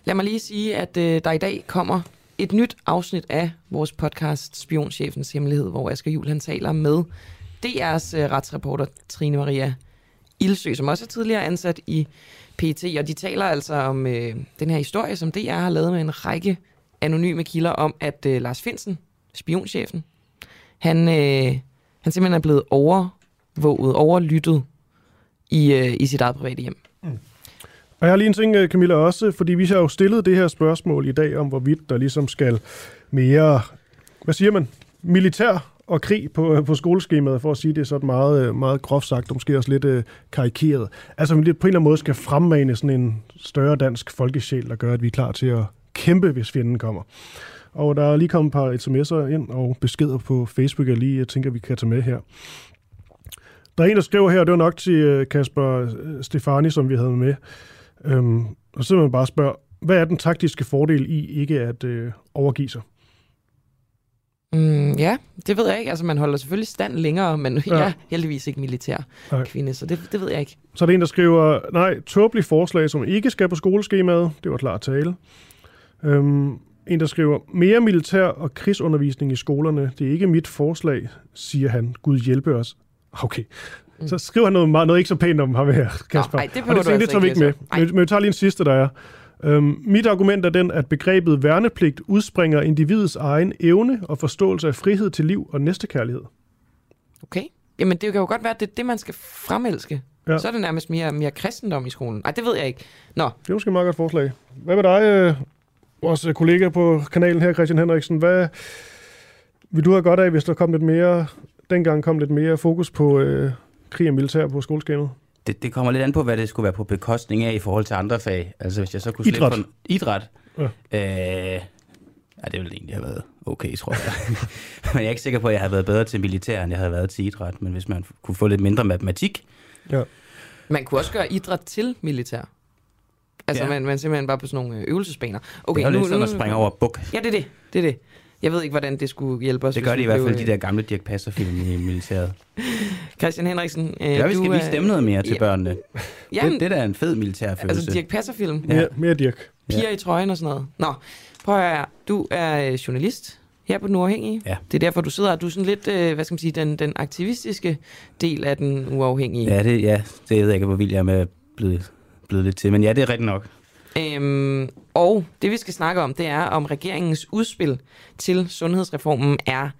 Lad mig lige sige, at øh, der i dag kommer et nyt afsnit af vores podcast Spionchefens Hemmelighed, hvor Asger Juhl han taler med DR's øh, retsreporter Trine Maria Ildsø, som også er tidligere ansat i PT, og de taler altså om øh, den her historie, som DR har lavet med en række anonyme kilder om, at øh, Lars Finsen, spionchefen, han, øh, han simpelthen er blevet overvåget, overlyttet i, øh, i sit eget private hjem. Og jeg har lige en ting, øh, Camilla, også, fordi vi har jo stillet det her spørgsmål i dag om, hvorvidt der ligesom skal mere, hvad siger man, militær og krig på, øh, på skoleskemaet, for at sige det sådan meget, øh, meget groft sagt, og måske også lidt øh, karikeret. Altså, vi på en eller anden måde skal fremmane sådan en større dansk folkesjæl, der gør, at vi er klar til at kæmpe, hvis fjenden kommer. Og der er lige kommet et par sms'er ind og beskeder på Facebook, jeg lige jeg tænker, vi kan tage med her. Der er en, der skriver her, det var nok til Kasper Stefani, som vi havde med. Øhm, og så man bare spørge, hvad er den taktiske fordel i ikke at øh, overgive sig? Mm, ja, det ved jeg ikke. Altså, man holder selvfølgelig stand længere, men ja. jeg er heldigvis ikke militær nej. kvinde, så det, det ved jeg ikke. Så er der en, der skriver, nej, tåbelige forslag, som ikke skal på skoleskemaet. Det var klart tale. Øhm, en, der skriver, mere militær og krigsundervisning i skolerne. Det er ikke mit forslag, siger han. Gud hjælpe os. Okay, Mm. Så skriver han noget, noget ikke så pænt om ham her, Kasper. Nej, det behøver det, det, det tager vi ikke med. Men, men vi tager lige en sidste, der er. Øhm, mit argument er den, at begrebet værnepligt udspringer individets egen evne og forståelse af frihed til liv og næstekærlighed. Okay. Jamen, det kan jo godt være, at det er det, man skal fremelske. Ja. Så er det nærmest mere, mere kristendom i skolen. Nej, det ved jeg ikke. Nå. Det er måske et meget godt forslag. Hvad med dig, øh, vores kollega på kanalen her, Christian Henriksen? Hvad vil du have godt af, hvis der kom lidt mere, dengang kom lidt mere fokus på øh, krig og militær på skoleskemaet? Det, det kommer lidt an på, hvad det skulle være på bekostning af i forhold til andre fag. Altså hvis jeg så kunne slippe idræt. på en idræt, ja. øh, Ja, det ville egentlig have været okay, tror jeg. men jeg er ikke sikker på, at jeg havde været bedre til militær, end jeg havde været til idræt. Men hvis man kunne få lidt mindre matematik... Ja. Man kunne også gøre idræt til militær. Altså, ja. man, man simpelthen bare på sådan nogle øh, øvelsesbaner. Okay, det er jo nu, lidt sådan nu, at springe over buk. Ja, det er det. det er det. Jeg ved ikke, hvordan det skulle hjælpe os. Det gør de i hvert fald, de der gamle Dirk Passer-film i militæret. Christian Henriksen, øh, ja, vi skal vise dem noget mere til ja. børnene. Ja, det, det der er en fed militærfølelse. Altså Dirk Passer-film. Ja. Mere, mere Dirk. Piger ja. i trøjen og sådan noget. Nå, prøv at høre. Du er øh, journalist her på Den Uafhængige. Ja. Det er derfor, du sidder Du er sådan lidt, øh, hvad skal man sige, den, den aktivistiske del af Den Uafhængige. Ja, det, ja, det ved jeg ikke, hvor vild jeg er med at blive, blive lidt til. Men ja, det er rigtigt nok. Øhm, og det vi skal snakke om, det er, om regeringens udspil til sundhedsreformen er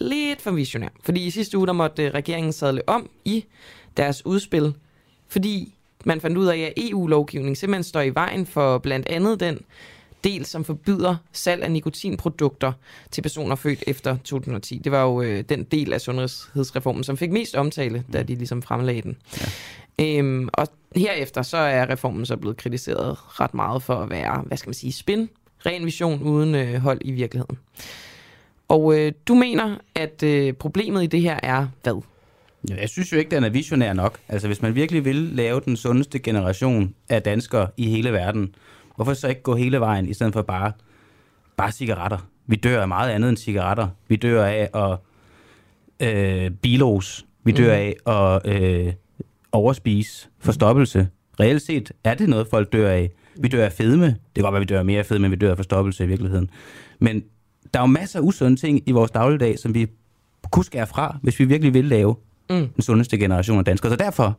lidt for visionær. Fordi i sidste uge, der måtte øh, regeringen sadle om i deres udspil, fordi man fandt ud af, at EU-lovgivning simpelthen står i vejen for blandt andet den del, som forbyder salg af nikotinprodukter til personer født efter 2010. Det var jo øh, den del af sundhedsreformen, som fik mest omtale, da de ligesom fremlagde den. Øhm, og herefter så er reformen så blevet kritiseret ret meget for at være, hvad skal man sige, spin, ren vision uden øh, hold i virkeligheden. Og øh, du mener, at øh, problemet i det her er hvad? Jeg synes jo ikke, den er visionær nok. Altså, hvis man virkelig vil lave den sundeste generation af danskere i hele verden, hvorfor så ikke gå hele vejen, i stedet for bare, bare cigaretter? Vi dør af meget andet end cigaretter. Vi dør af at øh, bilos. Vi dør mm. af at øh, overspise, forstoppelse. Reelt set er det noget, folk dør af. Vi dør af fedme. Det kan godt være, vi dør af mere fedme, men vi dør af forstoppelse i virkeligheden. Men der er jo masser af usunde ting i vores dagligdag, som vi kunne skære fra, hvis vi virkelig vil lave mm. den sundeste generation af danskere. Så derfor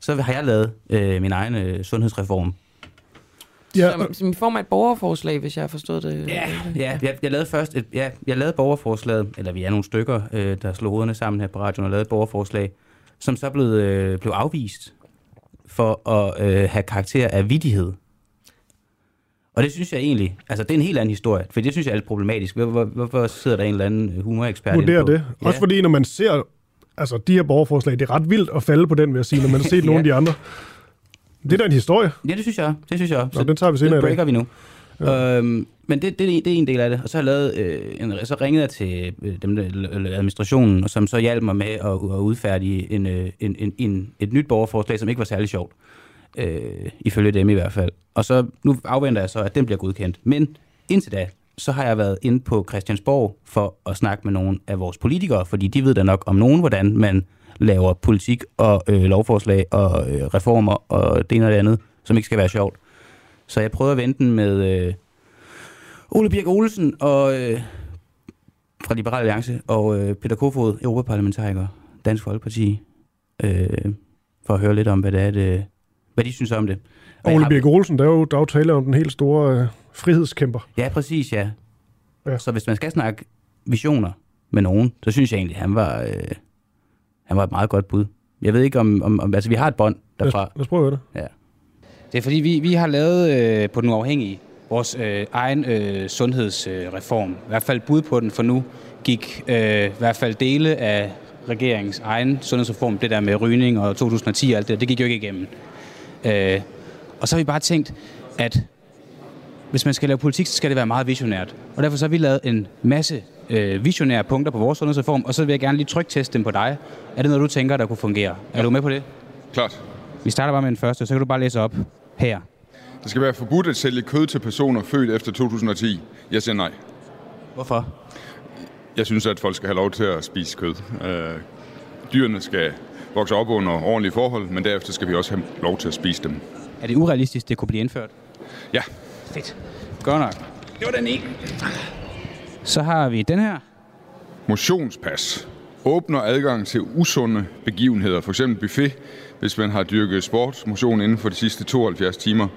så har jeg lavet øh, min egen øh, sundhedsreform. Ja. Som, som i form af et borgerforslag, hvis jeg har forstået det. Ja, ja jeg, jeg lavede først et, ja, jeg lavede borgerforslaget, eller vi er nogle stykker, øh, der slog hovederne sammen her på radioen og lavede et borgerforslag, som så blev, øh, blev afvist for at øh, have karakter af vidighed. Og det synes jeg egentlig, altså det er en helt anden historie, for det synes jeg er lidt problematisk. Hvorfor, hvorfor sidder der en eller anden humorekspert Vurderer det. Ja. Også fordi, når man ser altså, de her borgerforslag, det er ret vildt at falde på den, vil jeg sige, når man har set ja. nogle af de andre. Det er da en historie. Ja, det synes jeg. Det synes jeg. Så Nå, den tager vi senere Det breaker vi nu. Ja. Øhm, men det, det, det er en del af det. Og så har jeg lavet, øh, en, så ringede jeg til øh, dem, dem, administrationen, som så hjalp mig med at, at udfærdige en, øh, en, en, en, et nyt borgerforslag, som ikke var særlig sjovt. Øh, ifølge dem i hvert fald. Og så nu afventer jeg så, at den bliver godkendt. Men indtil da, så har jeg været inde på Christiansborg for at snakke med nogle af vores politikere, fordi de ved da nok om nogen, hvordan man laver politik og øh, lovforslag og øh, reformer og det ene og det andet, som ikke skal være sjovt. Så jeg prøvede at vente den med øh, Ole Birk Olsen og, øh, fra Liberal Alliance og øh, Peter Kofod, Europaparlamentariker, Dansk Folkeparti, øh, for at høre lidt om, hvad, det er, det, hvad de synes om det. Og Ole Birk Olsen, der er jo, der er jo tale om den helt store øh, frihedskæmper. Ja, præcis, ja. ja. Så hvis man skal snakke visioner med nogen, så synes jeg egentlig, at han var, øh, han var et meget godt bud. Jeg ved ikke om, om, om altså vi har et bånd derfra. Lad os, lad os prøve det. Ja. Det er fordi, vi, vi har lavet øh, på den uafhængige vores øh, egen øh, sundhedsreform. I hvert fald bud på den, for nu gik øh, i hvert fald dele af regeringens egen sundhedsreform, det der med rygning og 2010 og alt det, det gik jo ikke igennem. Øh, og så har vi bare tænkt, at hvis man skal lave politik, så skal det være meget visionært. Og derfor så har vi lavet en masse øh, visionære punkter på vores sundhedsreform, og så vil jeg gerne lige trykteste dem på dig. Er det noget, du tænker, der kunne fungere? Ja. Er du med på det? Klart. Vi starter bare med den første, så kan du bare læse op her. Det skal være forbudt at sælge kød til personer født efter 2010. Jeg siger nej. Hvorfor? Jeg synes, at folk skal have lov til at spise kød. Øh, dyrene skal vokse op under ordentlige forhold, men derefter skal vi også have lov til at spise dem. Er det urealistisk, det kunne blive indført? Ja. Fedt. Godt nok. Det var den ene. Så har vi den her. Motionspas. Åbner adgang til usunde begivenheder, f.eks. buffet, hvis man har dyrket sport, motion inden for de sidste 72 timer.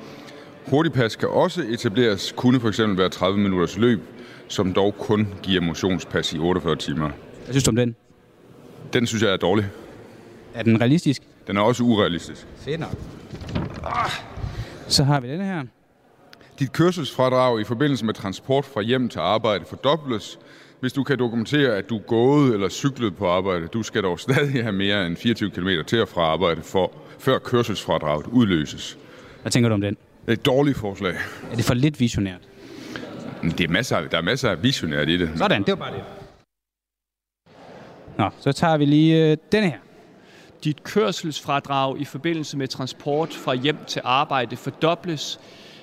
Hurtigpas kan også etableres, kunne for eksempel være 30 minutters løb, som dog kun giver motionspas i 48 timer. Hvad synes du om den? Den synes jeg er dårlig. Er den realistisk? Den er også urealistisk. Fedt nok. Så har vi denne her. Dit kørselsfradrag i forbindelse med transport fra hjem til arbejde fordobles, hvis du kan dokumentere, at du er gået eller cyklet på arbejde. Du skal dog stadig have mere end 24 km til og fra arbejde, for, før kørselsfradraget udløses. Hvad tænker du om den? Det er et dårligt forslag. Er det for lidt visionært? Det er masser, af- der er masser af visionært i det. Sådan, det var bare det. Nå, så tager vi lige øh, denne her. Dit kørselsfradrag i forbindelse med transport fra hjem til arbejde fordobles,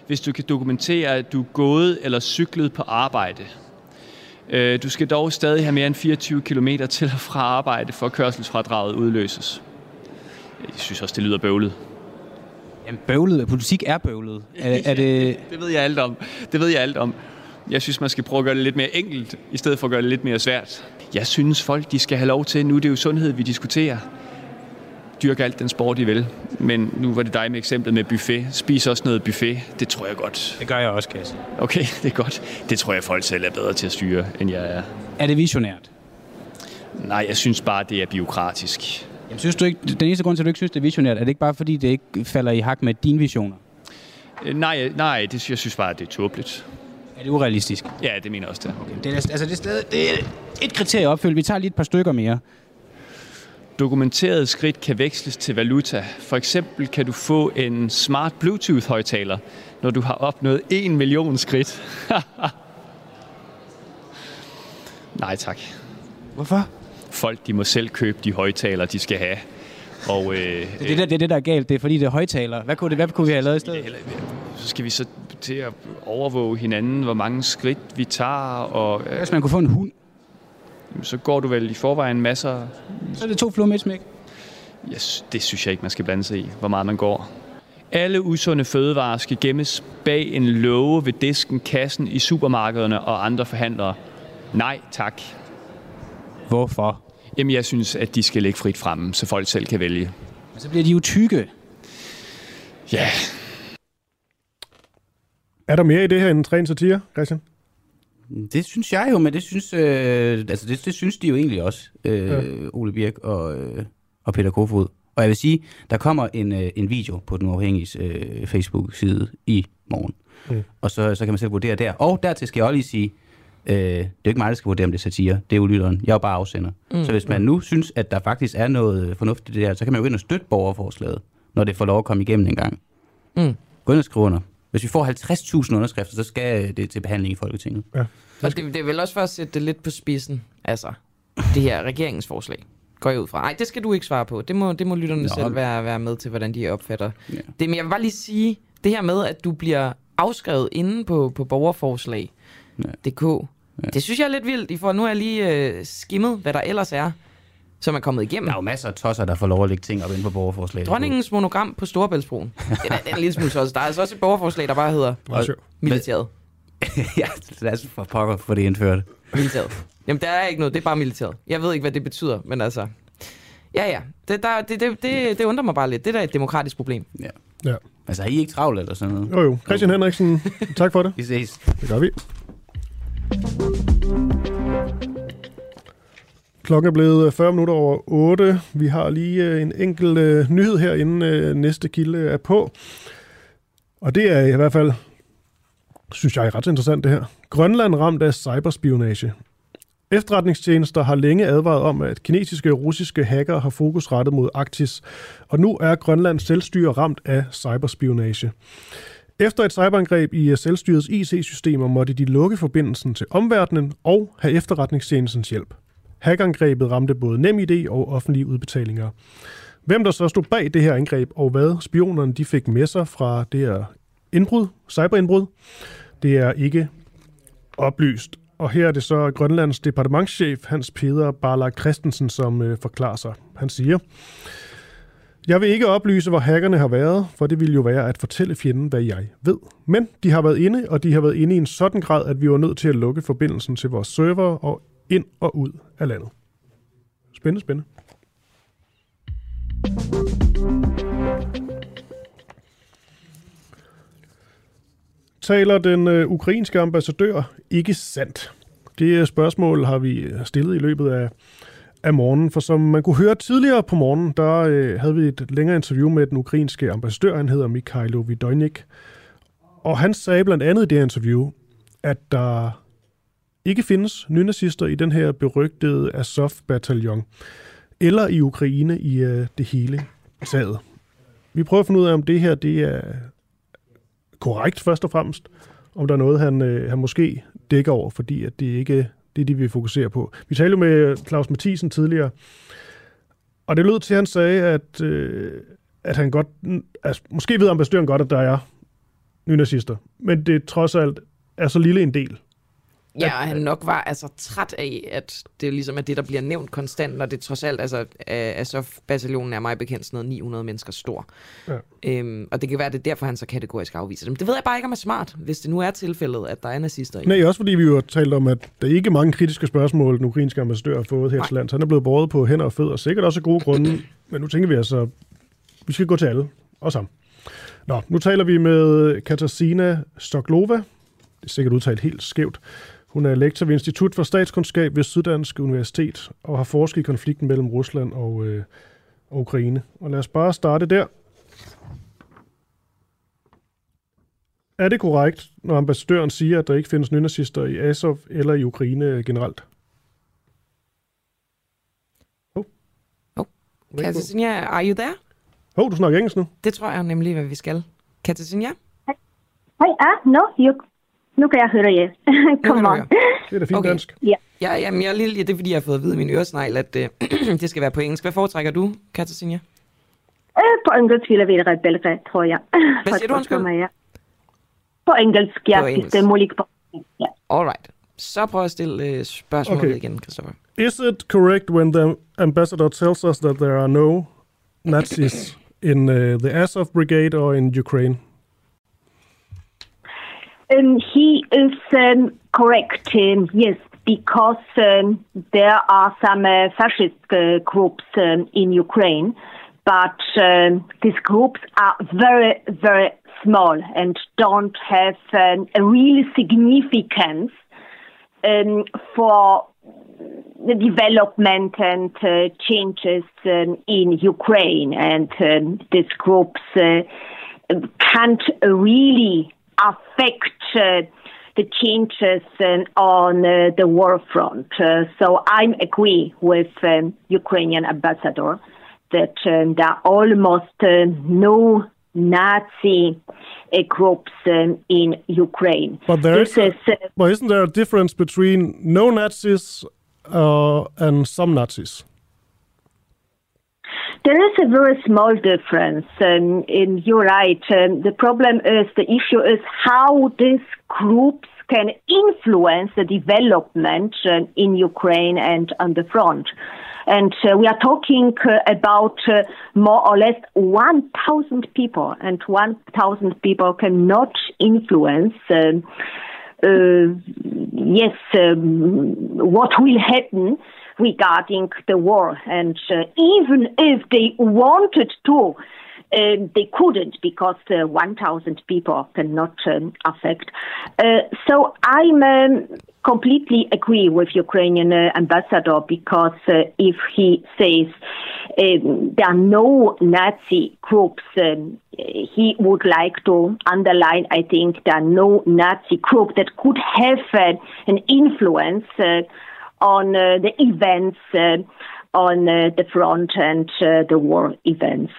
hvis du kan dokumentere, at du er gået eller cyklet på arbejde. Øh, Du skal dog stadig have mere end 24 km til og fra arbejde, for kørselsfradraget udløses. Jeg synes også, det lyder bøvlet. Jamen, bøvlet. Politik er bøvlet. Er, er det... Det ved jeg alt om. Det ved jeg alt om. Jeg synes, man skal prøve at gøre det lidt mere enkelt, i stedet for at gøre det lidt mere svært. Jeg synes, folk de skal have lov til, nu er det jo sundhed, vi diskuterer. Dyrk alt den sport, de vil. Men nu var det dig med eksemplet med buffet. Spis også noget buffet. Det tror jeg godt. Det gør jeg også, Kasse. Okay, det er godt. Det tror jeg, folk selv er bedre til at styre, end jeg er. Er det visionært? Nej, jeg synes bare, det er biokratisk. Jamen, synes du ikke, den eneste grund til, at du ikke synes, det er visionært, er det ikke bare, fordi det ikke falder i hak med dine visioner? Øh, Nej, nej det, jeg synes bare, det er tåbeligt. Er det urealistisk? Ja, det mener jeg også, det er. Okay. Det er, altså, det er, stadig, det er et kriterie opfyldt. Vi tager lige et par stykker mere. Dokumenterede skridt kan veksles til valuta. For eksempel kan du få en smart Bluetooth-højtaler, når du har opnået 1 million skridt. Nej tak. Hvorfor? Folk de må selv købe de højtaler, de skal have. Og, øh, Det er det, der, det er det, der er galt. Det er fordi, det er højtaler. Hvad kunne, det, hvad kunne vi have lavet i stedet? så skal vi så til at overvåge hinanden, hvor mange skridt vi tager. Og, øh, Hvis man kunne få en hund, så går du vel i forvejen masser... så er det to fluer med et smæk. Yes, det synes jeg ikke, man skal blande sig i, hvor meget man går. Alle usunde fødevarer skal gemmes bag en låge ved disken, kassen i supermarkederne og andre forhandlere. Nej, tak. Hvorfor? Jamen, jeg synes, at de skal ligge frit fremme, så folk selv kan vælge. Men så bliver de jo tykke. Ja. Er der mere i det her end træn satire, Christian? Det synes jeg jo, men det synes, øh, altså det, det synes de jo egentlig også, øh, Ja. Ole Birk og, øh, og Peter Kofod. Og jeg vil sige, der kommer en, øh, en video på den uafhængige øh, Facebook-side i morgen. Mm. Mm. Og så, så kan man selv vurdere der. Og dertil skal jeg også lige sige, øh, det er jo ikke mig, der skal vurdere, om det er satire. Det er jo lytteren. Jeg er jo bare afsender. Mm. Mm. Så hvis man nu synes, at der faktisk er noget øh, fornuftigt i det her, så kan man jo gå ind og støtte borgerforslaget, når det får lov at komme igennem en gang. Mm. Gå ind og skriv under. Hvis vi får 50.000 underskrifter, så skal det til behandling i Folketinget. Ja. Og det, det er vel også for at sætte det lidt på spidsen. Altså, det her regeringsforslag går jeg ud fra. Nej, det skal du ikke svare på. Det må, det må lytterne Nå. Selv være, være med til, hvordan de opfatter. Ja. Det, men jeg vil bare lige sige, det her med, at du bliver afskrevet inde på, på borgerforslag.dk, ja. det synes jeg er lidt vildt. I får, nu har jeg lige øh, skimmet, hvad der ellers er, som er kommet igennem. Der er jo masser af tosser, der får lov at lægge ting op inde på borgerforslaget. Dronningens monogram på Storebæltsbroen. det er, det er en lille smule også. Der er altså også et borgerforslag, der bare hedder militæret. ja, lad os for pokker få det indført. Militæret. Jamen, der er ikke noget. Det er bare militæret. Jeg ved ikke, hvad det betyder, men altså... Ja, ja. Det, der, det, det, det, det undrer mig bare lidt. Det der er et demokratisk problem. Ja. Ja. Altså, er I ikke travlt eller sådan noget? Jo, jo. Christian Henriksen, tak for det. Vi ses. Det gør vi. Klokken er blevet øh, 40 minutter over 8. Vi har lige øh, en enkelt øh, nyhed her, inden øh, næste kilde er på. Og det er i hvert fald, synes jeg, er ret interessant det her. Grønland ramt af cyberspionage. Efterretningstjenester har længe advaret om, at kinesiske og russiske hackere har fokus rettet mod Arktis, og nu er Grønlands selvstyre ramt af cyberspionage. Efter et cyberangreb i øh, selvstyrets IC-systemer måtte de lukke forbindelsen til omverdenen og have efterretningstjenestens hjælp. Hackangrebet ramte både NemID og offentlige udbetalinger. Hvem der så stod bag det her angreb, og hvad spionerne de fik med sig fra det her indbrud, cyberindbrud, det er ikke oplyst. Og her er det så Grønlands departementschef Hans Peder Barlar Christensen, som øh, forklarer sig. Han siger, jeg vil ikke oplyse, hvor hackerne har været, for det ville jo være at fortælle fjenden, hvad jeg ved. Men de har været inde, og de har været inde i en sådan grad, at vi var nødt til at lukke forbindelsen til vores server og ind og ud af landet. Spændende, spændende. taler den øh, ukrainske ambassadør ikke sandt? Det øh, spørgsmål har vi øh, stillet i løbet af, af morgenen, for som man kunne høre tidligere på morgenen, der øh, havde vi et længere interview med den ukrainske ambassadør, han hedder Mikhailo Vidojnik, og han sagde blandt andet i det interview, at der ikke findes nynazister i den her berygtede Azov-bataljon, eller i Ukraine i øh, det hele taget. Vi prøver at finde ud af, om det her det er korrekt først og fremmest, om der er noget, han, øh, han måske dækker over, fordi at det ikke det er det, vi fokuserer på. Vi talte jo med Claus Mathisen tidligere, og det lød til, at han sagde, at, øh, at han godt, altså, måske ved ambassadøren godt, at der er nynazister, men det trods alt er så lille en del. Ja, og han nok var altså træt af, at det ligesom er det, der bliver nævnt konstant, når det trods alt, altså Azov-bataljonen er mig bekendt sådan noget 900 mennesker stor. Ja. Øhm, og det kan være, at det er derfor, han så kategorisk afviser dem. Det ved jeg bare ikke, om er smart, hvis det nu er tilfældet, at der er nazister i. Nej, også fordi vi jo har talt om, at der er ikke mange kritiske spørgsmål, den ukrainske ambassadør har fået her Nej. til land. Så han er blevet båret på hænder og fødder, sikkert også af gode grunde. men nu tænker vi altså, vi skal gå til alle, og sammen. Nå, nu taler vi med Katarzyna Stoklova. Det er sikkert udtalt helt skævt. Hun er lektor ved Institut for Statskundskab ved Syddansk Universitet og har forsket i konflikten mellem Rusland og, øh, og Ukraine. Og lad os bare starte der. Er det korrekt, når ambassadøren siger, at der ikke findes nynazister i Azov eller i Ukraine generelt? Oh. Oh. Katarzyna, are you there? Hov, oh, du snakker engelsk nu. Det tror jeg nemlig, hvad vi skal. Katarzyna? Hej, ah, no, you nu kan jeg høre jer. Kom on. Det er da fint okay. dansk. Ja. Ja, jamen, jeg er lille, ja, det er fordi, jeg har fået at vide i min øresnegl, at øh, det skal være på engelsk. Hvad foretrækker du, Katarzyna? Øh, på engelsk vil jeg være bedre, tror jeg. Hvad siger du, undskyld? På engelsk, ja. På engelsk. Det er muligt på ja. Alright. Så prøv at stille øh, spørgsmålet okay. igen, Christoffer. Is it correct when the ambassador tells us that there are no Nazis in uh, the Azov brigade or in Ukraine? Um, he is um, correct, um, yes, because um, there are some uh, fascist uh, groups um, in Ukraine, but these groups are very, very small and don't have a real significance for the development and uh, changes in Ukraine. And these groups uh, can't really affect uh, the changes uh, on uh, the war front. so I agree with um, Ukrainian ambassador that um, there are almost no Nazi uh, groups um, in Ukraine. But there is, is uh, but isn't there a difference between no Nazis uh, and some Nazis? There is a very small difference, um, you're right. Um, the problem is the issue is how these groups can influence the development uh, in Ukraine and on the front. And uh, we are talking uh, about uh, more or less 1,000 people, and 1,000 people cannot influence. Um, uh, yes, um, what will happen regarding the war. And uh, even if they wanted to, uh, they couldn't because uh, 1,000 people cannot um, affect. Uh, so I'm um, completely agree with Ukrainian uh, ambassador because uh, if he says um, there are no Nazi groups, um, he would like to underline. I think there are no Nazi group that could have an influence on uh, the events uh, on uh, the front and the war events.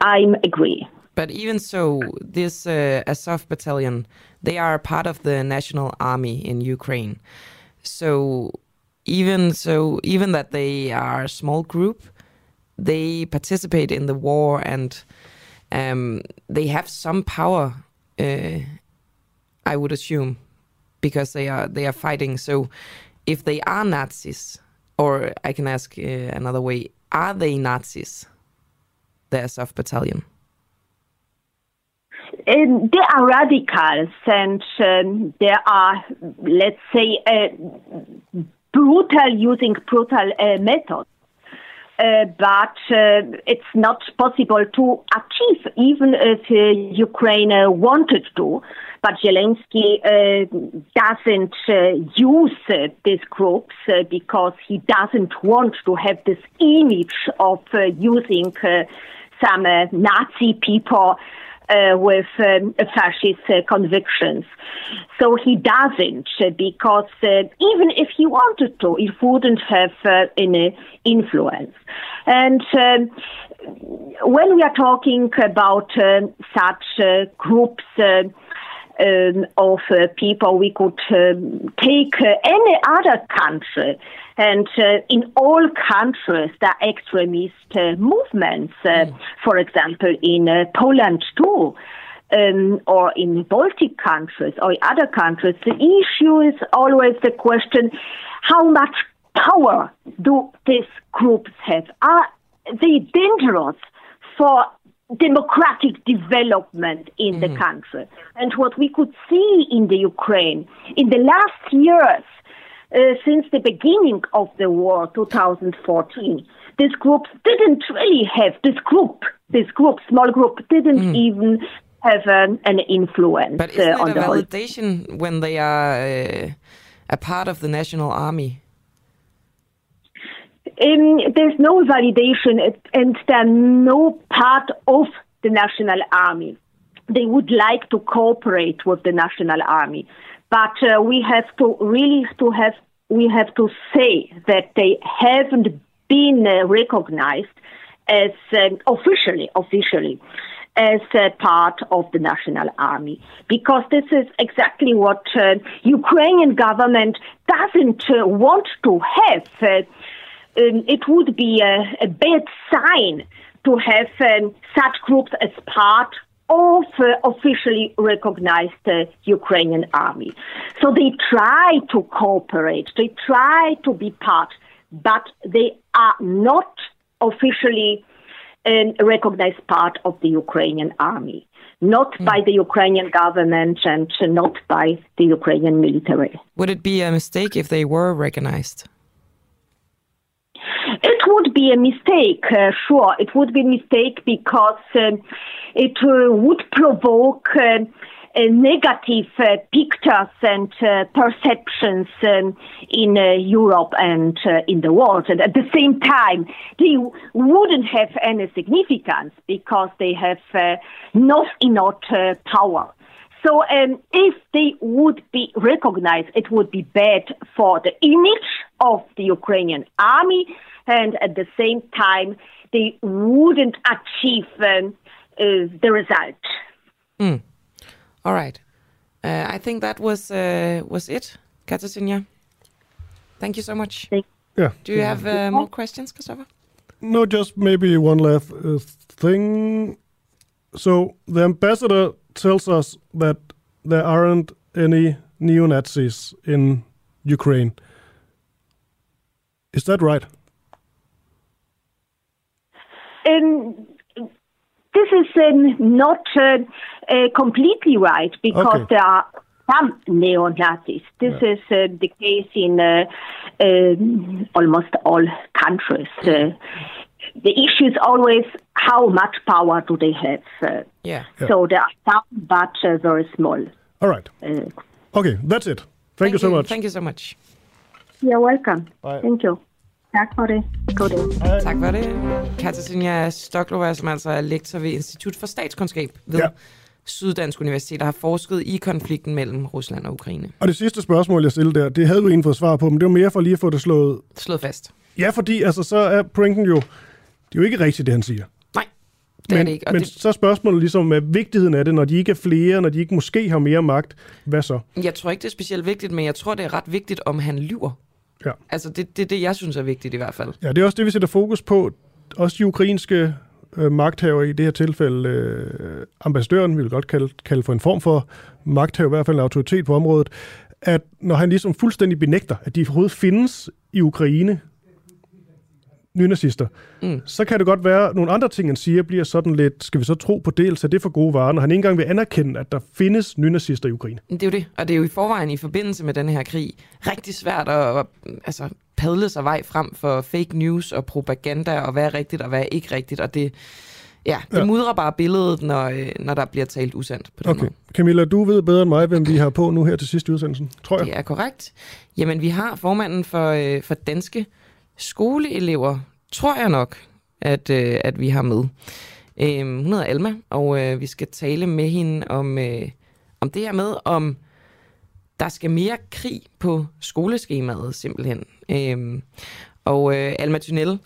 I agree. But even so, this uh, Azov battalion, they are part of the national army in Ukraine. So even so, even that they are a small group, they participate in the war and um, they have some power. Uh, I would assume because they are they are fighting. So if they are Nazis, or I can ask uh, another way, are they Nazis, the Azov battalion? They are radicals and um, they are, let's say, uh, brutal using brutal uh, methods. Uh, but uh, it's not possible to achieve, even if uh, Ukraine uh, wanted to. But Zelensky uh, doesn't use these groups because he doesn't want to have this image of using some Nazi people uh, with um, fascist uh, convictions. So he doesn't uh, because uh, even if he wanted to, it wouldn't have uh, any influence. And um, when we are talking about uh, such groups, um, of uh, people, we could um, take uh, any other country. And uh, in all countries, there are extremist uh, movements. Uh, For example, in uh, Poland too, um, or in Baltic countries or other countries, the issue is always the question: How much power do these groups have? Are they dangerous for democratic development in the country. And what we could see in the Ukraine in the last years, uh, since the beginning of the war, 2014, these groups didn't really have this group, this group, small group, didn't even have an, an influence But uh, isn't on it a the whole. validation when they are uh, a part of the national army? Um, there's no validation, and they're no part of the national army. They would like to cooperate with the national army, but uh, we have to really to have we have to say that they haven't been uh, recognized as um, officially officially as part of the national army because this is exactly what uh, Ukrainian government doesn't uh, want to have. Uh, um, it would be a, a bad sign to have um, such groups as part of uh, officially recognized uh, Ukrainian army. So they try to cooperate, they try to be part, but they are not officially um, recognized part of the Ukrainian army, not by the Ukrainian government and not by the Ukrainian military. Would it be a mistake if they were recognized? It would be a mistake, uh, sure. It would be a mistake because um, it uh, would provoke uh, uh, negative uh, pictures and uh, perceptions um, in uh, Europe and uh, in the world. And at the same time, they wouldn't have any significance because they have uh, not enough uh, power. So um, if they would be recognized, it would be bad for the image of the Ukrainian army, and at the same time, they wouldn't achieve um, uh, the result. Mm. All right. Uh, I think that was uh, was it, Katarzyna. Thank you so much. You. Yeah. Do you have uh, more questions, Christopher? No, just maybe one last uh, thing. So the ambassador tells us that there aren't any neo Nazis in Ukraine. Is that right? Um, this is um, not uh, uh, completely right because Okay. there are some neo Nazis. This is uh, the case in uh, um almost all countries. Uh, the issue is always how much power do they have. Uh, Yeah. So there are some, but uh, very small. All right. Uh, Okay, that's it. Thank, you so much. Thank you so much. You're welcome. Thank you. Tak for det. God dag. Tak for det. Katarzyna Stoklova, som altså er lektor ved Institut for Statskundskab ved Ja. Syddansk Universitet, der har forsket i konflikten mellem Rusland og Ukraine. Og det sidste spørgsmål, jeg stillede der, det havde du egentlig fået svar på, men det var mere for lige at få det slået... Slået fast. Ja, fordi altså, så er pointen jo... Det er jo ikke rigtigt, det han siger. Nej, det er men, det ikke, og Men det- så er spørgsmålet ligesom, hvad vigtigheden af det, når de ikke er flere, når de ikke måske har mere magt, hvad så? Jeg tror ikke, det er specielt vigtigt, men jeg tror, det er ret vigtigt, om han lyver. Ja. Altså, det, det er det, jeg synes er vigtigt i hvert fald. Ja, det er også det, vi sætter fokus på. Også de ukrainske øh, magthaver i det her tilfælde, øh, ambassadøren, vi vil godt kalde, kalde for en form for magthaver, i hvert fald en autoritet på området, at når han ligesom fuldstændig benægter, at de overhovedet findes i Ukraine, nynazister, Mm. så kan det godt være, at nogle andre ting, han siger, bliver sådan lidt, skal vi så tro på det, eller er det for gode varer, når han ikke engang vil anerkende, at der findes nynazister i Ukraine. Det er jo det, og det er jo i forvejen i forbindelse med den her krig rigtig svært at, altså, padle sig vej frem for fake news og propaganda, og hvad er rigtigt og hvad er ikke rigtigt, og det, ja, det ja. mudrer bare billedet, når, øh, når der bliver talt usandt på den Okay. måde. Camilla, du ved bedre end mig, hvem vi har på nu her til sidst i udsendelsen, tror jeg. Det er korrekt. Jamen, vi har formanden for, øh, for danske skoleelever, tror jeg nok, at, øh, at vi har med. Øh, hun hedder Alma, og øh, vi skal tale med hende om, øh, om det her med, om der skal mere krig på skoleskemaet, simpelthen. Øh, og øh, Alma Tunell,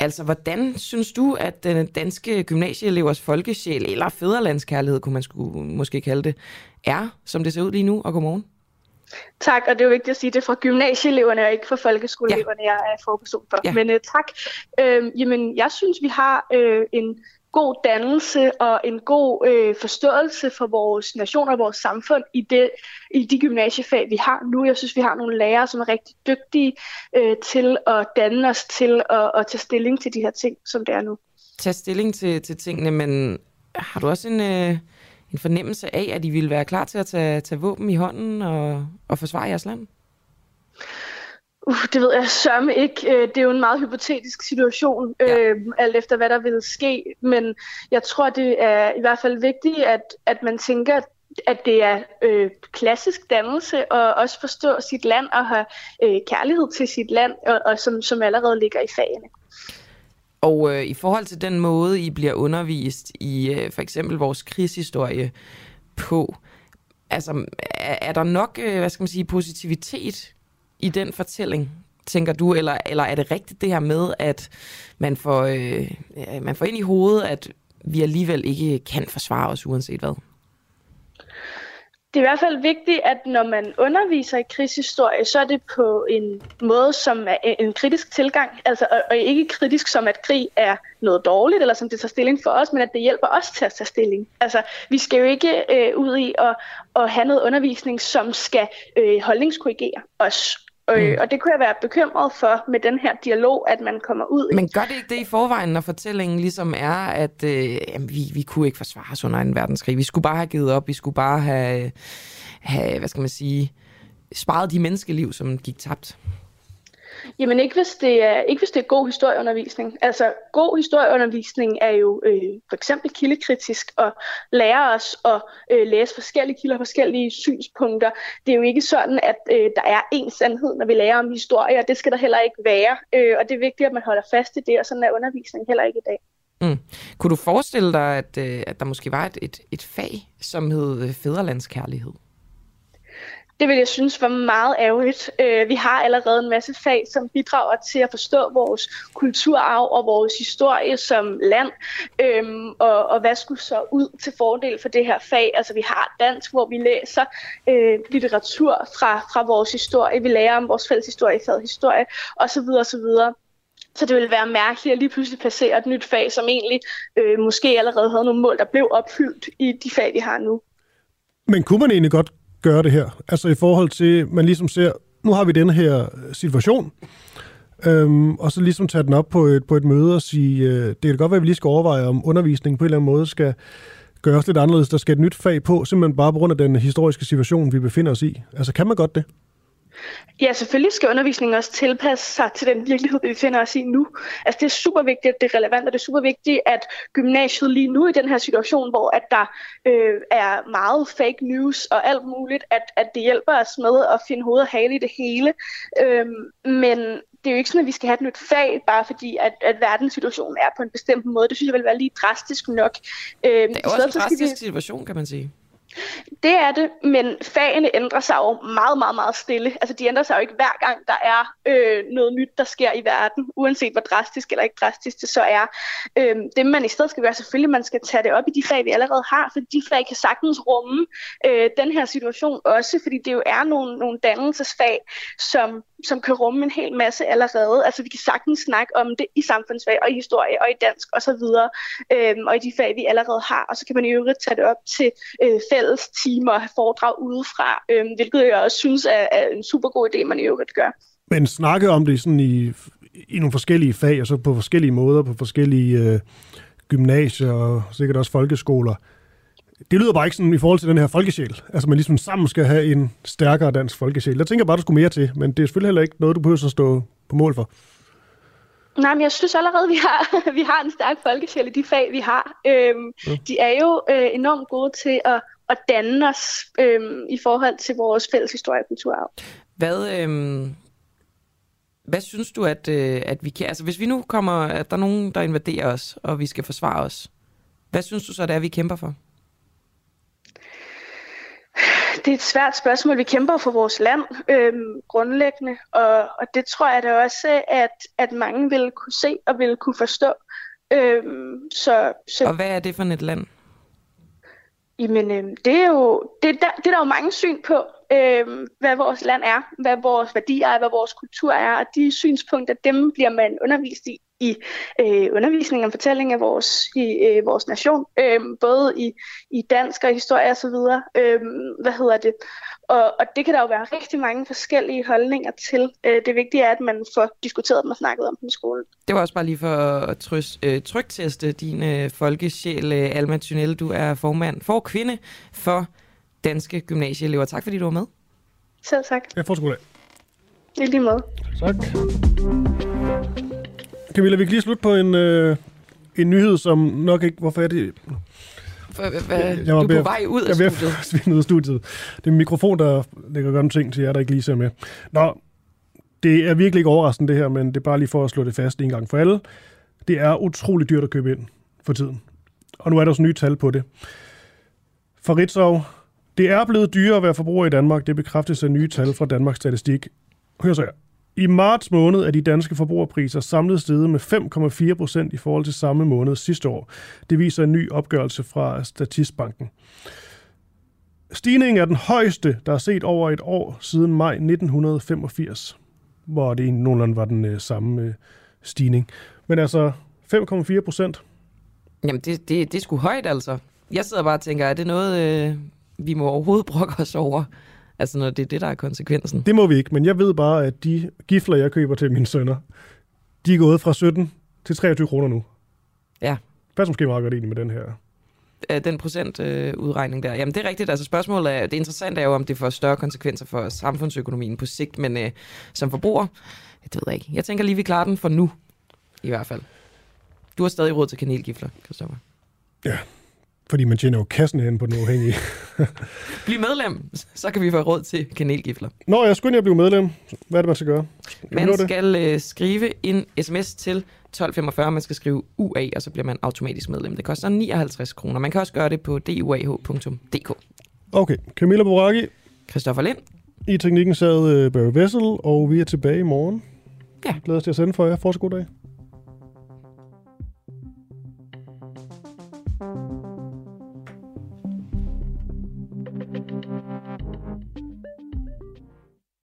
altså hvordan synes du, at den danske gymnasieelevers folkesjæl, eller fædrelandskærlighed, kunne man skulle, måske kalde det, er, som det ser ud lige nu, og godmorgen? Tak, og det er jo vigtigt at sige, det er fra gymnasieeleverne og ikke fra folkeskoleeleverne, ja. jeg er forperson for. Ja. Men uh, tak. Uh, jamen, jeg synes, vi har uh, en god dannelse og en god øh, forståelse for vores nation og vores samfund i, det, i de gymnasiefag, vi har nu. Jeg synes, vi har nogle lærere, som er rigtig dygtige øh, til at danne os til at, at tage stilling til de her ting, som det er nu. tage stilling til, til tingene, men har du også en, øh, en fornemmelse af, at I ville være klar til at tage, tage våben i hånden og, og forsvare jeres land? Uh, det ved jeg sørme ikke. Øh, Det er jo en meget hypotetisk situation, ja. øh, alt efter hvad der vil ske. Men jeg tror, det er i hvert fald vigtigt, at, at man tænker, at det er øh, klassisk dannelse og også forstå sit land og have øh, kærlighed til sit land, og, og som, som allerede ligger i fagene. Og øh, i forhold til den måde, I bliver undervist i øh, for eksempel vores krigshistorie på, altså er, er der nok, øh, hvad skal man sige, positivitet i den fortælling, tænker du, eller, eller er det rigtigt det her med, at man får, øh, man får ind i hovedet, at vi alligevel ikke kan forsvare os uanset hvad? Det er i hvert fald vigtigt, at når man underviser i krigshistorie, så er det på en måde, som er en kritisk tilgang, altså, og, og ikke kritisk som, at krig er noget dårligt, eller som det tager stilling for os, men at det hjælper os til at tage stilling. Altså, vi skal jo ikke øh, ud i at, at have noget undervisning, som skal øh, holdningskorrigere os. Øh, Mm. Og det kunne jeg være bekymret for med den her dialog, at man kommer ud i. Men gør det ikke det i forvejen, når fortællingen ligesom er, at øh, jamen, vi, vi kunne ikke forsvare os under en verdenskrig. Vi skulle bare have givet op. Vi skulle bare have, have hvad skal man sige, sparet de menneskeliv, som gik tabt. Jamen ikke hvis det er ikke hvis det er god historieundervisning. Altså god historieundervisning er jo øh, for eksempel kildekritisk og lærer os at øh, læse forskellige kilder, forskellige synspunkter. Det er jo ikke sådan, at øh, der er én sandhed, når vi lærer om historie, og det skal der heller ikke være. Øh, og det er vigtigt, at man holder fast i det, og sådan er undervisningen heller ikke i dag. Mm. Kunne du forestille dig, at, øh, at der måske var et, et, et fag, som hed øh, fædrelandskærlighed? Det vil jeg synes var meget ærgerligt. Øh, vi har allerede en masse fag, som bidrager til at forstå vores kulturarv og vores historie som land. Øhm, og, og hvad skulle så ud til fordel for det her fag? Altså vi har dansk, hvor vi læser øh, litteratur fra, fra vores historie. Vi lærer om vores fælles historie, fag historie osv. osv. Så det ville være mærkeligt at lige pludselig placere et nyt fag, som egentlig øh, måske allerede havde nogle mål, der blev opfyldt i de fag, vi har nu. Men kunne man egentlig godt gøre det her? Altså i forhold til, man ligesom ser, nu har vi den her øh, situation, øhm, og så ligesom tage den op på et, på et møde og sige, øh, det kan godt være, at vi lige skal overveje, om undervisningen på en eller anden måde skal gøres lidt anderledes. Der skal et nyt fag på, simpelthen bare på grund af den historiske situation, vi befinder os i. Altså kan man godt det? Ja, selvfølgelig skal undervisningen også tilpasse sig til den virkelighed, vi befinder os i nu. Altså det er super vigtigt, at det er relevant, og det er super vigtigt, at gymnasiet lige nu i den her situation, hvor at der øh, er meget fake news og alt muligt, at, at det hjælper os med at finde hoved og hale i det hele. Øhm, men det er jo ikke sådan, at vi skal have et nyt fag, bare fordi, at, at verdenssituationen er på en bestemt måde. Det synes jeg vil være lige drastisk nok. Øhm, Det er også en drastisk situation, kan man sige det er det, men fagene ændrer sig jo meget, meget, meget stille. Altså, de ændrer sig jo ikke hver gang, der er øh, noget nyt, der sker i verden, uanset hvor drastisk eller ikke drastisk det så er. Øh, det, man i stedet skal gøre, selvfølgelig, man skal tage det op i de fag, vi allerede har, for de fag kan sagtens rumme øh, den her situation også, fordi det jo er nogle, nogle dannelsesfag, som, som kan rumme en hel masse allerede. Altså, vi kan sagtens snakke om det i samfundsfag og i historie og i dansk osv., øh, og i de fag, vi allerede har, og så kan man i øvrigt tage det op til øh, fælles timer og have foredrag udefra, øh, hvilket jeg også synes er, er en super god idé, man i øvrigt gør. Men snakke om det sådan i, i nogle forskellige fag, og så på forskellige måder, på forskellige øh, gymnasier og sikkert også folkeskoler. det lyder bare ikke sådan i forhold til den her folkesjæl. Altså, man ligesom sammen skal have en stærkere dansk folkesjæl. Jeg tænker bare, der skulle mere til, men det er selvfølgelig heller ikke noget, du behøver at stå på mål for. Nej, men jeg synes allerede, vi har, vi har en stærk folkesjæl i de fag, vi har. Øhm, ja. De er jo øh, enormt gode til at, at danne os øhm, i forhold til vores fælles historie og kulturarv. Hvad, øhm, hvad synes du, at, øh, at vi kan... Altså, hvis vi nu kommer... At der er nogen, der invaderer os, og vi skal forsvare os. Hvad synes du så, det er, vi kæmper for? Det er et svært spørgsmål. Vi kæmper for vores land øhm, grundlæggende, og, og det tror jeg da også, at, at mange vil kunne se og vil kunne forstå. Øhm, så, så, og hvad er det for et land? Jamen, øh, det, er jo, det, der, det er der jo mange syn på, øh, hvad vores land er, hvad vores værdier er, hvad vores kultur er, og de synspunkter, dem bliver man undervist i i øh, undervisning og fortælling af vores, i, øh, vores nation, øh, både i, i dansk og historie og så videre. Øh, hvad hedder det? Og, og det kan der jo være rigtig mange forskellige holdninger til. Øh, det vigtige er, at man får diskuteret dem og snakket om dem i skolen. Det var også bare lige for at trøs, øh, trygteste din øh, folkesjæl, øh, Alma Thunel. Du er formand for kvinde for Danske Gymnasieelever. Tak fordi du var med. Selv tak. Jeg får sgu I lige måde. Tak. Camilla, vi kan lige slutte på en, øh, en nyhed, som nok ikke... Hvorfor er det... Hvad, jeg var du er på vej ud af jeg studiet. Jeg ud af studiet. Det er en mikrofon, der lægger gøre ting til jer, der ikke lige ser med. Nå, det er virkelig ikke overraskende det her, men det er bare lige for at slå det fast en gang for alle. Det er utrolig dyrt at købe ind for tiden. Og nu er der også nye tal på det. For Ritzau, det er blevet dyrere at være forbruger i Danmark. Det bekræftes af nye tal fra Danmarks Statistik. Hør så her. I marts måned er de danske forbrugerpriser samlet steget med 5,4 procent i forhold til samme måned sidste år. Det viser en ny opgørelse fra Statistbanken. Stigningen er den højeste, der er set over et år siden maj 1985, hvor det i nogenlunde var den øh, samme øh, stigning. Men altså 5,4 procent. Jamen, det, det, det er sgu højt, altså. Jeg sidder bare og tænker, er det noget, øh, vi må overhovedet brokke os over? Altså, når det er det, der er konsekvensen. Det må vi ikke, men jeg ved bare, at de gifler, jeg køber til mine sønner, de er gået fra 17 til 23 kroner nu. Ja. Hvad måske meget godt egentlig med den her? Den procentudregning øh, der. Jamen, det er rigtigt. Altså, spørgsmålet er, det interessante er jo, om det får større konsekvenser for samfundsøkonomien på sigt, men øh, som forbruger, det ved jeg ikke. Jeg tænker lige, vi klarer den for nu, i hvert fald. Du har stadig råd til kanelgifler, Christoffer. Ja, fordi man tjener jo kassen hen på den uafhængige. Bliv medlem, så kan vi få råd til kanelgifler. Nå, jeg skulle at blive medlem. Hvad er det, man skal gøre? Man skal uh, skrive en sms til 1245. Man skal skrive UA, og så bliver man automatisk medlem. Det koster 59 kroner. Man kan også gøre det på duah.dk. Okay, Camilla Boraki. Christoffer Lind. I teknikken sad uh, Barry Vessel, og vi er tilbage i morgen. Ja. Glæder os til at sende for jer. Fortsat god dag.